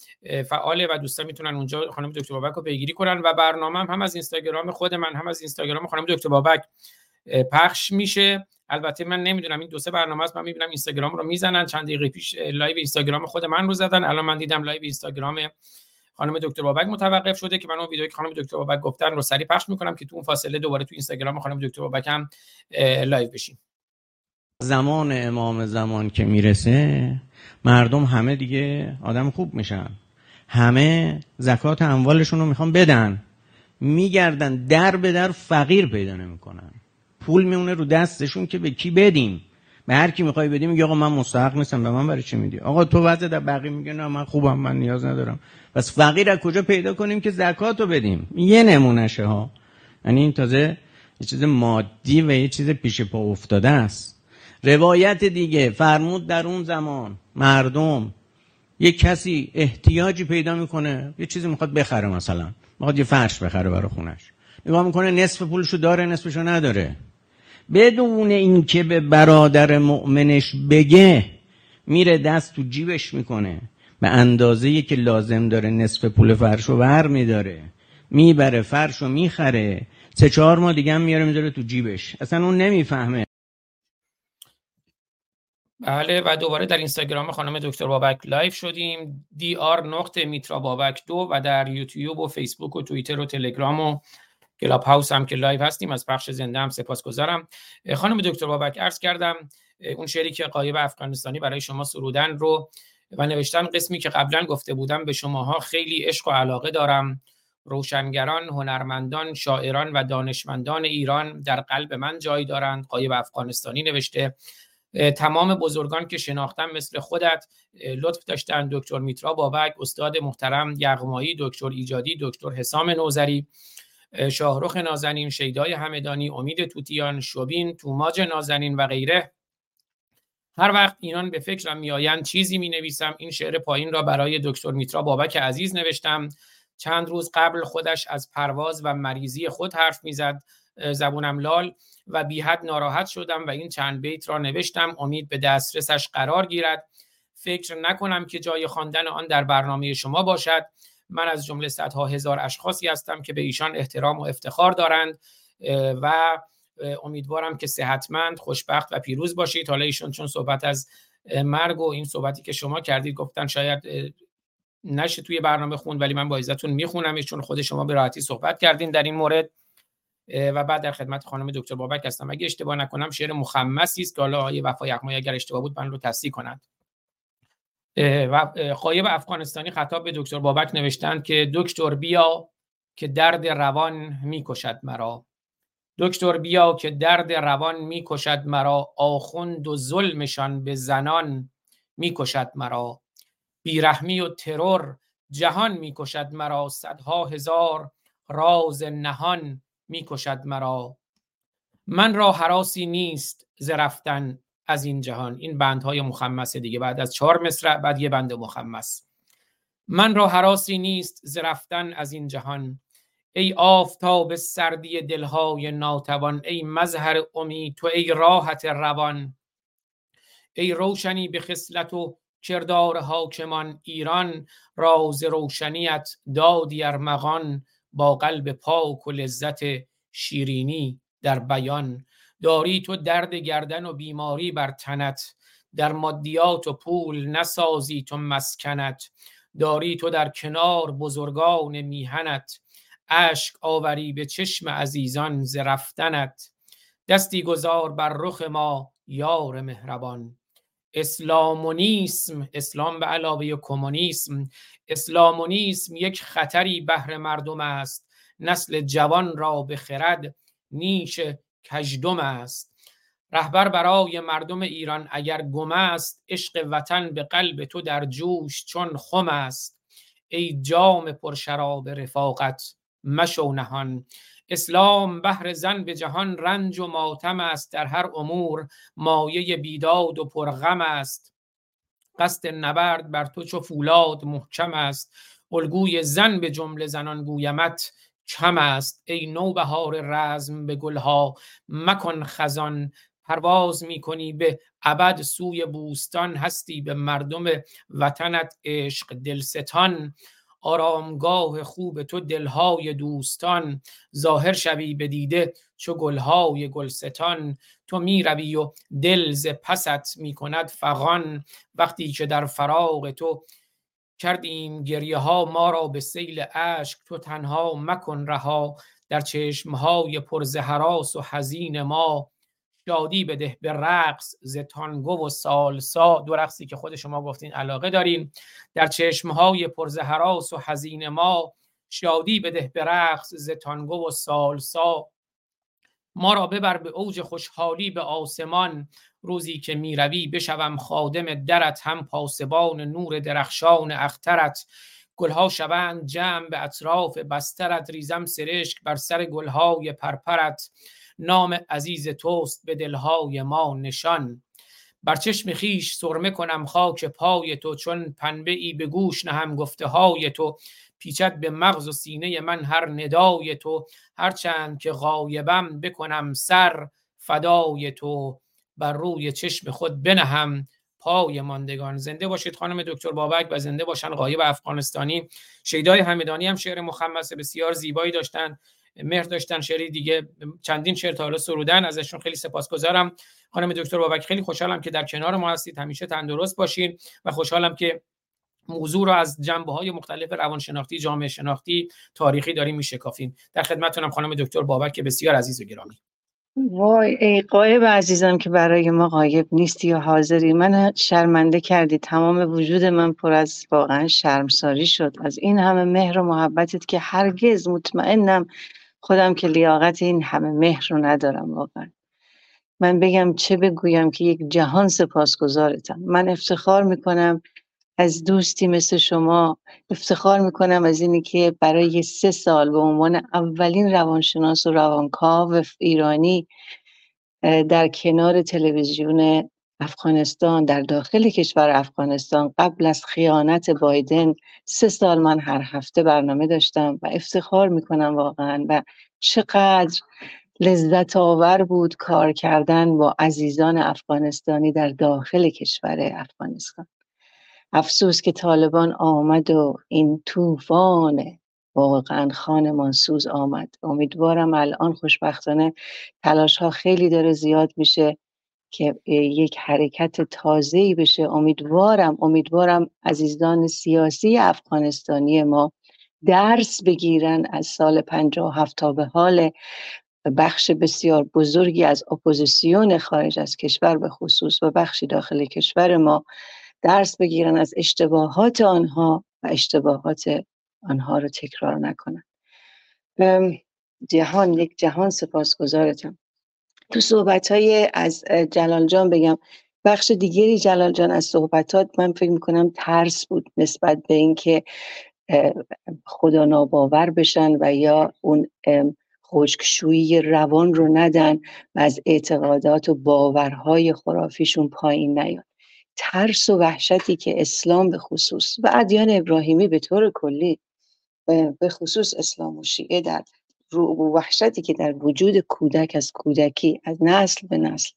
فعاله و دوستان می‌تونن اونجا خانم دکتر بابک رو پیگیری کنن و برنامه هم از اینستاگرام خود من هم از اینستاگرام خانم دکتر بابک پخش میشه. البته من نمی‌دونم این دو سه برنامه است من می‌بینم اینستاگرام رو می‌زنن. چند دقیقه پیش live اینستاگرام خود من رو زدن. الان من دیدم live اینستاگرام خانم دکتر بابک متوقف شده که من اون ویدیویی که خانم دکتر بابک گفتن رو سری پخش می‌کنم که تو اون فاصله دوباره تو اینستاگرام خانم دکتر بابک هم live بشیم زمان امام زمان که می‌رسه مردم همه دیگه آدم خوب میشن. همه زکات اموالشون رو می‌خوان بدن. میگردن در به در فقیر پیدا نمی‌کنن. پول میمونه رو دستشون که به کی بدیم؟ به هر کی می‌خوای بدی میگه آقا من مستحق نیستم به من برای چی میدی؟ آقا تو وضع در بقیه میگه نه من خوبم من نیاز ندارم. پس فقیر از کجا پیدا کنیم که زکات رو بدیم؟ یه نمونهشه ها. یعنی این تازه یه چیز مادی و یه چیز پیش پا افتاده است. روایت دیگه فرمود در اون زمان مردم یه کسی احتیاجی پیدا می‌کنه یه چیزی می‌خواد بخره مثلا می‌خواد یه فرش بخره برای خونش. نگاه می‌کنه نصف پولشو داره نصفشو نداره. بدون اینکه به برادر مؤمنش بگه میره دست تو جیبش می‌کنه. به اندازه که لازم داره نصف پول فرش رو بر میداره. می‌بره فرش رو می‌خره. سه چهار ماه دیگه هم میاره می‌ذاره تو جیبش. اصلا اون نمی‌فهمه. بله و دوباره در اینستاگرام خانم دکتر بابک live شدیم. DR نقطه میترا بابک دو و در یوتیوب و فیسبوک و توییتر و تلگرام و کلاب هاوس هم که live هستیم. از پخش زنده هم سپاسگزارم. خانم دکتر بابک عرض کردم اون شعری که قایب افغانستانی برای شما سرودن رو و نوشتن قسمی که قبلا گفته بودم به شماها خیلی عشق و علاقه دارم. روشنگران، هنرمندان، شاعران و دانشمندان ایران در قلب من جای دارند. قایب افغانستانی نوشته. تمام بزرگان که شناختم مثل خودت لطف داشتن دکتر میترا بابک استاد محترم یغمایی دکتر ایجادی دکتر حسام نوذری شاهرخ نازنین شیدای همدانی امید توتیان شوبین توماج نازنین و غیره. هر وقت اینان به فکرم میآیند چیزی می نویسم این شعر پایین را برای دکتر میترا بابک عزیز نوشتم. چند روز قبل خودش از پرواز و مریضی خود حرف می‌زد. زبونم لال و بی حد ناراحت شدم و این چند بیت را نوشتم. امید به دسترسش قرار گیرد. فکر نکنم که جای خواندن آن در برنامه شما باشد. من از جمله صدها هزار اشخاصی هستم که به ایشان احترام و افتخار دارند و امیدوارم که صحتمند خوشبخت و پیروز باشید. حالا ایشون چون صحبت از مرگ و این صحبتی که شما کردید گفتن شاید نشه توی برنامه خون ولی من با عزتون می‌خونم چون خود شما به راحتی صحبت کردین در این مورد. و بعد در خدمت خانم دکتر بابک هستم. اگه اشتباه نکنم شعر مخمسی است که حالا آیه وفا یغمایی اگر اشتباه بود من رو تصحیح کنند و خایب افغانستانی خطاب به دکتر بابک نوشتند که دکتر بیا که درد روان می‌کشد مرا. دکتر بیا که درد روان می‌کشد مرا. آخوند و ظلمشان به زنان می‌کشد مرا. بیرحمی و ترور جهان می‌کشد مرا. صدها هزار راز نهان می‌کشد مرا. من را حراسی نیست ز رفتن از این جهان. این بندهای مخمس دیگه بعد از چهار مصرع بعد یه بند مخمس. من را حراسی نیست ز رفتن از این جهان. ای آفتاب سردی دلهای ناتوان ای مظهر امید تو ای راحت روان. ای روشنی به خصلت و کردار حاکمان ایران راز روشنیت دادی ارمغان. با قلب پاک و لذت شیرینی در بیان. داری تو درد گردن و بیماری بر تنت. در مادیات و پول نسازی تو مسکنت. داری تو در کنار بزرگان میهنت. اشک آوری به چشم عزیزان ز رفتنت. دستی گذار بر رخ ما یار مهربان. اسلامونیسم اسلام به علاوه کمونیسم. اسلامونیسم یک خطری بهر مردم است. نسل جوان را به خرد نیش کجدم است. رهبر برای مردم ایران اگر گم است عشق وطن به قلب تو در جوش چون خم است. ای جام پرشراب رفاقت مشو نهان. اسلام بهر زن به جهان رنج و ماتم است در هر امور مایه بیداد و پرغم است. قصد نبرد بر تو چو فولاد محکم است. الگوی زن به جمله زنان گویمت کم است. ای نوبهار رزم به گلها مکن خزان. پرواز می‌کنی به ابد سوی بوستان هستی به مردم وطنت عشق دلستان. آرامگاه خوب تو دلهای دوستان ظاهر شوی به دیده چو گلهای گلستان. تو می‌روی و دل ز پست می‌کند فغان. وقتی که در فراغ تو کردیم گریه ها ما را به سیل اشک تو تنها مکن رها. در چشم های پر حراس و حزین ما شادی بده به رقص ز تانگو و سالسا دو رقصی که خود شما گفتین علاقه داریم در چشم های پر حراس و حزین ما شادی بده به رقص ز تانگو و سالسا. ما را ببر به اوج خوشحالی به آسمان. روزی که می‌روی بشوم خادم درت هم پاسبان نور درخشان اخترت. گلها شوند جمع به اطراف بسترت ریزم سرشک بر سر گلهای پرپرت. نام عزیز توست به دلهای ما نشان. بر چشم خیش سرمه کنم خاک پای تو چون پنبه ای به گوش نهم گفته های تو. پیچد به مغز و سینه من هر ندای تو. هرچند که غایبم بکنم سر فدای تو. بر روی چشم خود بنهم پای ماندگان. زنده باشید خانم دکتر بابک و زنده باشن غایب افغانستانی. شیدای همدانی هم شعر مخمس بسیار زیبایی داشتن. مهر داشتن شعری دیگه چندین شعر تا حالا سرودن ازشون. خیلی سپاسگزارم. خانم دکتر بابک خیلی خوشحالم که در کنار ما هستید. همیشه تندرست باشین و خوشحالم که موضوع رو از جنبه های مختلف روانشناختی جامعه شناختی تاریخی داریم میشکافیم. در خدمتتونم خانم دکتر بابک که بسیار عزیز و گرامی. وای ای قایب عزیزم که برای ما قایب نیستی یا حاضری. من شرمنده کردی. تمام وجود من پر از واقعا شرمساری شد. از این همه مهر و محبتت که هرگز مطمئنم خودم که لیاقت این همه مهر رو ندارم واقعا. من بگم چه بگویم که یک جهان سپاسگزارتم. من افتخار می‌کنم از دوستی مثل شما افتخار می‌کنم از اینی که برای سه سال به عنوان اولین روانشناس و روانکاو ایرانی در کنار تلویزیون افغانستان در داخل کشور افغانستان قبل از خیانت بایدن سه سال من هر هفته برنامه داشتم و افتخار می‌کنم واقعا و چقدر لذت آور بود کار کردن با عزیزان افغانستانی در داخل کشور افغانستان. افسوس که طالبان آمد و این طوفان واقعا خانمان سوز آمد. امیدوارم الان خوشبختانه تلاش ها خیلی داره زیاد میشه. که یک حرکت تازه‌ای بشه. امیدوارم امیدوارم عزیزان سیاسی افغانستانی ما درس بگیرن از سال 57 تا به حال بخش بسیار بزرگی از اپوزیسیون خارج از کشور به خصوص و بخشی داخل کشور ما درس بگیرن از اشتباهات آنها و اشتباهات آنها رو تکرار نکنن. جهان یک جهان سپاسگزارتم. تو صحبت های از جلال جان بگم بخش دیگری جلال جان از صحبتات من فکر می‌کنم ترس بود نسبت به اینکه خدا ناباور بشن و یا اون خشکشویی روان رو ندن و از اعتقادات و باورهای خرافیشون پایین نیاد. ترس و وحشتی که اسلام به خصوص و ادیان ابراهیمی به طور کلی به خصوص اسلام و شیعه در رو وحشتی که در وجود کودک از کودکی از نسل به نسل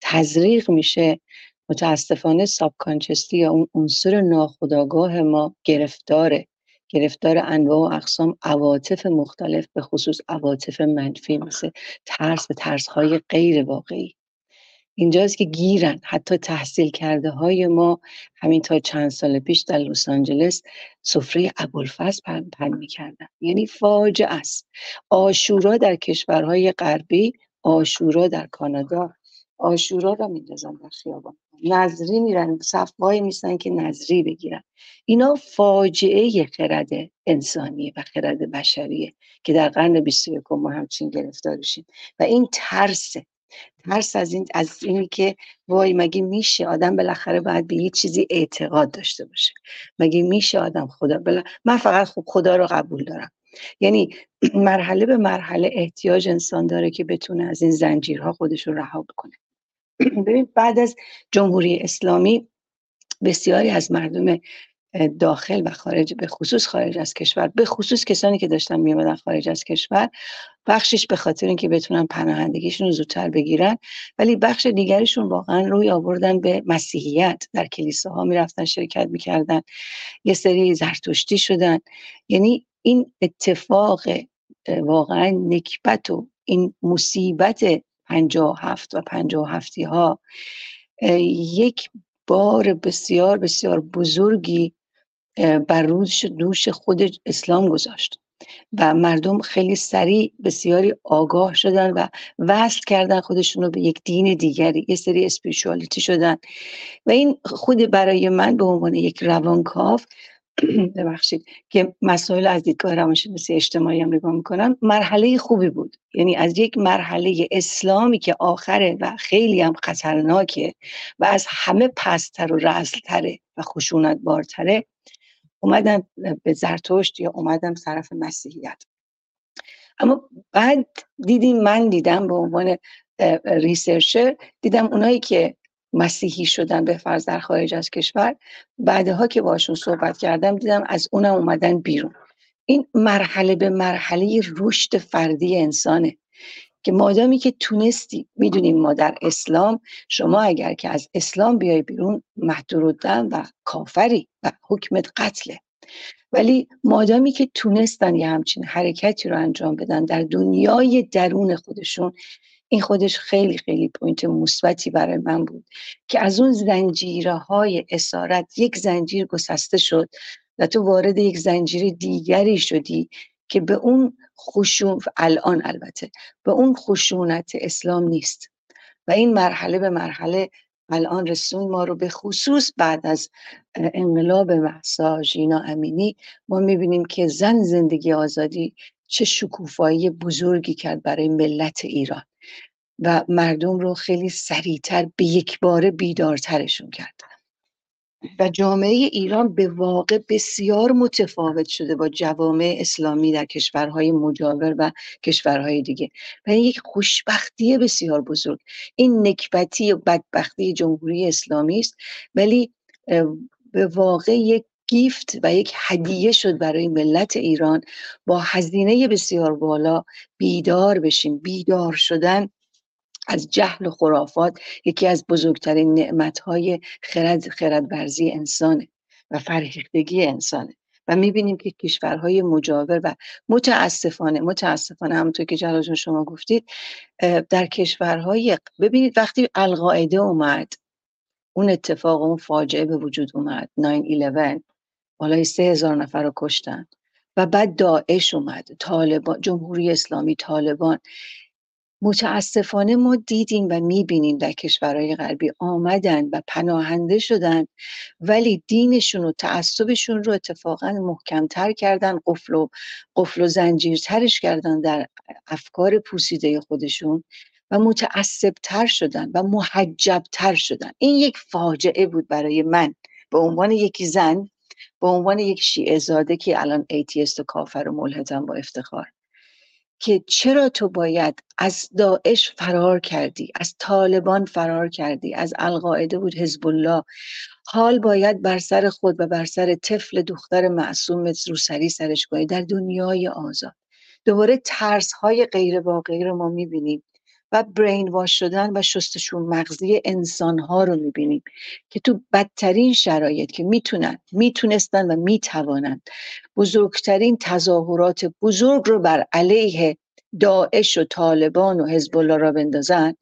تزریق میشه متاسفانه سابکانچستی یا اون عنصر ناخودآگاه ما گرفتاره. گرفتار انواع و اقسام عواطف مختلف به خصوص عواطف منفی مثل ترس و ترس های غیر واقعی. اینجاست که گیرن. حتی تحصیل کرده های ما همین تا چند سال پیش در لس آنجلس سفره پن, پن می‌کردن. یعنی فاجعه است. آشورا در کشورهای غربی آشورا در کانادا آشورا را میندازن در خیابان. نظری میرن صف وای میسن که نظری بگیرن. اینا فاجعه خرد انسانی و خرد بشریه که در قرن 21 ما همچین گرفتارشیم. و این ترسه ترس از این از اینی که وای مگه میشه آدم بالاخره باید به یه چیزی اعتقاد داشته باشه. مگه میشه آدم خدا بلا من فقط خوب خدا رو قبول دارم. یعنی مرحله به مرحله احتیاج انسان داره که بتونه از این زنجیرها خودش رو رها بکنه. ببین بعد از جمهوری اسلامی بسیاری از مردم داخل و خارج به خصوص خارج از کشور به خصوص کسانی که داشتن میومدن خارج از کشور بخشش به خاطر اینکه بتونن پناهندگیشون رو زودتر بگیرن ولی بخش دیگرشون واقعا روی آوردن به مسیحیت. در کلیساها می‌رفتن شرکت می‌کردن یه سری زرتشتی شدن. یعنی این اتفاق واقعا نکبت و این مصیبت پنجاه هفت و پنجاه هفتی ها یک بار بسیار بسیار بزرگی بر روش دوش خود اسلام گذاشت و مردم خیلی سریع بسیاری آگاه شدن و وصل کردن خودشون رو به یک دین دیگری یه سری اسپریچوالیتی شدن. و این خود برای من به عنوان یک روانکاو ببخشید که مسائل از دیدگاه روانشناسی اجتماعی هم نگاه می‌کنم مرحله خوبی بود. یعنی از یک مرحله اسلامی که آخره و خیلی هم خطرناکه و از همه پستر و رزلتره و خشونت بارتره اومدم به زرتشت یا اومدم طرف مسیحیت. اما بعد دیدیم من دیدم به عنوان ریسرچر دیدم اونایی که مسیحی شدن به فرض در خارج از کشور. بعدها که باشون صحبت کردم دیدم از اونم اومدن بیرون. این مرحله به مرحله رشد فردی انسانه. که مادامی که تونستی می‌دونیم ما در اسلام شما اگر که از اسلام بیای بیرون محدودن و کافری و حکمت قتله. ولی مادامی که تونستن یه همچین حرکتی رو انجام بدن در دنیای درون خودشون این خودش خیلی خیلی point مثبتی برای من بود که از اون زنجیره های اسارت یک زنجیر گسسته شد و تو وارد یک زنجیر دیگری شدی که به اون خشون الان البته به اون خشونت اسلام نیست. و این مرحله به مرحله الان رسون ما رو به خصوص بعد از انقلاب محسا ژینا امینی ما می‌بینیم که زن زندگی آزادی چه شکوفایی بزرگی کرد برای ملت ایران. و مردم رو خیلی سریعتر به یک بار بیدارترشون کرد. و جامعه ایران به واقع بسیار متفاوت شده با جوامع اسلامی در کشورهای مجاور و کشورهای دیگه. و این یک خوشبختی بسیار بزرگ. این نکبتی و بدبختی جمهوری اسلامی است ولی به واقع یک گیفت و یک هدیه شد برای ملت ایران با هزینه بسیار بالا بیدار بشیم. بیدار شدن از جهل و خرافات یکی از بزرگترین نعمتهای خرد خردورزی انسانه و فرهیختگی انسانه. و می‌بینیم که کشورهای مجاور و متاسفانه متاسفانه همونطور که جلال شما گفتید در کشورهای ببینید وقتی القاعده اومد اون اتفاق اون فاجعه به وجود اومد 9-11 بالای سه هزار نفر رو کشتن و بعد داعش اومد طالبان جمهوری اسلامی طالبان. متاسفانه ما دیدیم و می‌بینیم در کشورهای غربی آمدن و پناهنده شدن ولی دینشون و تعصبشون رو اتفاقا محکمتر کردن قفل و, قفل و زنجیرترش کردن در افکار پوسیده خودشون و متعصبتر شدن و محجبتر شدن. این یک فاجعه بود برای من. به عنوان یک زن به عنوان یک شیعه زاده که الان ایتیست و کافر و ملحدم با افتخار. که چرا تو باید از داعش فرار کردی از طالبان فرار کردی از القاعده بود حزب الله حال باید بر سر خود و بر سر طفل دختر معصوم روسری سرش کنی در دنیای آزاد. دوباره ترس های غیر واقعی رو ما می‌بینیم. و برین واش شدن و شستشون مغزی انسان ها رو می‌بینیم که تو بدترین شرایط که می‌تونن می‌تونستن و می‌توانند بزرگترین تظاهرات بزرگ رو بر علیه داعش و طالبان و حزب الله را بندازن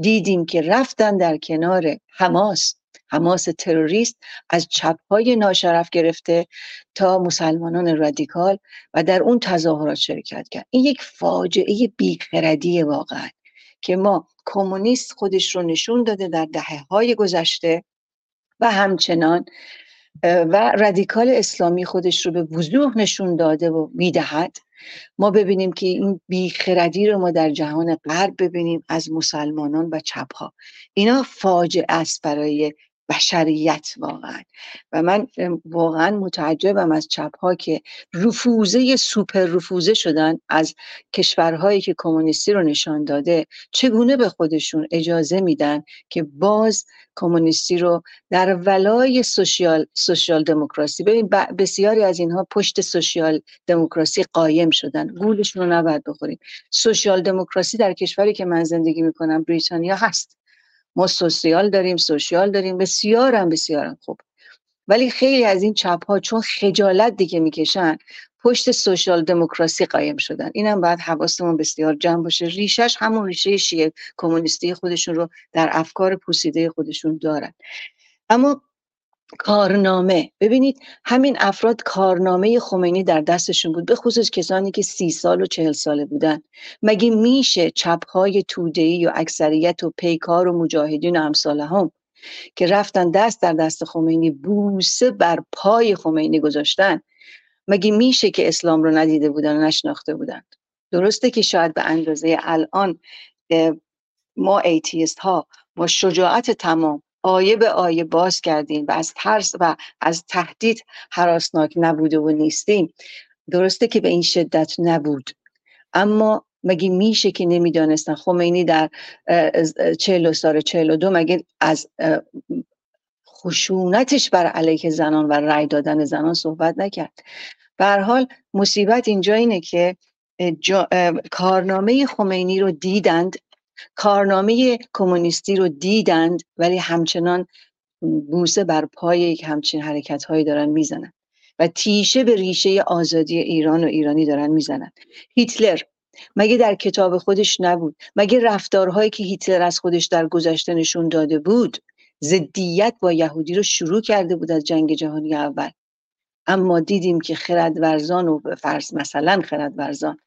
دیدیم که رفتن در کنار حماس حماس تروریست از چپهای ناشرف گرفته تا مسلمانان رادیکال و در اون تظاهرات شرکت کرد. این یک فاجعه بیخردی واقعا. که ما کمونیست خودش رو نشون داده در دهه های گذشته و همچنان و رادیکال اسلامی خودش رو به وضوح نشون داده و می‌دهد. ما ببینیم که این بیخردی رو ما در جهان غرب ببینیم از مسلمانان و چپ ها اینا فاجعه است برای بشریت واقعا. و من واقعا متعجبم از چپ ها که رفوزه سوپر رفوزه شدن از کشورهایی که کمونیستی رو نشان داده چگونه به خودشون اجازه میدن که باز کمونیستی رو در ولای سوشیال سوشیال دموکراسی ببین بسیاری از اینها پشت سوشیال دموکراسی قایم شدن. گولشون رو نباید بخوریم. سوشیال دموکراسی در کشوری که من زندگی می‌کنم بریتانیا هست. ما سوسیال داریم سوشیال داریم بسیارم بسیارم خوب ولی خیلی از این چپ ها چون خجالت دیگه می‌کشن پشت سوشال دموکراسی قایم شدن. اینم باید حواستمون بسیار جمع باشه. ریشش همون ریشه شیعه کمونیستی خودشون رو در افکار پوسیده خودشون دارن. اما کارنامه. ببینید همین افراد کارنامه خمینی در دستشون بود به خصوص کسانی که سی سال و چهل ساله بودن. مگه میشه چپهای تودهی و اکثریت و پیکار و مجاهدین و هم که رفتن دست در دست خمینی بوسه بر پای خمینی گذاشتن مگه میشه که اسلام رو ندیده بودن و نشناخته بودن؟ درسته که شاید به اندازه الان ما ایتیست ها با شجاعت تمام آیه به آیه باز کردیم و از ترس و از تهدید حراسناک نبوده و نیستیم. درسته که به این شدت نبود. اما مگه میشه که نمی‌دانستن؟ خمینی در چهل سال چهل و دو مگه از خشونتش بر علیه زنان و رأی دادن زنان صحبت نکرد. به حال مصیبت اینجا اینه که کارنامه خمینی رو دیدند کارنامه کمونیستی رو دیدند ولی همچنان بوسه بر پای یک همچین حرکت هایی دارن می‌زنن و تیشه به ریشه آزادی ایران و ایرانی دارن می‌زنن. هیتلر مگه در کتاب خودش نبود؟ مگه رفتارهایی که هیتلر از خودش در گذشته نشون داده بود ضدیت با یهودی رو شروع کرده بود از جنگ جهانی اول؟ اما دیدیم که خردورزان و فرض مثلا خردورزان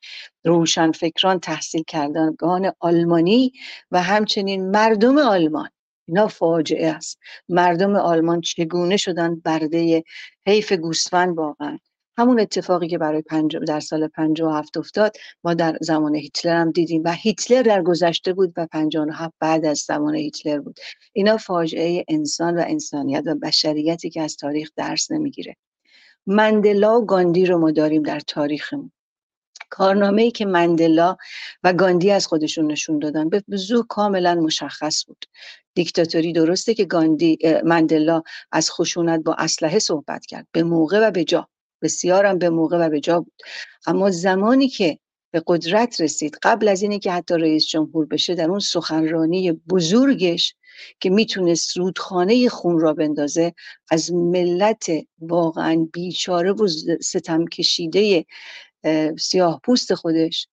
روشن فکران تحصیل کردگان آلمانی و همچنین مردم آلمان. اینا فاجعه است. مردم آلمان چگونه شدن برده حیف گوسفند واقعا؟ همون اتفاقی که برای پنج در سال 57 افتاد ما در زمان هیتلر هم دیدیم و هیتلر در گذشته بود و 57 بعد از زمان هیتلر بود. اینا فاجعه انسان و انسانیت و بشریتی که از تاریخ درس نمی‌گیره. مندلا و گاندی رو ما داریم در تاریخمون. کارنامه ای که مندلا و گاندی از خودشون نشون دادن به وضوح کاملا مشخص بود. دیکتاتوری درسته که گاندی مندلا از خشونت با اسلحه صحبت کرد. به موقع و به جا. بسیارم به موقع و به جا بود. اما زمانی که به قدرت رسید قبل از اینی که حتی رئیس جمهور بشه در اون سخنرانی بزرگش که می‌تونست رودخانه خون را بندازه از ملت واقعا بیچاره و ستم کشیده سیاه پوست خودش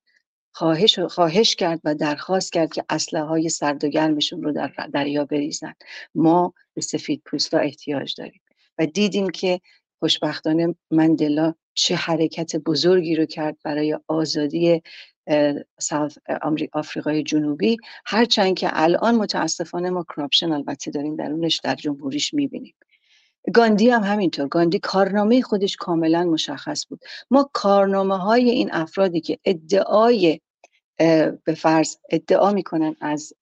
خواهش, خواهش کرد و درخواست کرد که اسلحه های سرد و گرمشون رو در دریا بریزن. ما به سفید پوستا احتیاج داریم. و دیدیم که خوشبختانه مندلا چه حرکت بزرگی رو کرد برای آزادی آفریقای جنوبی. هرچند که الان متاسفانه ما کراپشن البته داریم درونش در جمهوریش می‌بینیم. گاندی هم همینطور. گاندی کارنامه خودش کاملا مشخص بود. ما کارنامه های این افرادی که ادعای به فرض ادعا می‌کنن از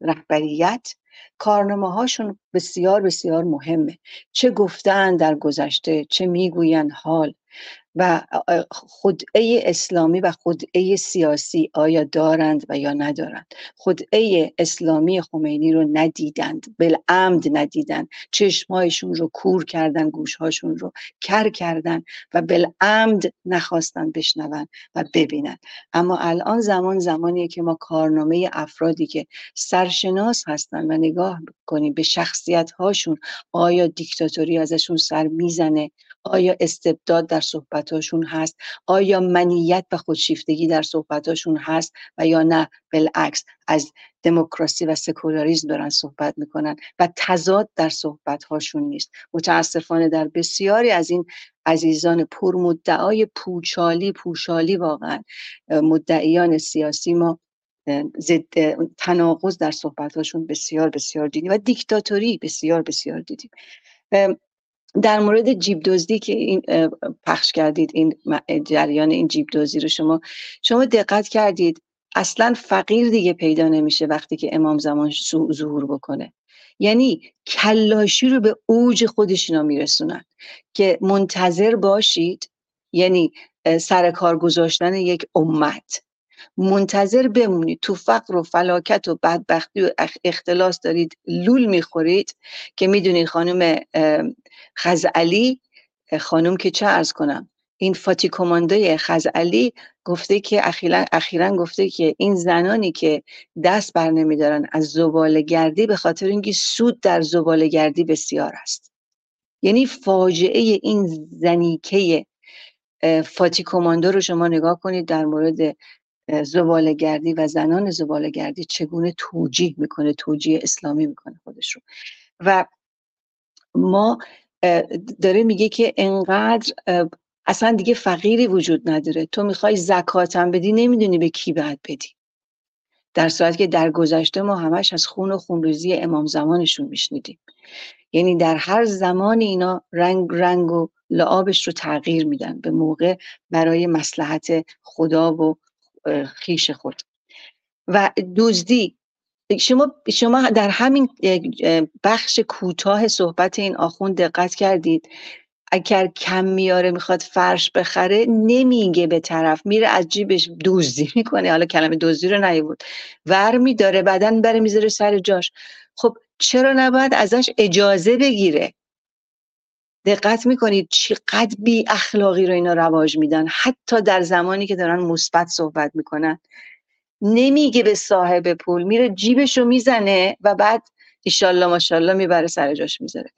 رهبریت کارنامه هاشون بسیار بسیار مهمه. چه گفتن در گذشته چه می‌گوین حال. و خدعه اسلامی و خدعه سیاسی آیا دارند و یا ندارند؟ خدعه اسلامی خمینی رو ندیدند بالعمد ندیدند. چشمهایشون رو کور کردن گوشهاشون رو کر کردن و بالعمد نخواستن بشنون و ببینن. اما الان زمان زمانیه که ما کارنامه افرادی که سرشناس هستن و نگاه کنیم به شخصیت هاشون آیا دیکتاتوری ازشون سر می‌زنه؟ آیا استبداد در صحبتاشون هست؟ آیا منیت و خودشیفتگی در صحبتاشون هست و یا نه؟ بالعکس از دموکراسی و سکولاریزم دارن صحبت می‌کنن و تضاد در صحبت هاشون نیست. متاسفانه در بسیاری از این عزیزان پرمدعای پوچالی پوشالی واقعا مدعیان سیاسی ما ضد تناقض در صحبتهاشون بسیار بسیار دیدیم و دیکتاتوری بسیار بسیار دیدیم. در مورد جیب دزدی که این پخش کردید این جریان این جیب دزدی رو شما شما دقت کردید اصلا فقیر دیگه پیدا نمیشه وقتی که امام زمان ظهور بکنه. یعنی کلاشی رو به اوج خودش اینا میرسونن که منتظر باشید یعنی سر کار گذاشتن یک امت. منتظر بمونید تو فقر و فلاکت و بدبختی و اختلاس دارید لول می‌خورید که می‌دونید خانم خزعلی خانم که چه ارز کنم این فاتی کماندوی خزعلی گفته که اخیرا گفته که این زنانی که دست بر نمیدارن از زباله گردی به خاطر اینکه سود در زباله گردی بسیار است. یعنی فاجعه این زنیکه فاتی کماندو رو شما نگاه کنید در مورد زبالگردی و زنان زبالگردی چگونه توجیه می‌کنه توجیه اسلامی می‌کنه خودش رو. و ما داره میگه که انقدر اصلا دیگه فقیری وجود نداره. تو می‌خوای زکاتم بدی نمی‌دونی به کی باید بدی. در صورتی که در گذشته ما همش از خون و خونریزی امام زمانشون میشنیدیم. یعنی در هر زمان اینا رنگ رنگ و لعابش رو تغییر میدن. به موقع برای مسلحت خدا و خیش خود. و دزدی. شما شما در همین بخش کوتاه صحبت این آخوند دقت کردید. اگر کم میاره می‌خواد فرش بخره نمیگه به طرف. میره از جیبش دزدی می‌کنه. حالا کلمه دزدی رو نیورد ور میداره بعدا بره می‌ذاره سر جاش. خب چرا نباید ازش اجازه بگیره؟ دقت می‌کنید چقدر بی اخلاقی رو اینا رواج میدن. حتی در زمانی که دارن مثبت صحبت می‌کنن. نمیگه به صاحب پول میره جیبش رو می‌زنه و بعد ایشالله ماشالله می‌بره سر جاش می‌ذاره.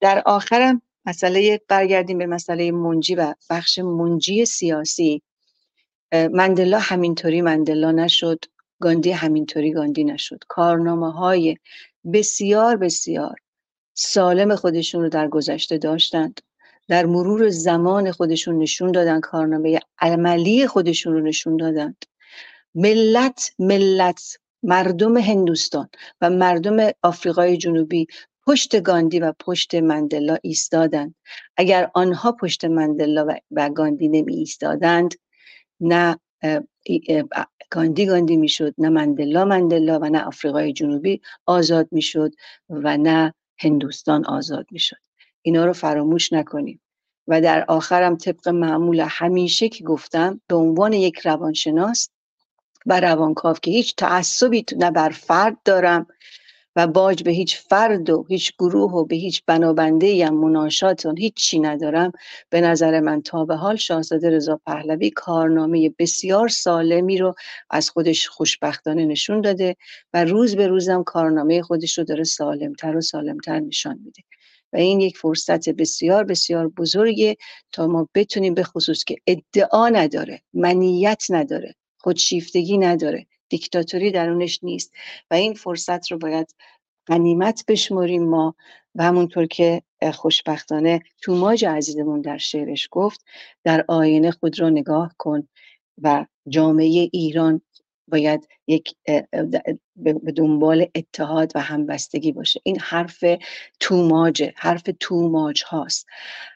در آخرم مسئله برگردیم به مسئله منجی و بخش منجی سیاسی. مندلا همینطوری مندلا نشد گاندی همینطوری گاندی نشد. کارنامه های بسیار بسیار سالم خودشون رو در گذشته داشتند. در مرور زمان خودشون نشون دادن کارنامه عملی خودشون رو نشون دادند. ملت ملت مردم هندوستان و مردم آفریقای جنوبی پشت گاندی و پشت مندلا ایستادند. اگر آنها پشت مندلا و گاندی نمی ایستادند نه گاندی گاندی می‌شد نه مندلا مندلا و نه آفریقای جنوبی آزاد می‌شد و نه هندوستان آزاد می‌شد. اینا رو فراموش نکنیم. و در آخرم طبق معمول همیشه که گفتم به عنوان یک روانشناس و روانکاو که هیچ تعصبی نه بر فرد دارم. و باج به هیچ فرد و هیچ گروه و به هیچ بنابنده یا مناشات هیچ چی ندارم. به نظر من تا به حال شاهزاده رضا پهلوی کارنامه بسیار سالمی رو از خودش خوشبختانه نشون داده و روز به روزم کارنامه خودش رو داره سالمتر و سالمتر نشان میده. و این یک فرصت بسیار بسیار بزرگه تا ما بتونیم به خصوص که ادعا نداره منیت نداره خودشیفتگی نداره دیکتاتوری درونش نیست و این فرصت رو باید غنیمت بشمریم ما. و همونطور که خوشبختانه توماج عزیزمون در شعرش گفت در آینه خود را نگاه کن و جامعه ایران باید یک به دنبال اتحاد و همبستگی باشه. این حرف توماجه حرف توماج هاست.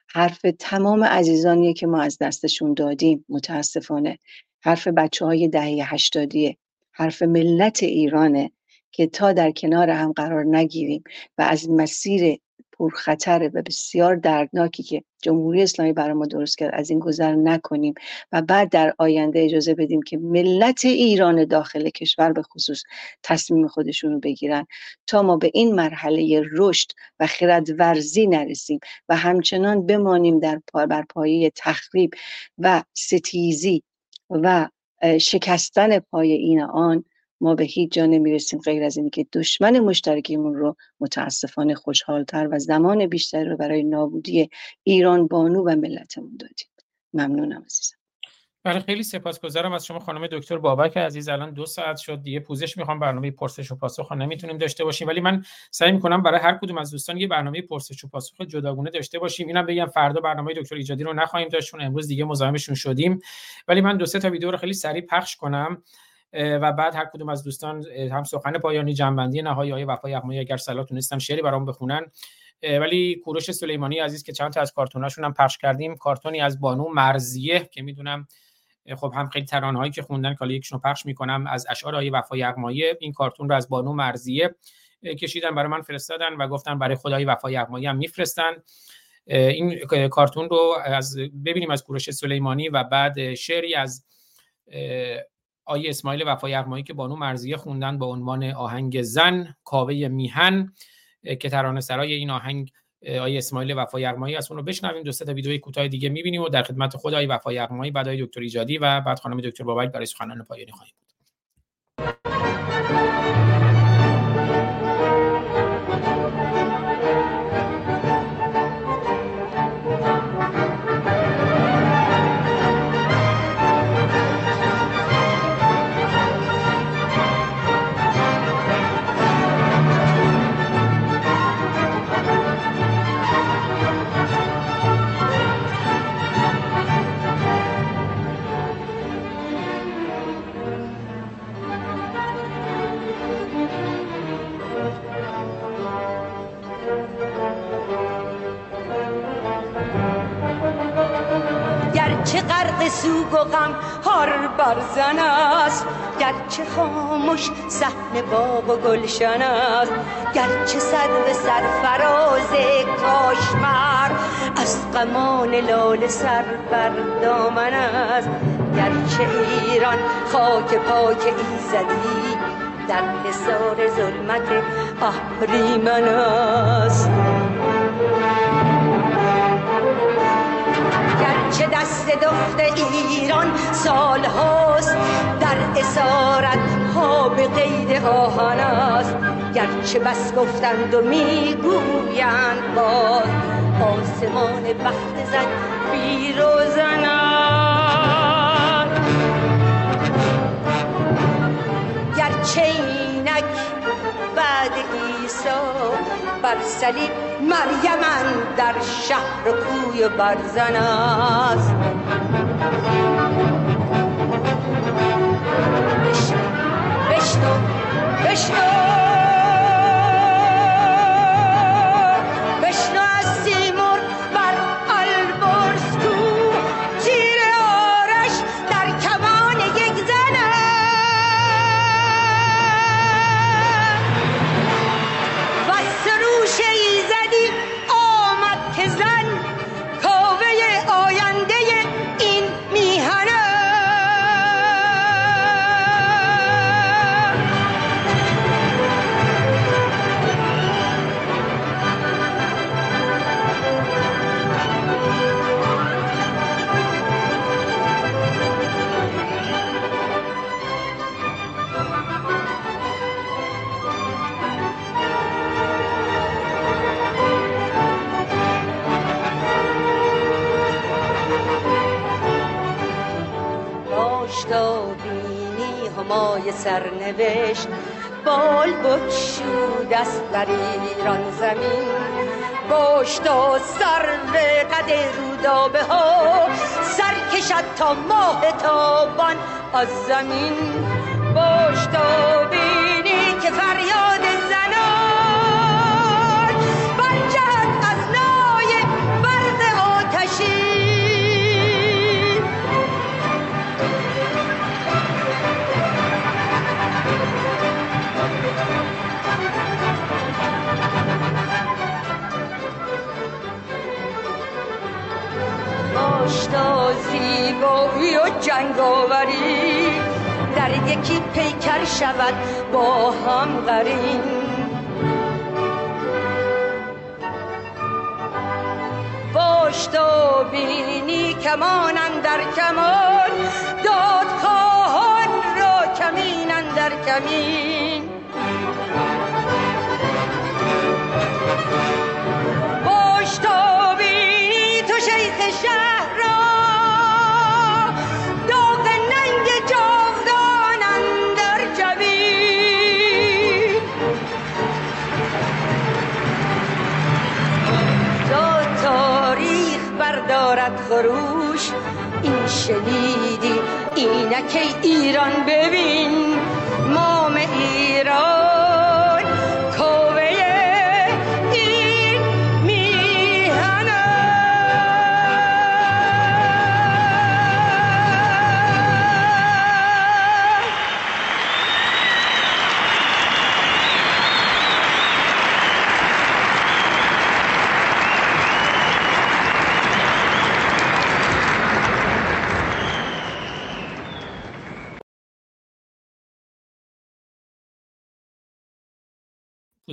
حرف تمام عزیزانیه که ما از دستشون دادیم متاسفانه. حرف بچه های دهه هشتادیه. حرف ملت ایرانه که تا در کنار هم قرار نگیریم و از مسیر پرخطر و بسیار دردناکی که جمهوری اسلامی برای ما درست کرد از این گذر نکنیم و بعد در آینده اجازه بدیم که ملت ایران داخل کشور به خصوص تصمیم خودشون رو بگیرن. تا ما به این مرحله رشد و خردورزی نرسیم و همچنان بمانیم در پا بر پایه تخریب و ستیزی و شکستن پای این آن ما به هیچ جا نمی‌رسیم غیر از اینکه دشمن مشترکیمون رو متاسفانه خوشحالتر و زمان بیشتری رو برای نابودی ایران بانو و ملتمون دادیم. ممنونم عزیزم. بله خیلی سپاسگزارم از شما خانم دکتر بابک عزیز. الان دو ساعت شد دیگه پوزش می‌خوام برنامه پرسش و پاسخ نمی‌تونیم داشته باشیم. ولی من سعی می‌کنم برای هر کدوم از دوستان یه برنامه پرسش و پاسخ جداگونه داشته باشیم. اینم بگم فردا برنامه دکتر ایجادی رو نخواهیم داشت چون امروز دیگه مزاحمشون شدیم. ولی من دو سه تا ویدیو رو خیلی سریع پخش کنم و بعد هر کدوم از دوستان هم سخن پایانی جنبندی نهایی های وفای یغمایی اگر صلاح تونستن شعری برام بخونن. ولی کوروش سلیمانی عزیز که چند تا از کارتوناشون هم پخش کردیم. کارتونی از بانو مرزیه که می‌دونم خب هم خیلی ترانه هایی که خوندن که یکشون پخش می‌کنم از اشعار های وفای یغمایی این کارتون رو از بانو مرزیه کشیدن برای من فرستادن و گفتن برای خدای وفای یغمایی هم میفرستن. این کارتون رو از ببینیم از کوروش سلیمانی و بعد شعری از آیه اسماعیل وفای یغمایی که بانو مرزیه خوندن با عنوان آهنگ زن کاوه میهن که ترانه سرای این آهنگ آیه اسماعیل وفای یغمایی از اون رو بشنویم دو تا ویدیو کوتاه دیگه می‌بینیم و در خدمت خود آیه وفای یغمایی بعد آیه دکتر ایجادی و بعد خانم دکتر بابک برای سخنان پایانی خواهیم بود. غرق سوگ و غم هر برزن است. گرچه خاموش صحن باغ و گلشن است. گرچه سر به سرفراز کاشمر از غمان لاله سر بر دامن است. گرچه ایران خاک پاک ایزدی در حصار ظلمت اهریمن است. دست دخت ایران سال هاست. در اسارت ها به قید آهن است. گرچه بس گفتند و می‌گویند باز. آسمان بخت زن بیروزن است گرچه اینک بعد عیسی بر صلیب مریم در شهر و کوی برزن است. بشنو بشنو بشنو. سرنوشت بال بکشود است در ایران زمین. باش تا سرو قد رودابه ها سر کشد تا ماه تابان از زمین. باش تا بینی باش تا زیبایی و جنگاوری. در یکی پیکر شود با هم قرین. باش بینی کمان در کمان دادخواهان را کمین در کمین. خروش این شنیدی اینک ایران ببین.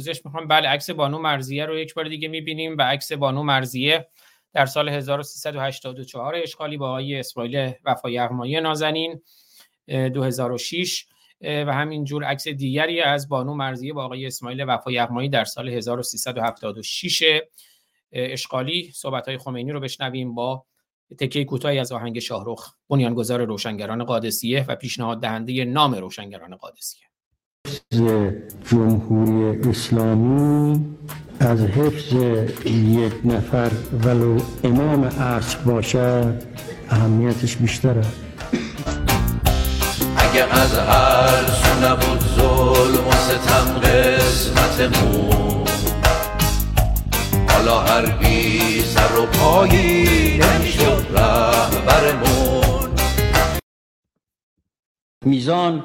پوزش می‌خوام. بله عکس بانو مرزیه رو یک بار دیگه می‌بینیم و عکس بانو مرزیه در سال 1384 اشغالی با آقای اسماعیل وفا یغمایی نازنین 2006 و همینجور عکس دیگری از بانو مرزیه با آقای اسماعیل وفا یغمایی در سال 1376 اشغالی. صحبت های خمینی رو بشنویم با تکه کوتاهی از آهنگ شاهرخ بنیانگذار روشنگران قادسیه و پیشنهاد دهنده نام روشنگران قادسیه. جمهوری اسلامی از حفظ یک نفر ولو امام عصر باشد اهمیتش بیشتره. اگه از هر سو نبود ظلم و ستم قسمتمون حالا هر بی سر و پایی نمی‌شد رهبرمون. میزان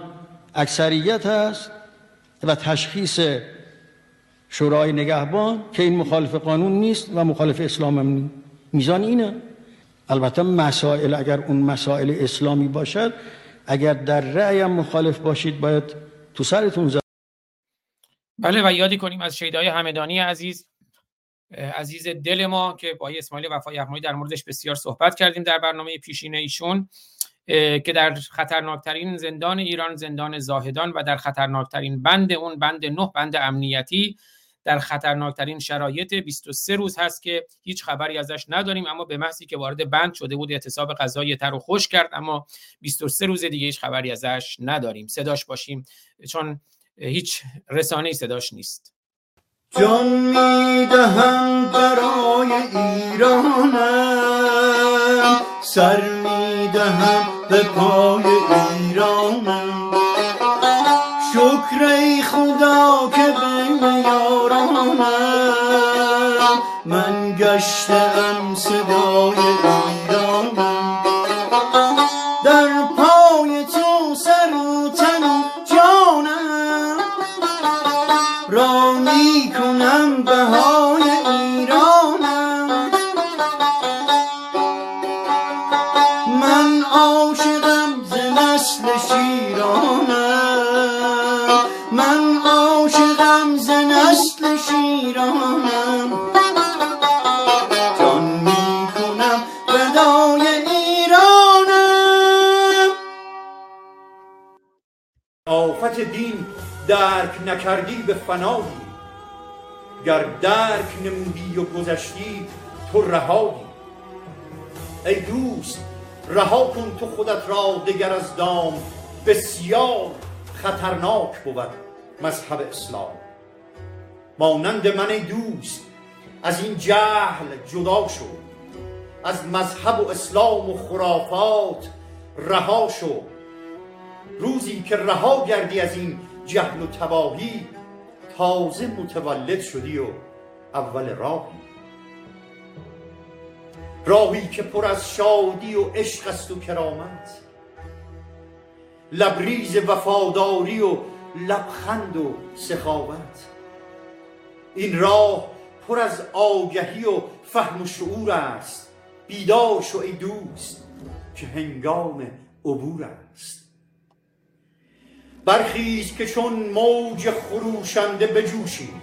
اکثریت است. و تشخیص شورای نگهبان که این مخالف قانون نیست و مخالف اسلام هم نیست میزان اینه. البته مسائل اگر اون مسائل اسلامی باشد اگر در رأی مخالف باشید باید تو سرتون زد. بله و یادی کنیم از شیدای همدانی عزیز عزیز دل ما که با اسماعیل وفای یغمایی در موردش بسیار صحبت کردیم در برنامه پیشین ایشون. که در خطرناکترین زندان ایران زندان زاهدان و در خطرناکترین بند اون بند نه بند امنیتی در خطرناکترین شرایط 23 روز هست که هیچ خبری ازش نداریم اما به محضی که وارد بند شده بود اعتصاب غذای تر و خوش کرد اما 23 روز دیگه هیچ خبری ازش نداریم. صداش باشیم چون هیچ رسانه صداش نیست. جان می‌دهم برای ایرانم سر می‌دهم به پای ایرانم. شکر ای خدا که بین یارانم من گشتم صدای ایرانم. در پای تو سر و تن و جانم. را می کنم بهای دین درک نکردی به فنایی. گر درک نمودی و گذشتی تو رهایی. ای دوست رها کن تو خودت را دگر از دام. بسیار خطرناک بود مذهب اسلام. مانند من ای دوست از این جهل جدا شو. از مذهب و اسلام و خرافات رها شو. روزی که رها گردی از این جهل و تباهی تازه متولد شدی و اول راهی. راهی که پر از شادی و عشق است و کرامت. لبریز وفاداری و لبخند و سخاوت. این راه پر از آگهی و فهم و شعور است. بیدار شو ای دوست که هنگام عبور است. برخیز که چون موج خروشنده بجوشیم.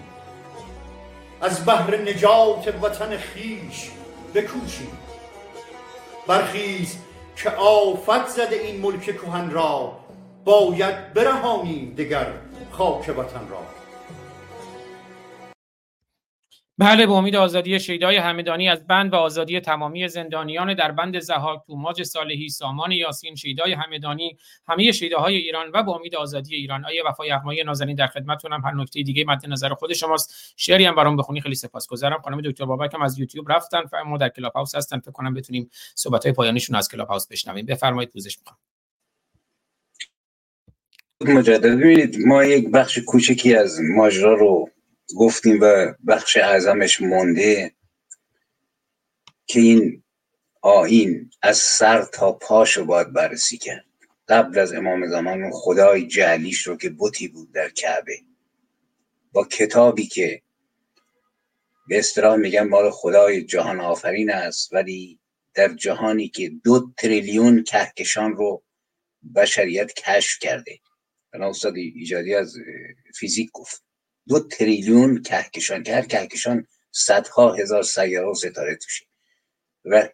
از بهر نجات وطن خیش بکوشیم. برخیز که آفت زده این ملک کهن را باید برهانیم دگر خاک وطن را. بله به امید آزادی شیدای همدانی از بند و آزادی تمامی زندانیان در بند ضحاک توماج صالحی سامان یاسین شیدای همدانی همه شیداهای ایران و به امید آزادی ایران. آقای وفایغمایی نازنین در خدمتتونم؟ هر نکته دیگه مد نظر خود شماست. شعری هم برام بخونی خیلی سپاسگزارم. خانم دکتر بابک هم از یوتیوب رفتن و ما در کلاب هاوس هستن. فکر کنم بتونیم صحبت های پایانیشون از کلاب هاوس بشنویم. بفرمایید پوزش می‌خوام. مجدد ببینید ما یک بخش کوچکی از ماجرا رو گفتیم و بخش اعظمش مونده که این آین از سر تا پاش رو باید بررسی کرد. قبل از امام زمان خدای جعلیش رو که بوتی بود در کعبه. با کتابی که به اصطلاح میگن مال خدای جهان آفرین است ولی در جهانی که دو تریلیون کهکشان رو بشریت کشف کرده. بنا استاد ایجادی از فیزیک گفت. دو تریلیون کهکشان که هر کهکشان صدها هزار سیاره و ستاره توشه. و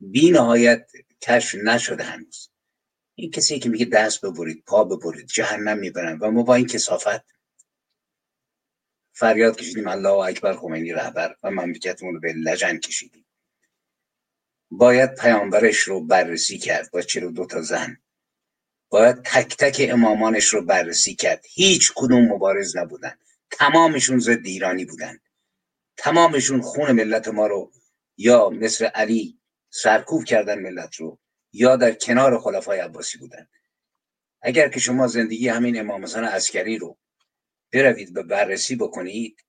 بی نهایت کشف نشده هنوز. این کسی که میگه دست ببرید پا ببرید جهنم می‌برن و ما با این کسافت فریاد کشیدیم. الله اکبر خمینی رهبر و مملکتمون رو به لجن کشیدیم. باید پیامبرش رو بررسی کرد با چلو دو تا زن. باید تک تک امامانش رو بررسی کرد. هیچ کدوم مبارز نبودن. تمامشون ضد ایرانی بودن. تمامشون خون ملت ما رو یا مثل علی سرکوب کردن ملت رو یا در کنار خلفای عباسی بودن. اگر که شما زندگی همین امام حسن عسکری رو بروید به بررسی بکنید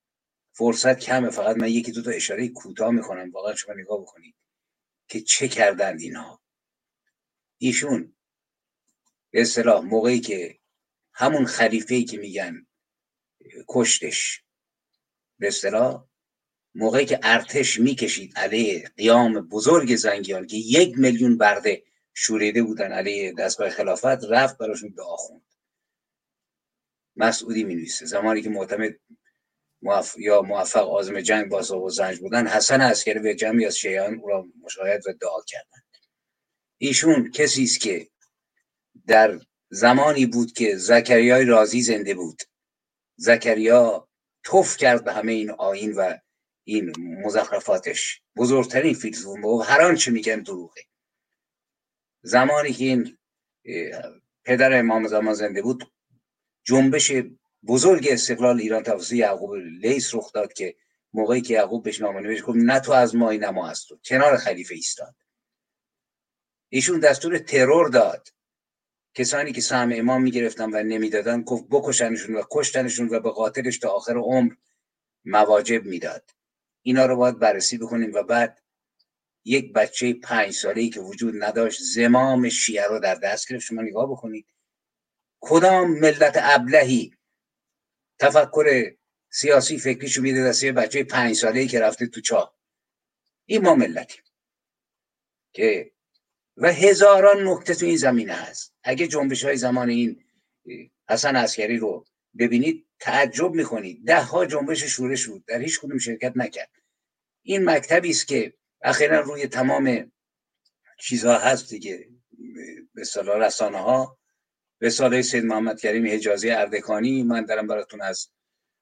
فرصت کمه. فقط من یکی دو تا اشاره کوتاه می‌کنم. واقعا شما نگاه بکنید که چه کردند اینها. ایشون به اصطلاح موقعی که همون خلیفه که میگن کشتش. به اصطلاح موقعی که ارتش می‌کشید علیه قیام بزرگ زنگیان که یک میلیون برده شوریده بودن علیه دستگاه خلافت رفت براشون دعا خوند مسعودی می زمانی که معتمد موف... یا موفق آزم جنگ با و زنج بودن حسن عسکری به جمعی از شیعان او را مشاهد و دعا کردند. ایشون کسی است که در زمانی بود که زکریای رازی زنده بود. زکریا توف کرد به همه این آین و این مزخرفاتش. بزرگترین فیلسوف و هر آنچه میگن دروغه. زمانی که این پدر امام زمان زنده بود جنبش بزرگ استقلال ایران توسط یعقوب لیس رخ داد که موقعی که یعقوب بهش نامه نوشت گفت نه تو از مایی نه ما از تو. کنار خلیفه ایستاد. ایشون دستور ترور داد. کسانی که سهم امام می‌گرفتن و نمی‌دادن گفت بکشنشون و کشتنشون و به قاتلش تا آخر عمر مواجب می‌داد. اینا رو باید بررسی بکنیم و بعد یک بچه پنج ساله ای که وجود نداشت زمام شیعه رو در دست گرفت. شما نگاه بکنید. کدام ملت ابلهی تفکر سیاسی فکریشو میده دسته بچه پنج ساله ای که رفته تو چاه؟ این ما ملتیم که و هزاران نکته تو این زمینه هست. اگه جنبش های زمان این حسن عسکری رو ببینید تعجب می‌کنید. ده ها جنبش شورش بود. در هیچ کدوم شرکت نکرد. این مکتبی است که اخیرا روی تمام چیزها هست دیگه. به صلاح رسانه ها رساله سید محمد کریم حجازی اردکانی. من دارم براتون از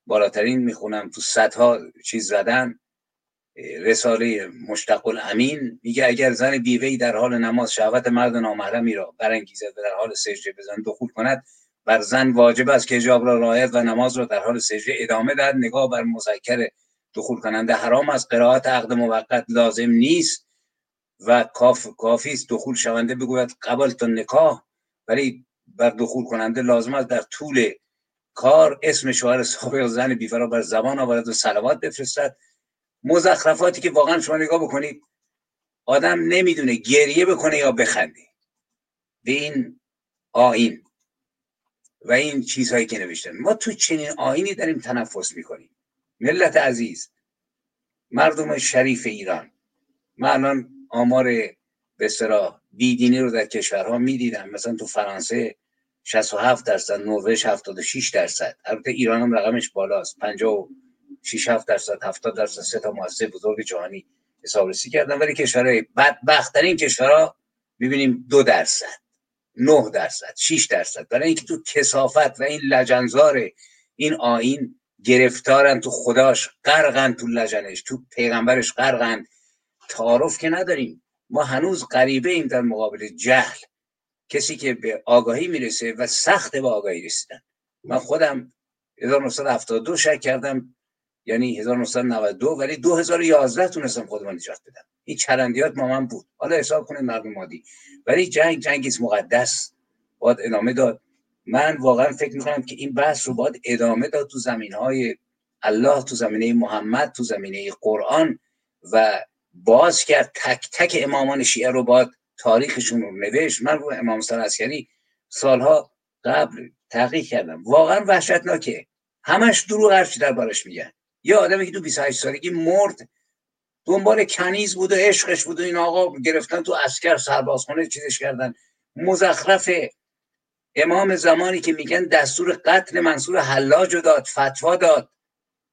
بالاترین می‌خونم. تو صدها چیز زدن. رساله مشتق الامین میگه اگر زن بیوهی در حال نماز شهوت مرد نامحرمی را برانگیزد و در حال سجده بزن دخول کند بر زن واجب است که حجاب را رعایت و نماز را در حال سجده ادامه دهد. نگاه بر مذکر دخول کننده حرام از قرائت عقد موقت لازم نیست و کاف کافی است دخول شونده بگوید قبل تا نکاح ولی بر دخول کننده لازم است در طول کار اسم شوهر سابق زن بیوه را بر زبان آورد و صلوات بفرستد. مزخرفاتی که واقعا شما نگاه بکنید آدم نمی‌دونه گریه بکنه یا بخنده. به این آین و این چیزهایی که نوشتن. ما تو چنین آینی داریم تنفس می‌کنیم. ملت عزیز مردم شریف ایران. من الان آمار به سرا بیدینی رو در کشورها می‌دیدم. مثلا تو فرانسه 67 درصد نروژ 76 درصد. البته ایران هم رقمش بالاست 56 7 درصد 70 درصد سه تا مؤسسه بزرگ جهانی حسابرسی کردن. ولی کشورهای بدبختترین کشورها می‌بینیم دو درصد 9 درصد 6 درصد. برای اینکه تو کسافت و این لجنزار این آین گرفتارن تو خداش غرقن تو لجنش تو پیغمبرش غرقن. تعارف که نداریم. ما هنوز غریبه ایم در مقابل جهل. کسی که به آگاهی می‌رسه و سخت به آگاهی رسیدن. من خودم 1972 شک کردم. یعنی 1992 ولی 2011 تونستم خودم نجات بدم. این چرندیات ما من بود. حالا حساب کنید مردم مادی ولی جنگ جنگیز مقدس. باید ادامه داد. من واقعا فکر می‌کنم که این بحث رو باید ادامه داد تو زمین های الله تو زمینه محمد تو زمینه قرآن و باز کرد تک تک امامان شیعه رو باید تاریخشون رو نوشت. من رو امام حسین عسکری سالها قبل تحقیق کردم. واقعا وحشتناکه. همش دروغ هرچی در بارش میگن. یه آدمی که تو 28 سالگی مرد دنبال کنیز بود و عشقش بود و این آقا گرفتن تو اسکر سربازخونه چیزش کردن. مزخرف امام زمانی که میگن دستور قتل منصور حلاج رو داد فتوا داد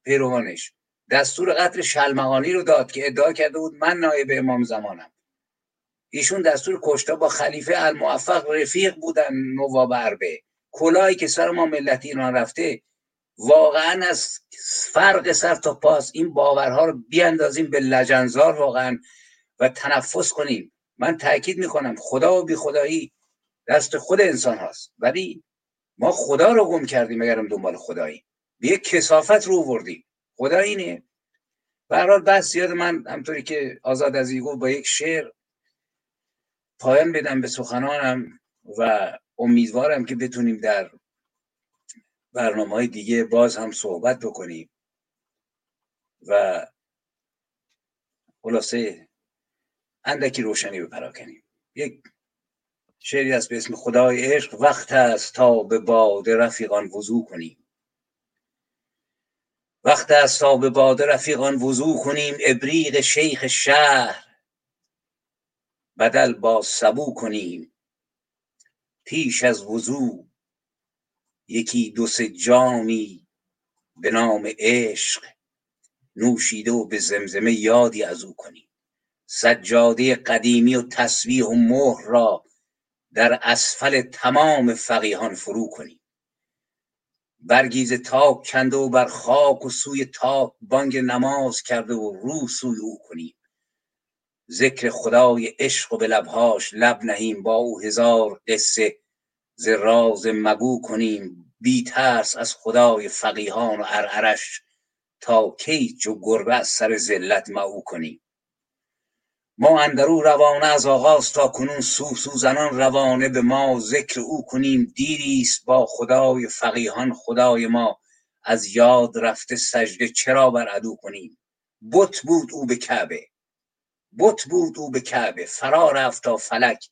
پیروانش. دستور قتل شلمغانی رو داد که ادعا کرده بود من نایب امام زمانم. ایشون دستور کشتا با خلیفه الموفق رفیق بودن نواب عربه. کلاهی که سر ما ملت ایران رفته واقعا از فرق سر تا پاس این باورها رو بیاندازیم به لجنزار واقعا و تنفس کنیم. من تاکید می‌کنم خدا و بی خدایی دست خود انسان هاست. ولی ما خدا رو گم کردیم اگرم دنبال خدایی. به یک کسافت رو وردیم خدا اینه. برحال بس یاد من همطوری که آزاد از گفت با یک شعر پایان بدم به سخنانم و امیدوارم که بتونیم در برنامه های دیگه باز هم صحبت بکنیم. و خلاصه اندکی روشنی بپراکنیم یک شعری است به اسم خدای عشق وقت است تا به باد رفیقان وضوع کنیم. وقت است تا به باد رفیقان وضوع کنیم ابریق شیخ شهر بدل با سبو کنیم. پیش از وضوع یکی دو سه جامی به نام عشق نوشیده و به زمزمه یادی از او کنیم سجاده قدیمی و تسبیح و مهر را در اسفل تمام فقیهان فرو کنیم برگیز تاک کنده و بر خاک و سوی تاک بانگ نماز کرده و رو سوی او کنیم ذکر خدای عشق و به لبهاش لب نهیم با او هزار قصه ز راز مگو کنیم بی ترس از خدای فقیهان و ارعرش تا کی چو گربه از سر ذلت معو کنیم. ما اندرو روانه از آغاز تا کنون سو سوزنان روانه به ما ذکر او کنیم. دیریست با خدای فقیهان خدای ما از یاد رفته سجده چرا بر عدو کنیم؟ بت بود او به کعبه بت بود او به کعبه فرا رفت تا فلک.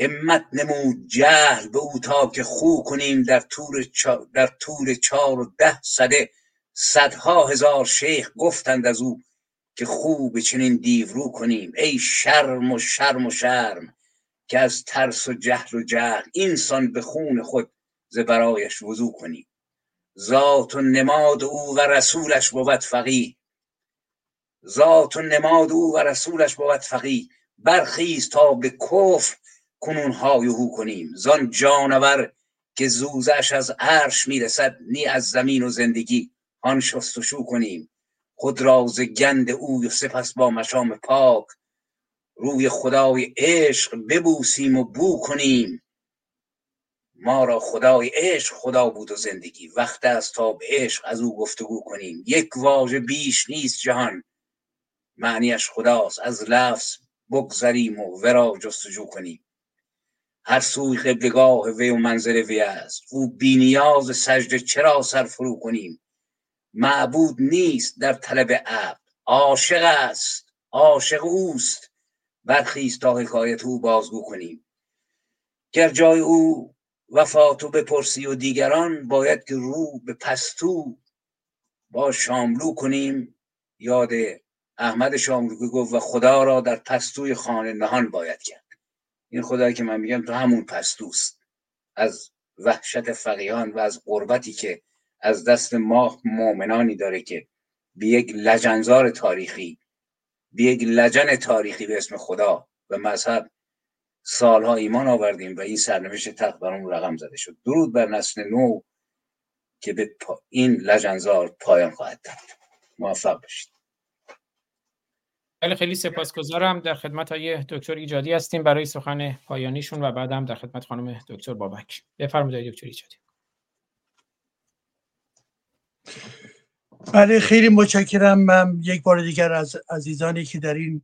همت نمود جهل به او تا که خو کنیم در طور چا در طول چار و ده سده صدها هزار شیخ گفتند از او که خو به چنین دیورو کنیم. ای شرم و شرم و شرم که از ترس و جهل و جهل اینسان به خون خود ز برایش وضو کنیم. ذات و نماد او و رسولش بود فقیه. ذات و نماد او و رسولش بود فقیه. برخیز تا به کفر کنون های و هو کنیم. زان جانور که زوزش از عرش می‌رسد نی از زمین و زندگی. آن شستشو کنیم. خود را ز گند اوی و سپس با مشام پاک. روی خدای عشق ببوسیم و بو کنیم. ما را خدای عشق خدا بود و زندگی. وقت است تا به عشق از او گفتگو کنیم. یک واژه بیش نیست جهان. معنیش خداست. از لفظ بگذریم و ورا جستجو کنیم. هر سوی قبلگاه وی و منزل وی است. او بینیاز سجده چرا سر فرو کنیم؟ معبود نیست در طلب عبد عاشق است. عاشق اوست. برخیز تا حکایت او بازگو کنیم. گر جای او وفاتو بپرسی و دیگران باید که رو به پستو با شاملو کنیم. یاد احمد شاملو گفت و خدا را در پستوی خانه نهان باید کرد. این خدایی که من میگم تو همون پستوست از وحشت فقیهان و از قربتی که از دست ما مؤمنانی داره که به یک لجنزار تاریخی به یک لجن تاریخی به اسم خدا و مذهب سالها ایمان آوردیم و این سرنوشت تخت برامون رقم زده شد. درود بر نسل نو که به این لجنزار پایان خواهد داد. موفق باشید. خیلی خیلی سپاسگزارم. در خدمت های دکتر ایجادی هستیم برای سخن پایانیشون و بعدم در خدمت خانم دکتر بابک. بفرمایید دکتر ایجادی. بله خیلی متشکرم. من یک بار دیگر از عزیزانی که در این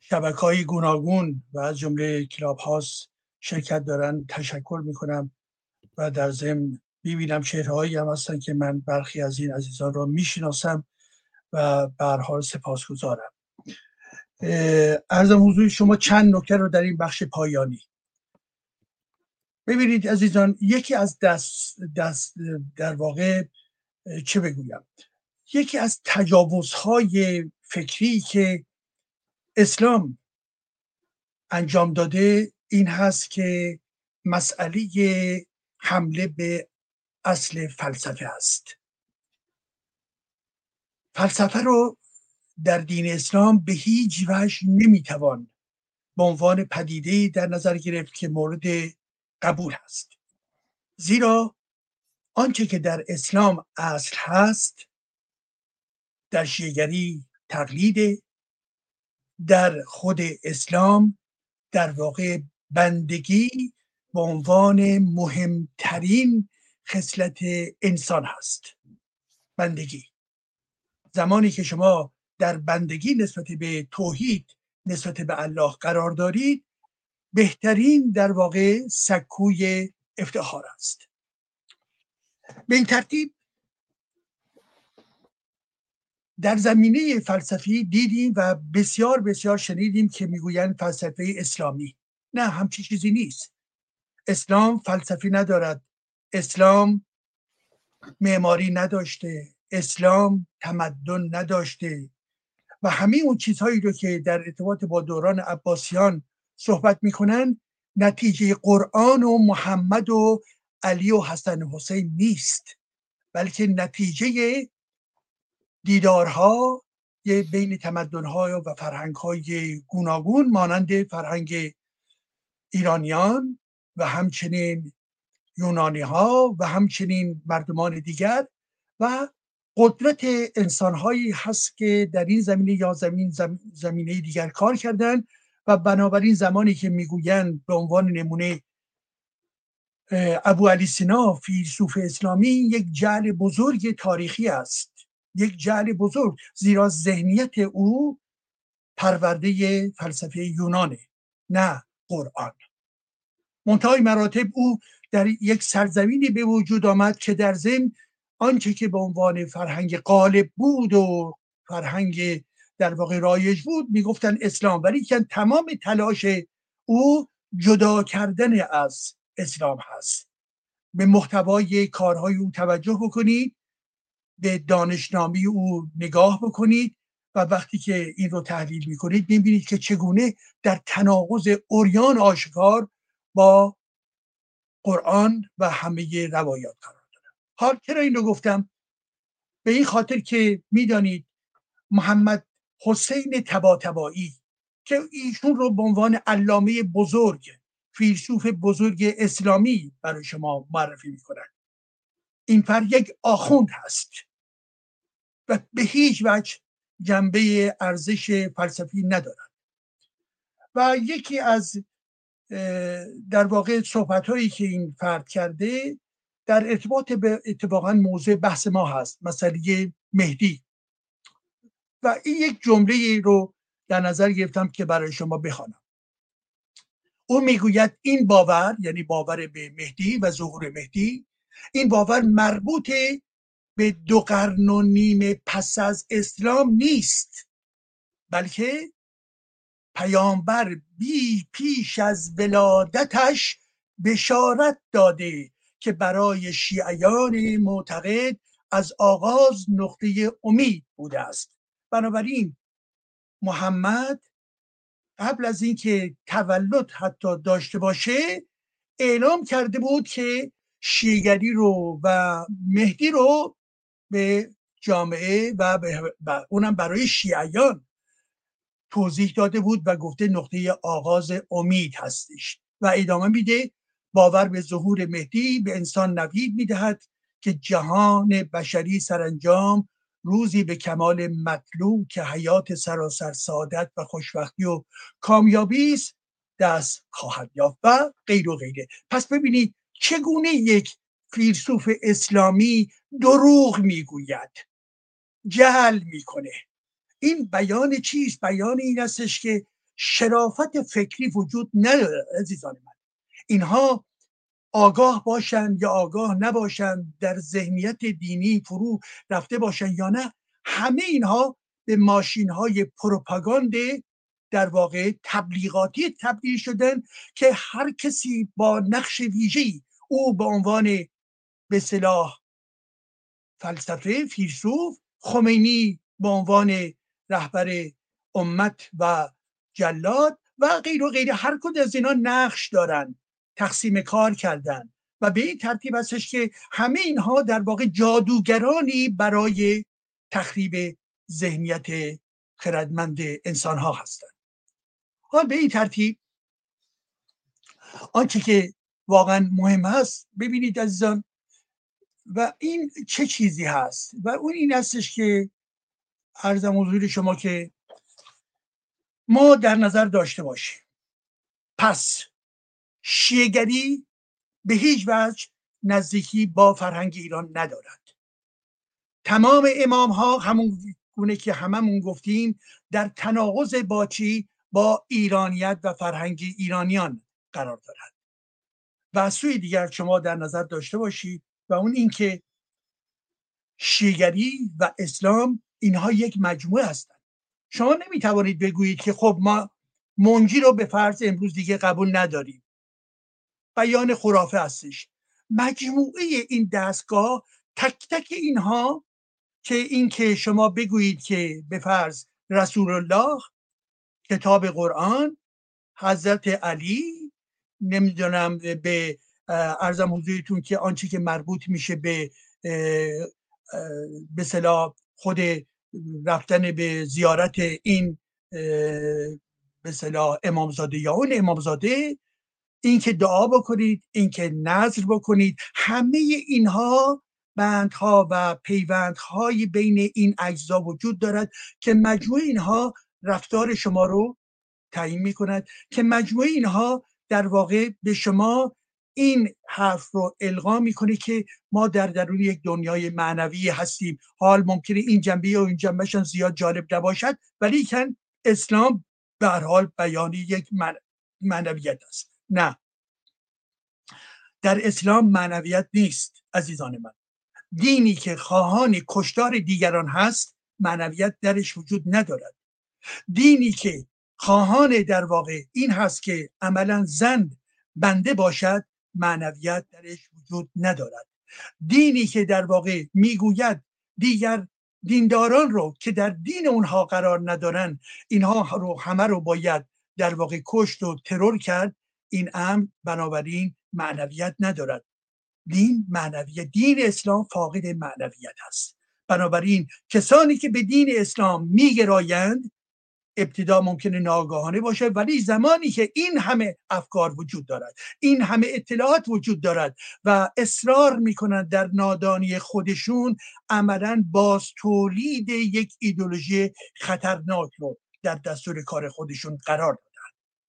شبکه های گوناگون و از جمله کلاب هاست شرکت دارن تشکر می‌کنم و در ضمن می‌بینم چهرههایی هم هستن که من برخی از این عزیزان را می‌شناسم و به حال سپاسگزارم. ارزم حضور شما چند نکته رو در این بخش پایانی. ببینید عزیزان یکی از دست, دست در واقع چه بگویم؟ یکی از تجاوزهای فکری که اسلام انجام داده این هست که مسئله حمله به اصل فلسفه است. فلسفه رو در دین اسلام به هیچ وجه نمی‌توان به عنوان پدیده در نظر گرفت که مورد قبول هست. زیرا آنچه که در اسلام اصل هست در شیگری تقلید در خود اسلام در واقع بندگی به عنوان مهمترین خصلت انسان هست. بندگی. زمانی که شما در بندگی نسبت به توحید نسبت به الله قرار دارید بهترین در واقع سکوی افتخار است. به این ترتیب در زمینه فلسفی دیدیم و بسیار بسیار شنیدیم که می‌گویند فلسفه اسلامی. نه همچی چیزی نیست. اسلام فلسفی ندارد. اسلام معماری نداشته. اسلام تمدن نداشته. و همه اون چیزهایی رو که در ارتباط با دوران عباسیان صحبت می‌کنن نتیجه قرآن و محمد و علی و حسن حسین نیست. بلکه نتیجه دیدارها بین تمدنها و فرهنگهای گوناگون مانند فرهنگ ایرانیان و همچنین یونانی ها و همچنین مردمان دیگر و قدرت انسانهایی هست که در این زمینه یا زمین زمینه دیگر کار کردن و بنابراین زمانی که می‌گویند به عنوان نمونه ابو علی سینا فیلسوف اسلامی یک جعل بزرگ تاریخی است. یک جعل بزرگ زیرا ذهنیت او پرورده فلسفه یونانه نه قرآن. منتهای مراتب او در یک سرزمینی به وجود آمد که در ضمن آنچه که به عنوان فرهنگ غالب بود و فرهنگ در واقع رایج بود می‌گفتن اسلام ولی که تمام تلاش او جدا کردن از اسلام هست. به محتوای کارهای او توجه بکنید به دانشنامی او نگاه بکنید و وقتی که این رو تحلیل می‌کنید می‌بینید که چگونه در تناقض اوریان آشکار با قرآن و همه روایات قرار حال چرا این رو گفتم؟ به این خاطر که می‌دانید محمد حسین تباتبایی که ایشون رو به عنوان علامه بزرگ فیلسوف بزرگ اسلامی برای شما معرفی می‌کنن. این پر یک آخوند هست. و به هیچ وجه جنبه ارزش فلسفی ندارد. و یکی از در واقع صحبت هایی که این فرد کرده در ارتباط به اتفاقا موضوع بحث ما هست مسئله مهدی. و این یک جمله رو در نظر گرفتم که برای شما بخوانم. او می‌گوید این باور یعنی باور به مهدی و ظهور مهدی این باور مربوط به دو قرن و نیم پس از اسلام نیست بلکه پیامبر بی پیش از ولادتش بشارت داده که برای شیعیان معتقد از آغاز نقطه امید بوده است. بنابراین محمد قبل از اینکه تولد حتی داشته باشه اعلام کرده بود که شیعگری رو و مهدی رو به جامعه و اونم برای شیعیان توضیح داده بود و گفته نقطه آغاز امید هستش و ادامه میده باور به ظهور مهدی به انسان نوید می‌دهد که جهان بشری سرانجام روزی به کمال مطلوب که حیات سراسر سعادت و خوشبختی و کامیابی است دست خواهد یافت و غیر و غیره. پس ببینید چگونه یک فیلسوف اسلامی دروغ می‌گوید جهل می‌کنه. این بیان چیست؟ بیان این استش که شرافت فکری وجود نداره عزیزان من. اینها آگاه باشند یا آگاه نباشند در ذهنیت دینی فرو رفته باشند یا نه همه اینها به ماشین های پروپاگاند در واقع تبلیغاتی تبدیل شدن که هر کسی با نقش ویژه‌ای او به عنوان به صلاح فلسفه فیلسوف خمینی به عنوان رهبر امت و جلاد و غیر و غیر هر کد از اینا نقش دارن. تقسیم کار کردن. و به این ترتیب هستش که همه اینها در واقع جادوگرانی برای تخریب ذهنیت خردمند انسان ها هستند. حال به این ترتیب آنچه که واقعا مهم هست ببینید عزیزان و این چه چیزی هست؟ و اون این هستش که عرضم حضور شما که ما در نظر داشته باشیم. پس شیگری به هیچ وجه نزدیکی با فرهنگ ایران ندارد. تمام امام ها همون گونه که هممون گفتیم در تناقض با چی با ایرانیت و فرهنگ ایرانیان قرار دارد. و از سوی دیگر شما در نظر داشته باشید و اون اینکه شیگری و اسلام اینها یک مجموعه هستند. شما نمی‌توانید بگویید که خب ما منجی رو به فرض امروز دیگه قبول نداریم. بیان خرافه هستش. مجموعه این دستگاه تک تک اینها که این که شما بگویید که به فرض رسول الله کتاب قرآن حضرت علی نمی‌دونم به ارزم حضورتون که آنچه که مربوط میشه به به صلاح خود رفتن به زیارت این به صلاح امامزاده یا اون امامزاده اینکه دعا بکنید اینکه نظر بکنید. همه اینها بندها و پیوندهای بین این اجزا وجود دارد که مجموع اینها رفتار شما رو تعیین می کند که مجموع اینها در واقع به شما این حرف رو القا می‌کنه که ما در درون یک دنیای معنوی هستیم. حال ممکنه این جنبه و این جنبهشان زیاد جالب نباشد ولی کن اسلام به حال بیانی یک معنویت است. نه. در اسلام معنویت نیست عزیزان من. دینی که خواهان کشتار دیگران هست معنویت درش وجود ندارد. دینی که خواهان در واقع این هست که عملا زن بنده باشد معنویت درش وجود ندارد. دینی که در واقع می‌گوید دیگر دینداران رو که در دین اونها قرار ندارن اینها رو همه رو باید در واقع کشت و ترور کرد این امر بنابراین معنویت ندارد. دین معنویت دین اسلام فاقد معنویت هست بنابراین کسانی که به دین اسلام میگرایند ابتدا ممکنه ناگاهانه باشه ولی زمانی که این همه افکار وجود دارد این همه اطلاعات وجود دارد و اصرار می‌کنند در نادانی خودشون عملا باز تولید یک ایدولوژی خطرناک رو در دستور کار خودشون قرار دادن.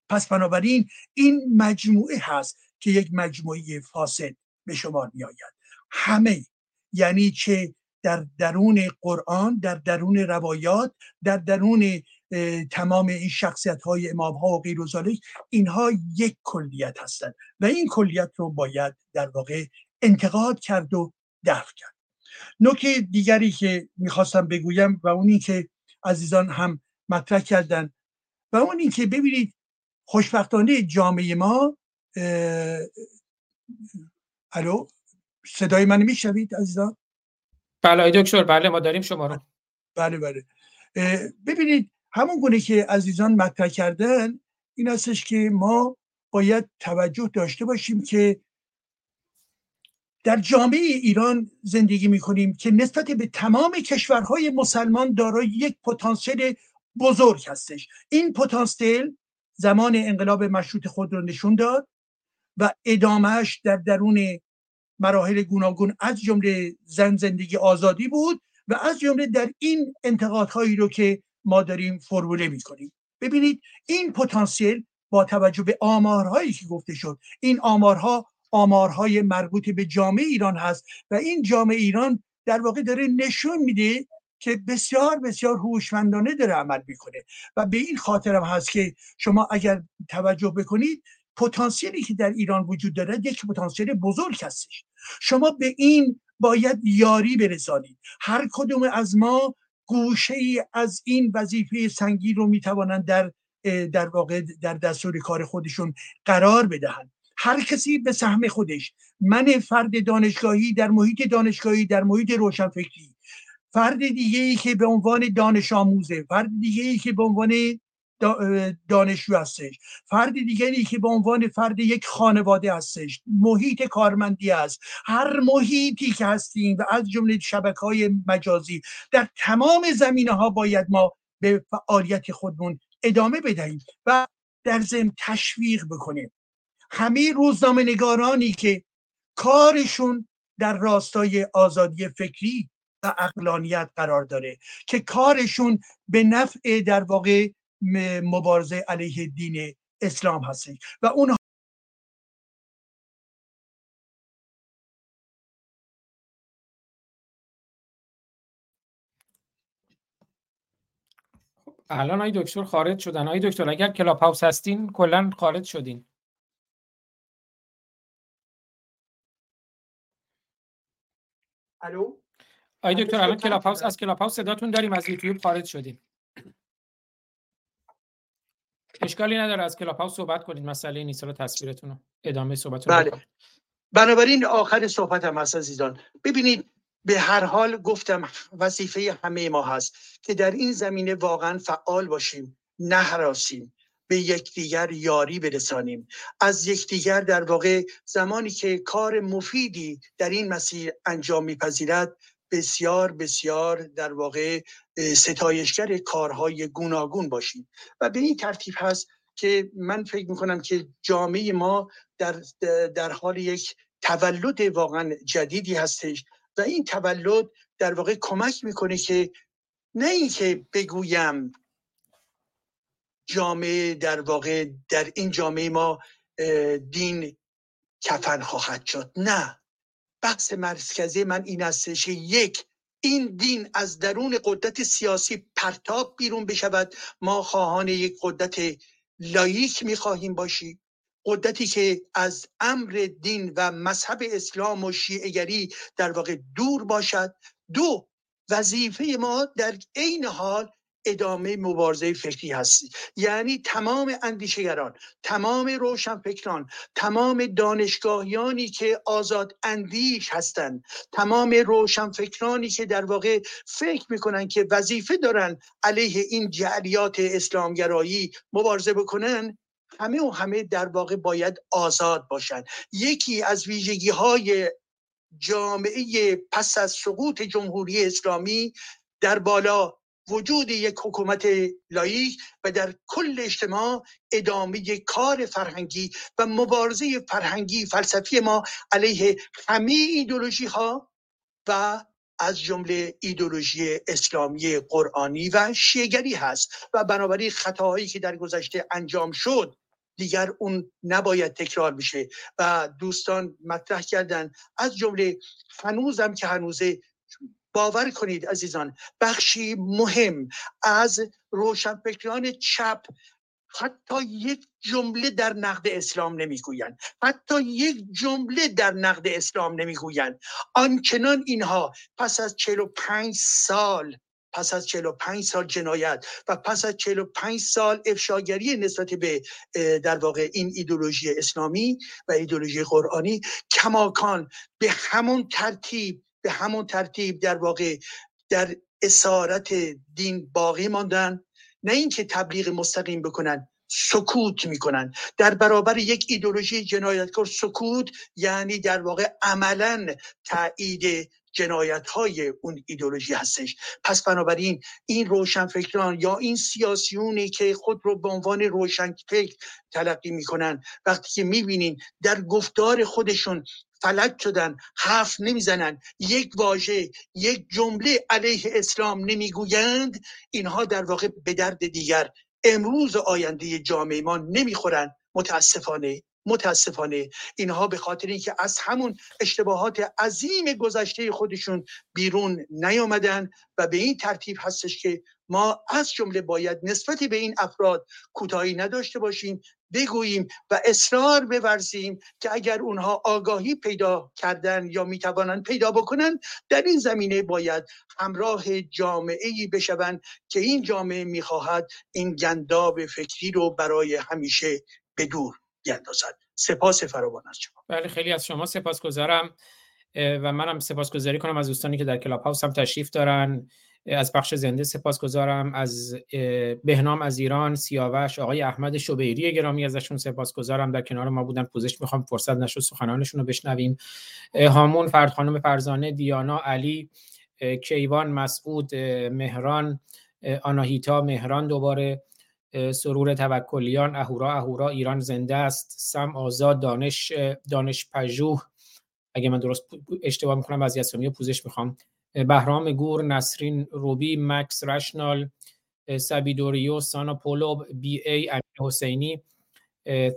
پس بنابراین این مجموعه هست که یک مجموعه فاسد به شمار می آید همه یعنی چه در درون قرآن در درون روایات در درون تمام این شخصیت های امام ها و غیر و اینها یک کلیت هستند و این کلیت رو باید در واقع انتقاد کرد و دفع کرد. نکته دیگری که می‌خواستم بگویم و اونی که عزیزان هم مطرح کردن و اون که ببینید خوشبختانه جامعه ما الو صدای من میشنوید عزیزان؟ بله دکتر بله ما داریم شما رو. بله بله. ببینید همون گونه که عزیزان مطرح کردن این هستش که ما باید توجه داشته باشیم که در جامعه ایران زندگی می‌کنیم که نسبت به تمام کشورهای مسلمان دارای یک پتانسیل بزرگ هستش. این پتانسیل زمان انقلاب مشروط خود رو نشون داد و ادامهش در درون مراحل گوناگون از جمله زن زندگی آزادی بود و از جمله در این انتقادهایی رو که ما داریم فرموله می‌کنیم. ببینید این پتانسیل با توجه به آمارهایی که گفته شد این آمارها آمارهای مربوط به جامعه ایران هست و این جامعه ایران در واقع داره نشون میده که بسیار بسیار هوشمندانه داره عمل می‌کنه. و به این خاطرم هست که شما اگر توجه بکنید پتانسیلی که در ایران وجود داره یک پتانسیل بزرگ هستش. شما به این باید یاری برسانید. هر کدوم از ما گوشه ای از این وظیفه سنگین رو می‌توانند در در واقع در دستور کار خودشون قرار بدهند. هر کسی به سهم خودش من فرد دانشگاهی در محیط دانشگاهی در محیط روشنفکری فرد دیگه ای که به عنوان دانش آموزه فرد دیگه ای که به عنوان دانشجو هستش فرد دیگری که به عنوان فرد یک خانواده هستش محیط کارمندی است. هر محیطی که هستیم و از جمله شبکه های مجازی در تمام زمینه ها باید ما به فعالیت خودمون ادامه بدهیم و در ضمن تشویق بکنیم. همه روزنامه نگارانی که کارشون در راستای آزادی فکری و اقلانیت قرار داره که کارشون به نفع در واقع مبارزه علیه دین اسلام هستش. و اون الان های دکتر خارج شدن. های دکتر اگر کلاب هاوس هستین کلا خارج شدین. الو؟ آی دکتر الان کلاب هاوس از کلاب هاوس صداتون داریم از یوتیوب خارج شدیم. اشکالی نداره از کلاب هاوس صحبت کنید مسئله نیست رو تصویرتون رو ادامه صحبتتون بله. بنابراین آخر صحبت هم هست عزیزان. ببینید به هر حال گفتم وظیفه همه ما هست که در این زمینه واقعا فعال باشیم نه هراسیم به یکدیگر یاری برسانیم. از یکدیگر در واقع زمانی که کار مفیدی در این مسیر انجام میپذیرد بسیار بسیار در واقع ستایشگر کارهای گوناگون باشیم. و به این ترتیب هست که من فکر می‌کنم که جامعه ما در, در حال یک تولد واقعا جدیدی هستش و این تولد در واقع کمک می‌کنه که نه اینکه بگویم جامعه در واقع در این جامعه ما دین کفن خواهد شد. نه. بحث مرکزی من این استش یک این دین از درون قدرت سیاسی پرتاب بیرون بشود. ما خواهان یک قدرت لایک می‌خواهیم باشیم قدرتی که از امر دین و مذهب اسلام و شیعگری در واقع دور باشد. دو وظیفه ما در عین حال ادامه مبارزه فکری هستی. یعنی تمام اندیشگران تمام روشنفکران تمام دانشگاهیانی که آزاد اندیش هستند تمام روشنفکرانی که در واقع فکر می‌کنن که وظیفه دارن علیه این جعلیات اسلامگرایی مبارزه بکنن همه و همه در واقع باید آزاد باشند یکی از ویژگی های جامعه پس از سقوط جمهوری اسلامی در بالا وجود یک حکومت لایک و در کل اجتماع ادامه کار فرهنگی و مبارزه فرهنگی فلسفی ما علیه همه ایدولوژی ها و از جمله ایدولوژی اسلامی قرآنی و شیگری هست. و بنابراین خطاهایی که در گذشته انجام شد دیگر اون نباید تکرار بشه. و دوستان مطرح کردن از جمله هنوزم که هنوزه باور کنید عزیزان بخشی مهم از روشنفکران چپ حتی یک جمله در نقد اسلام نمی‌گویند. حتی یک جمله در نقد اسلام نمی‌گویند. آنچنان اینها پس از 45 سال پس از 45 سال جنایت و پس از 45 سال افشاگری نسبت به در واقع این ایدولوژی اسلامی و ایدولوژی قرآنی کماکان به همون ترتیب به همون ترتیب در واقع در اسارت دین باقی ماندن نه اینکه تبلیغ مستقیم بکنن سکوت می‌کنن. در برابر یک ایدولوژی جنایتکار سکوت یعنی در واقع عملا تایید جنایت های اون ایدولوژی هستش. پس بنابراین این روشنفکران یا این سیاسیونی که خود رو به عنوان روشنفکر تلقی می‌کنن وقتی که می‌بینین در گفتار خودشون فلج شدن حرف نمی‌زنن یک واژه یک جمله علیه اسلام نمی‌گویند اینها در واقع به درد دیگر. امروز آینده جامعه ما نمی‌خورن. متاسفانه. متاسفانه اینها به خاطر اینکه از همون اشتباهات عظیم گذشته خودشون بیرون نیامدن و به این ترتیب هستش که ما از جمله باید نسبت به این افراد کوتاهی نداشته باشیم بگوییم و اصرار بورزیم که اگر اونها آگاهی پیدا کردن یا می‌توانند پیدا بکنن در این زمینه باید همراه جامعه ای بشوند که این جامعه می‌خواهد این گنداب فکری رو برای همیشه به دور بیندازد سپاس فراوان از شما. بله خیلی از شما سپاسگزارم و منم سپاسگزاری کنم از دوستانی که در کلاب هاوس هم تشریف دارن. از بخش زنده سپاسگزارم. از بهنام از ایران سیاوش آقای احمد شبیری گرامی ازشون سپاسگزارم. در کنار ما بودن پوزش می‌خوام فرصت نشد سخنانشون رو بشنویم. هامون فرد خانم فرزانه دیانا علی کیوان مسعود مهران آناهیتا مهران دوباره. سرور توکلیان اهورا اهورا ایران زنده است. سم آزاد دانش دانش پژوه. اگه من درست اشتباه می‌کنم از اسامی پوزش می‌خوام. بهرام گور نسرین روبی مکس رشنال سبیدوریو سانا پولو بی ای امیر حسینی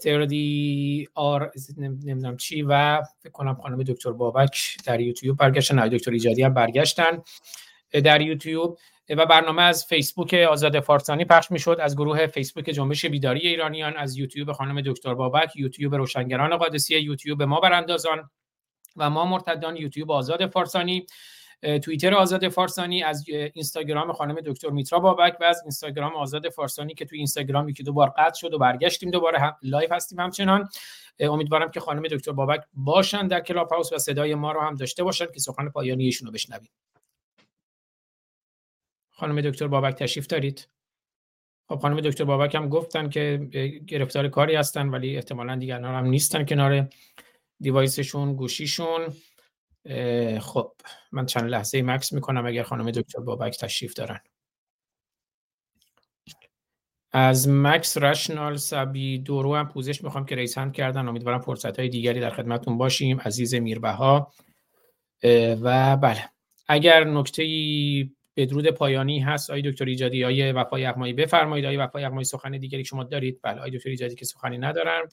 تردی آر نمی‌دونم چی و فکر کنم خانم دکتر بابک در یوتیوب برگشتن. دکتر ایجادی هم برگشتن. در یوتیوب و برنامه از فیسبوک آزاد فارسانی پخش می‌شد. از گروه فیسبوک جنبش بیداری ایرانیان از یوتیوب خانم دکتر بابک یوتیوب روشنگران قادسیه یوتیوب ما براندازان و ما مرتدان یوتیوب آزاد فارسانی توییتر آزاد فارسانی از اینستاگرام خانم دکتر میترا بابک و از اینستاگرام آزاد فارسانی که توی اینستاگرام یکی دو بار قطع شد و برگشتیم دوباره هم live هستیم همچنان. امیدوارم که خانم دکتر بابک باشن در کلاب هاوس و صدای ما رو هم داشته باشن که سخن پایانی ایشون رو بشنویم. خانم دکتر بابک تشریف دارید؟ خب خانم دکتر بابک هم گفتن که گرفتار کاری هستن ولی احتمالا دیگر هم نیستن کنار دیوایسشون گوشیشون. خب من چند لحظه مکس می‌کنم اگر خانم دکتر بابک تشریف دارن. از مکس رشنال سبی دورو هم پوزش می‌خوام که رئیس هند کردن. امیدوارم فرصت های دیگری در خدمتون باشیم. عزیز میربها. و بله. اگر نکته بدرود پایانی هست آقای دکتر ایجادی آقای وفای اقمایی. بفرمایید آقای وفای اقمایی سخن دیگری شما دارید. بله آقای دکتر ایجادی که سخنی ندارن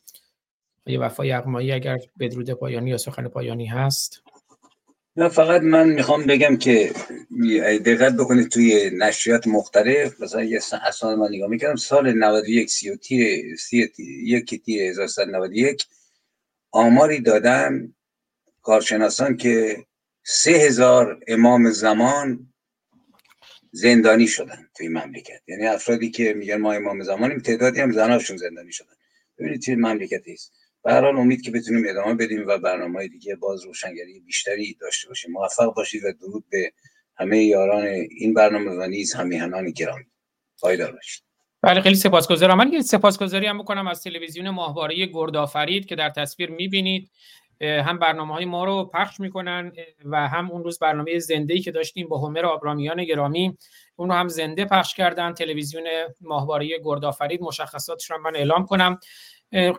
آقای وفای اقمایی اگر بدرود پایانی یا سخن پایانی هست. نه فقط من می‌خوام بگم که دقت بکنید توی نشریات مختلف مثلا یه اسناد من نگاه می‌کردم سال 91 سی و تیر سی یک تیر 1391 آماری دادن کارشناسان که سه هزار امام زمان زندانی شدن توی مملکت. یعنی افرادی که میگن ما امام زمانیم تعدادی هم زناشون زندانی شدن. ببینید توی مملکتی است به هر حال امید که بتونیم ادامه بدیم و برنامه دیگه باز روشنگری بیشتری داشته باشیم. موفق باشید و درود به همه یاران این برنامه و نیز همیهنان گرامی. پایدار باشید. بله خیلی سپاسگزارم. من یه سپاسگزاری هم بکنم از تلویزیون ماهواره گردآفرید که در تصویر می‌بینید. هم برنامه های ما رو پخش می‌کنن و هم اون روز برنامه زنده که داشتیم با همر آبرامیان گرامی اون رو هم زنده پخش کردن. تلویزیون ماهواره گردآفرید مشخصاتش رو من اعلام کنم.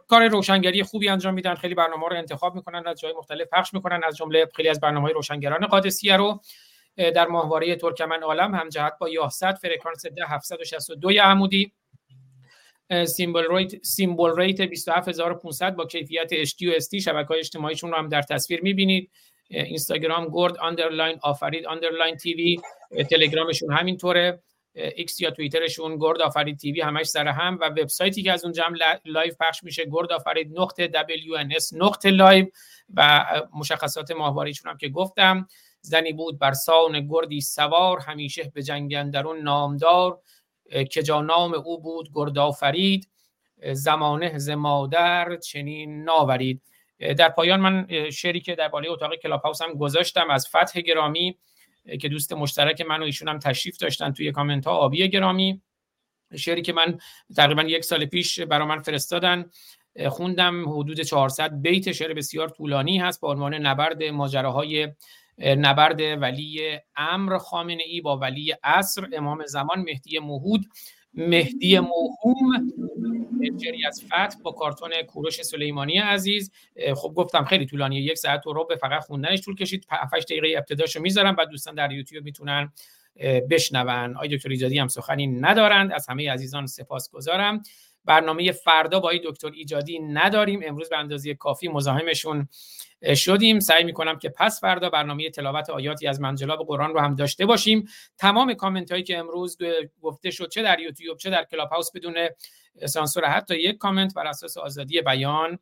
کار روشنگری خوبی انجام میدن. خیلی برنامه رو انتخاب می‌کنن از جای مختلف پخش می‌کنن. از جمله خیلی از برنامه های روشنگران قادسیه رو. در ماهواره ترکمن عالم هم جهت با یاهست فرکانس 10762 عمودی. symbol rate symbol rate 27500 با کیفیت HD و SD شبکه‌های اجتماعیشون رو هم در تصویر می‌بینید. اینستاگرام گرد underline آفرید underline TV تلگرامشون همینطوره. ایکس یا توییترشون گرد آفرید TV همش سر هم. و وبسایتی که از اون جمع live پخش میشه گرد آفرید نقطه WNS نقطه live. و مشخصات ماهواره‌ایشون هم که گفتم. زنی بود بر سان گردی سوار همیشه به جنگ اندرون نامدار. که جا نام او بود گردآفرید زمانه ز مادر چنین ناورید. در پایان من شعری که در بالای اتاق کلاب هاوس هم گذاشتم از فتح گرامی که دوست مشترک من و ایشون هم تشریف داشتن توی کامنت ها آبی گرامی. شعری که من تقریبا یک سال پیش برا من فرستادن خوندم حدود 400 بیت شعر بسیار طولانی هست با عنوان نبرد ماجراهای نبرد ولی امر خامنه ای با ولی عصر امام زمان مهدی موهود. مهدی موهوم شعری از فتح با کارتون کوروش سلیمانی عزیز. خب گفتم خیلی طولانیه یک ساعت و به فقط خوندنش طول کشید. 7 دقیقه ابتداشو می‌ذارم و دوستان در یوتیوب می‌تونن بشنون. آقای دکتر ایجادی هم سخنی ندارند. از همه عزیزان سپاسگزارم. برنامه فردا با دکتر ایجادی نداریم. امروز به اندازه کافی مزاحمشون شدیم. سعی می‌کنم که پس فردا برنامه تلاوت آیاتی از منجلاب قرآن رو هم داشته باشیم. تمام کامنت هایی که امروز گفته شد چه در یوتیوب چه در کلاب هاوس بدون سانسور حتی یک کامنت بر اساس آزادی بیان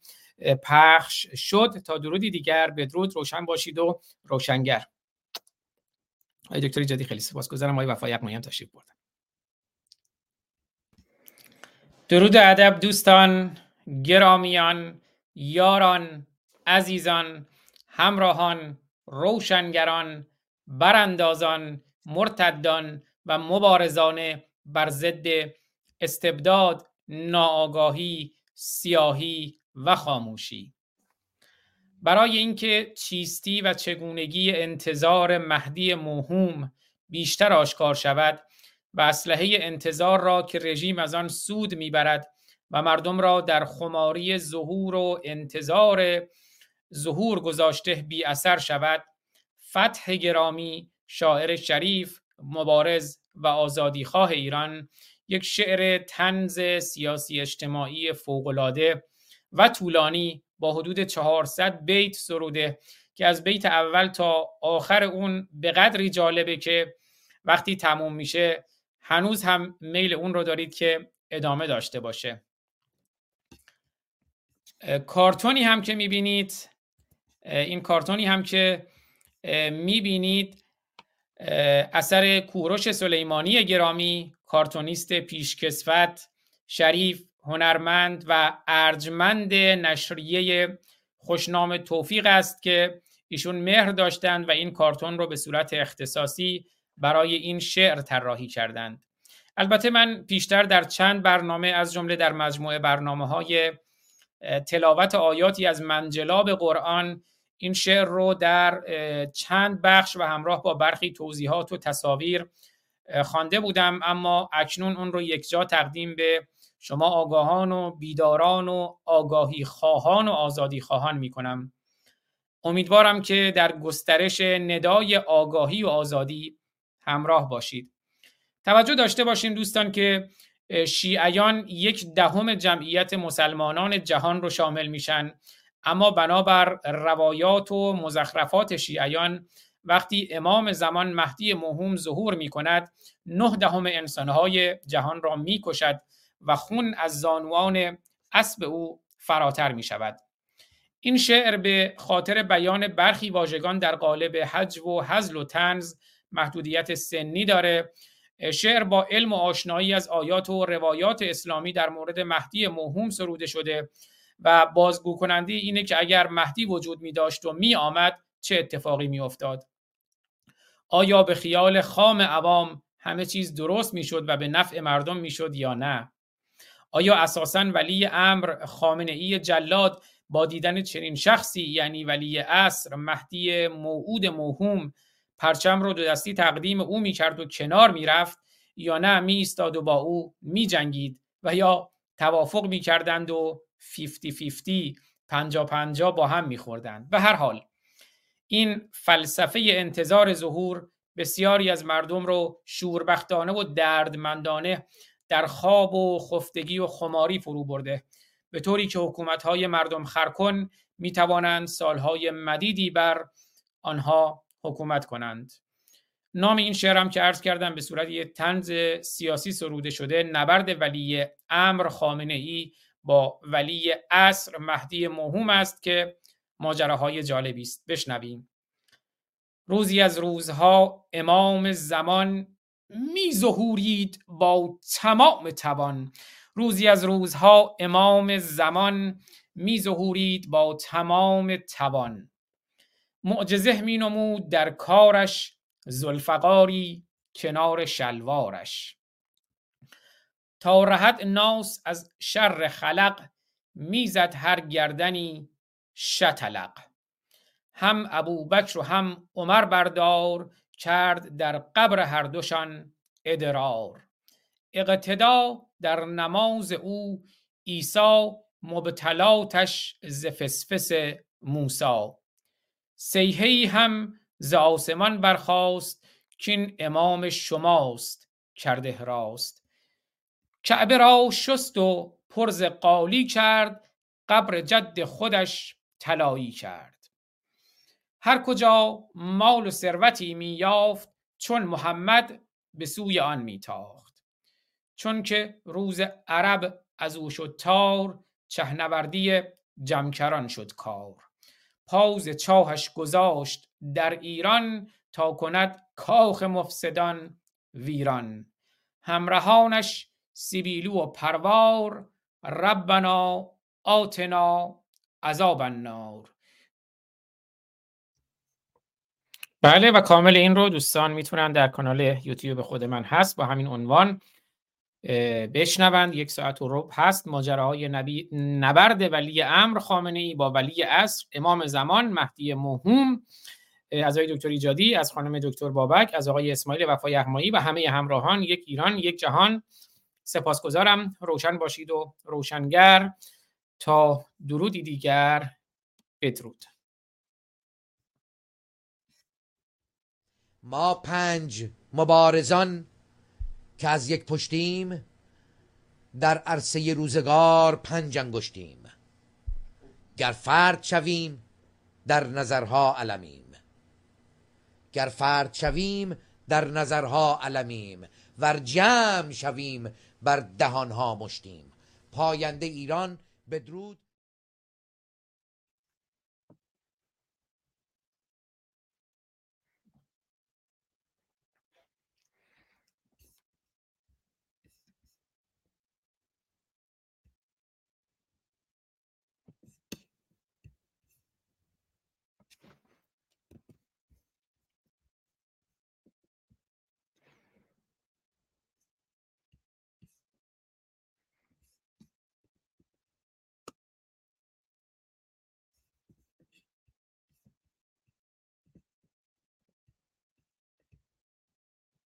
پخش شد. تا درودی دیگر بدرود روشن باشید و روشنگر. آقای دکتر جدی خیلی سپاسگزارم. آقای وفای هم تشریف بردن. درود ادب دوستان گرامیان یاران عزیزان همراهان روشنگران براندازان مرتدان و مبارزان بر ضد استبداد ناآگاهی سیاهی و خاموشی. برای اینکه چیستی و چگونگی انتظار مهدی موهوم بیشتر آشکار شود و اسلحه انتظار را که رژیم از آن سود می‌برد و مردم را در خماری ظهور و انتظار ظهور گذاشته بی اثر شود فتح گرامی شاعر شریف مبارز و آزادیخواه ایران یک شعر تنز سیاسی اجتماعی فوقالعاده و طولانی با حدود 400 بیت سروده که از بیت اول تا آخر اون به قدری جالبه که وقتی تموم میشه هنوز هم میل اون رو دارید که ادامه داشته باشه. کارتونی هم که می‌بینید این کارتونی هم که می‌بینید اثر کوروش سلیمانی گرامی کارتونیست پیشکسوت شریف هنرمند و ارجمند نشریه خوشنام توفیق است که ایشون مهر داشتند و این کارتون رو به صورت اختصاصی برای این شعر طراحی کردند. البته من پیشتر در چند برنامه از جمله در مجموعه برنامه های تلاوت آیاتی از منجلاب قرآن این شعر رو در چند بخش و همراه با برخی توضیحات و تصاویر خوانده بودم. اما اکنون اون رو یک جا تقدیم به شما آگاهان و بیداران و آگاهی خواهان و آزادی خواهان می کنم امیدوارم که در گسترش ندای آگاهی و آزادی همراه باشید. توجه داشته باشیم دوستان که شیعیان یک دهم جمعیت مسلمانان جهان رو شامل میشن. اما بنابر روایات و مزخرفات شیعیان وقتی امام زمان مهدی مهم ظهور می کند نه دهم انسانهای جهان را می کشد و خون از زانوان اسب او فراتر می شود این شعر به خاطر بیان برخی واژگان در قالب حج و حزل و تنز محدودیت سنی داره. شعر با علم و آشنایی از آیات و روایات اسلامی در مورد مهدی موهوم سروده شده و بازگو کننده اینه که اگر مهدی وجود می داشت و می آمد چه اتفاقی می افتاد؟ آیا به خیال خام عوام همه چیز درست می شد و به نفع مردم می شد یا نه؟ آیا اساسا ولی امر خامنه ای جلاد با دیدن چنین شخصی یعنی ولی اصر مهدی موعود موهوم پرچم رو دو دستی تقدیم او می کرد و کنار می رفت یا نه می ایستاد و با او می جنگید و یا توافق می کردند و 50 50 50 با هم می خوردند به هر حال این فلسفه انتظار ظهور بسیاری از مردم رو شوربختانه و دردمندانه در خواب و خفتگی و خماری فرو برده. به طوری که حکومت‌های مردم خرکن می توانند سالهای مدیدی بر آنها حکومت کنند. نام این شعرم که عرض کردم به صورت یک تنز سیاسی سروده شده نبرد ولی امر خامنه ای با ولی اصر مهدی موهوم است که ماجراهای جالبی است. بشنویم. روزی از روزها امام زمان می ظهورید با تمام توان. روزی از روزها امام زمان می ظهورید با تمام توان. معجزه می نمود در کارش زلفقاری کنار شلوارش. تا رهد ناس از شر خلق می‌زد هر گردنی شتلق هم ابوبکر و هم عمر بردار کرد در قبر هر دوشان ادرار. اقتدا در نماز او عیسی مبتلاتش ز فسفس موسی. سیهی هم ز آسمان برخاست کین امام شماست کرده راست. کعبه را شست و پرز قالی کرد قبر جد خودش طلایی کرد. هر کجا مال و ثروتی می چون محمد به سوی آن می تاخت چون که روز عرب از او شد تار چهنوردی جمکران شد کار. پاوز چاهش گذاشت در ایران تا کند کاخ مفسدان ویران. همراهانش سیبیلو و پروار ربنا آتنا عذاب النار. بله و کامل این رو دوستان می‌تونن در کانال یوتیوب خود من هست با همین عنوان. بشنوند یک ساعت و ربع هست. ماجراهای نبی نبرد ولی امر خامنه ای با ولی اصر امام زمان مهدی موهوم از آقای دکتر ایجادی از خانم دکتر بابک از آقای اسماعیل وفای یغمایی و همه همراهان یک ایران یک جهان. سپاسگزارم. روشن باشید و روشنگر. تا درودی دیگر بدرود. ما پنج مبارزان که از یک پشتیم در عرصه روزگار پنج انگشتیم. گر فرد شویم در نظرها علمیم. گر فرد شویم در نظرها علمیم. ور جمع شویم بر دهانها مشتیم. پاینده ایران بدرود.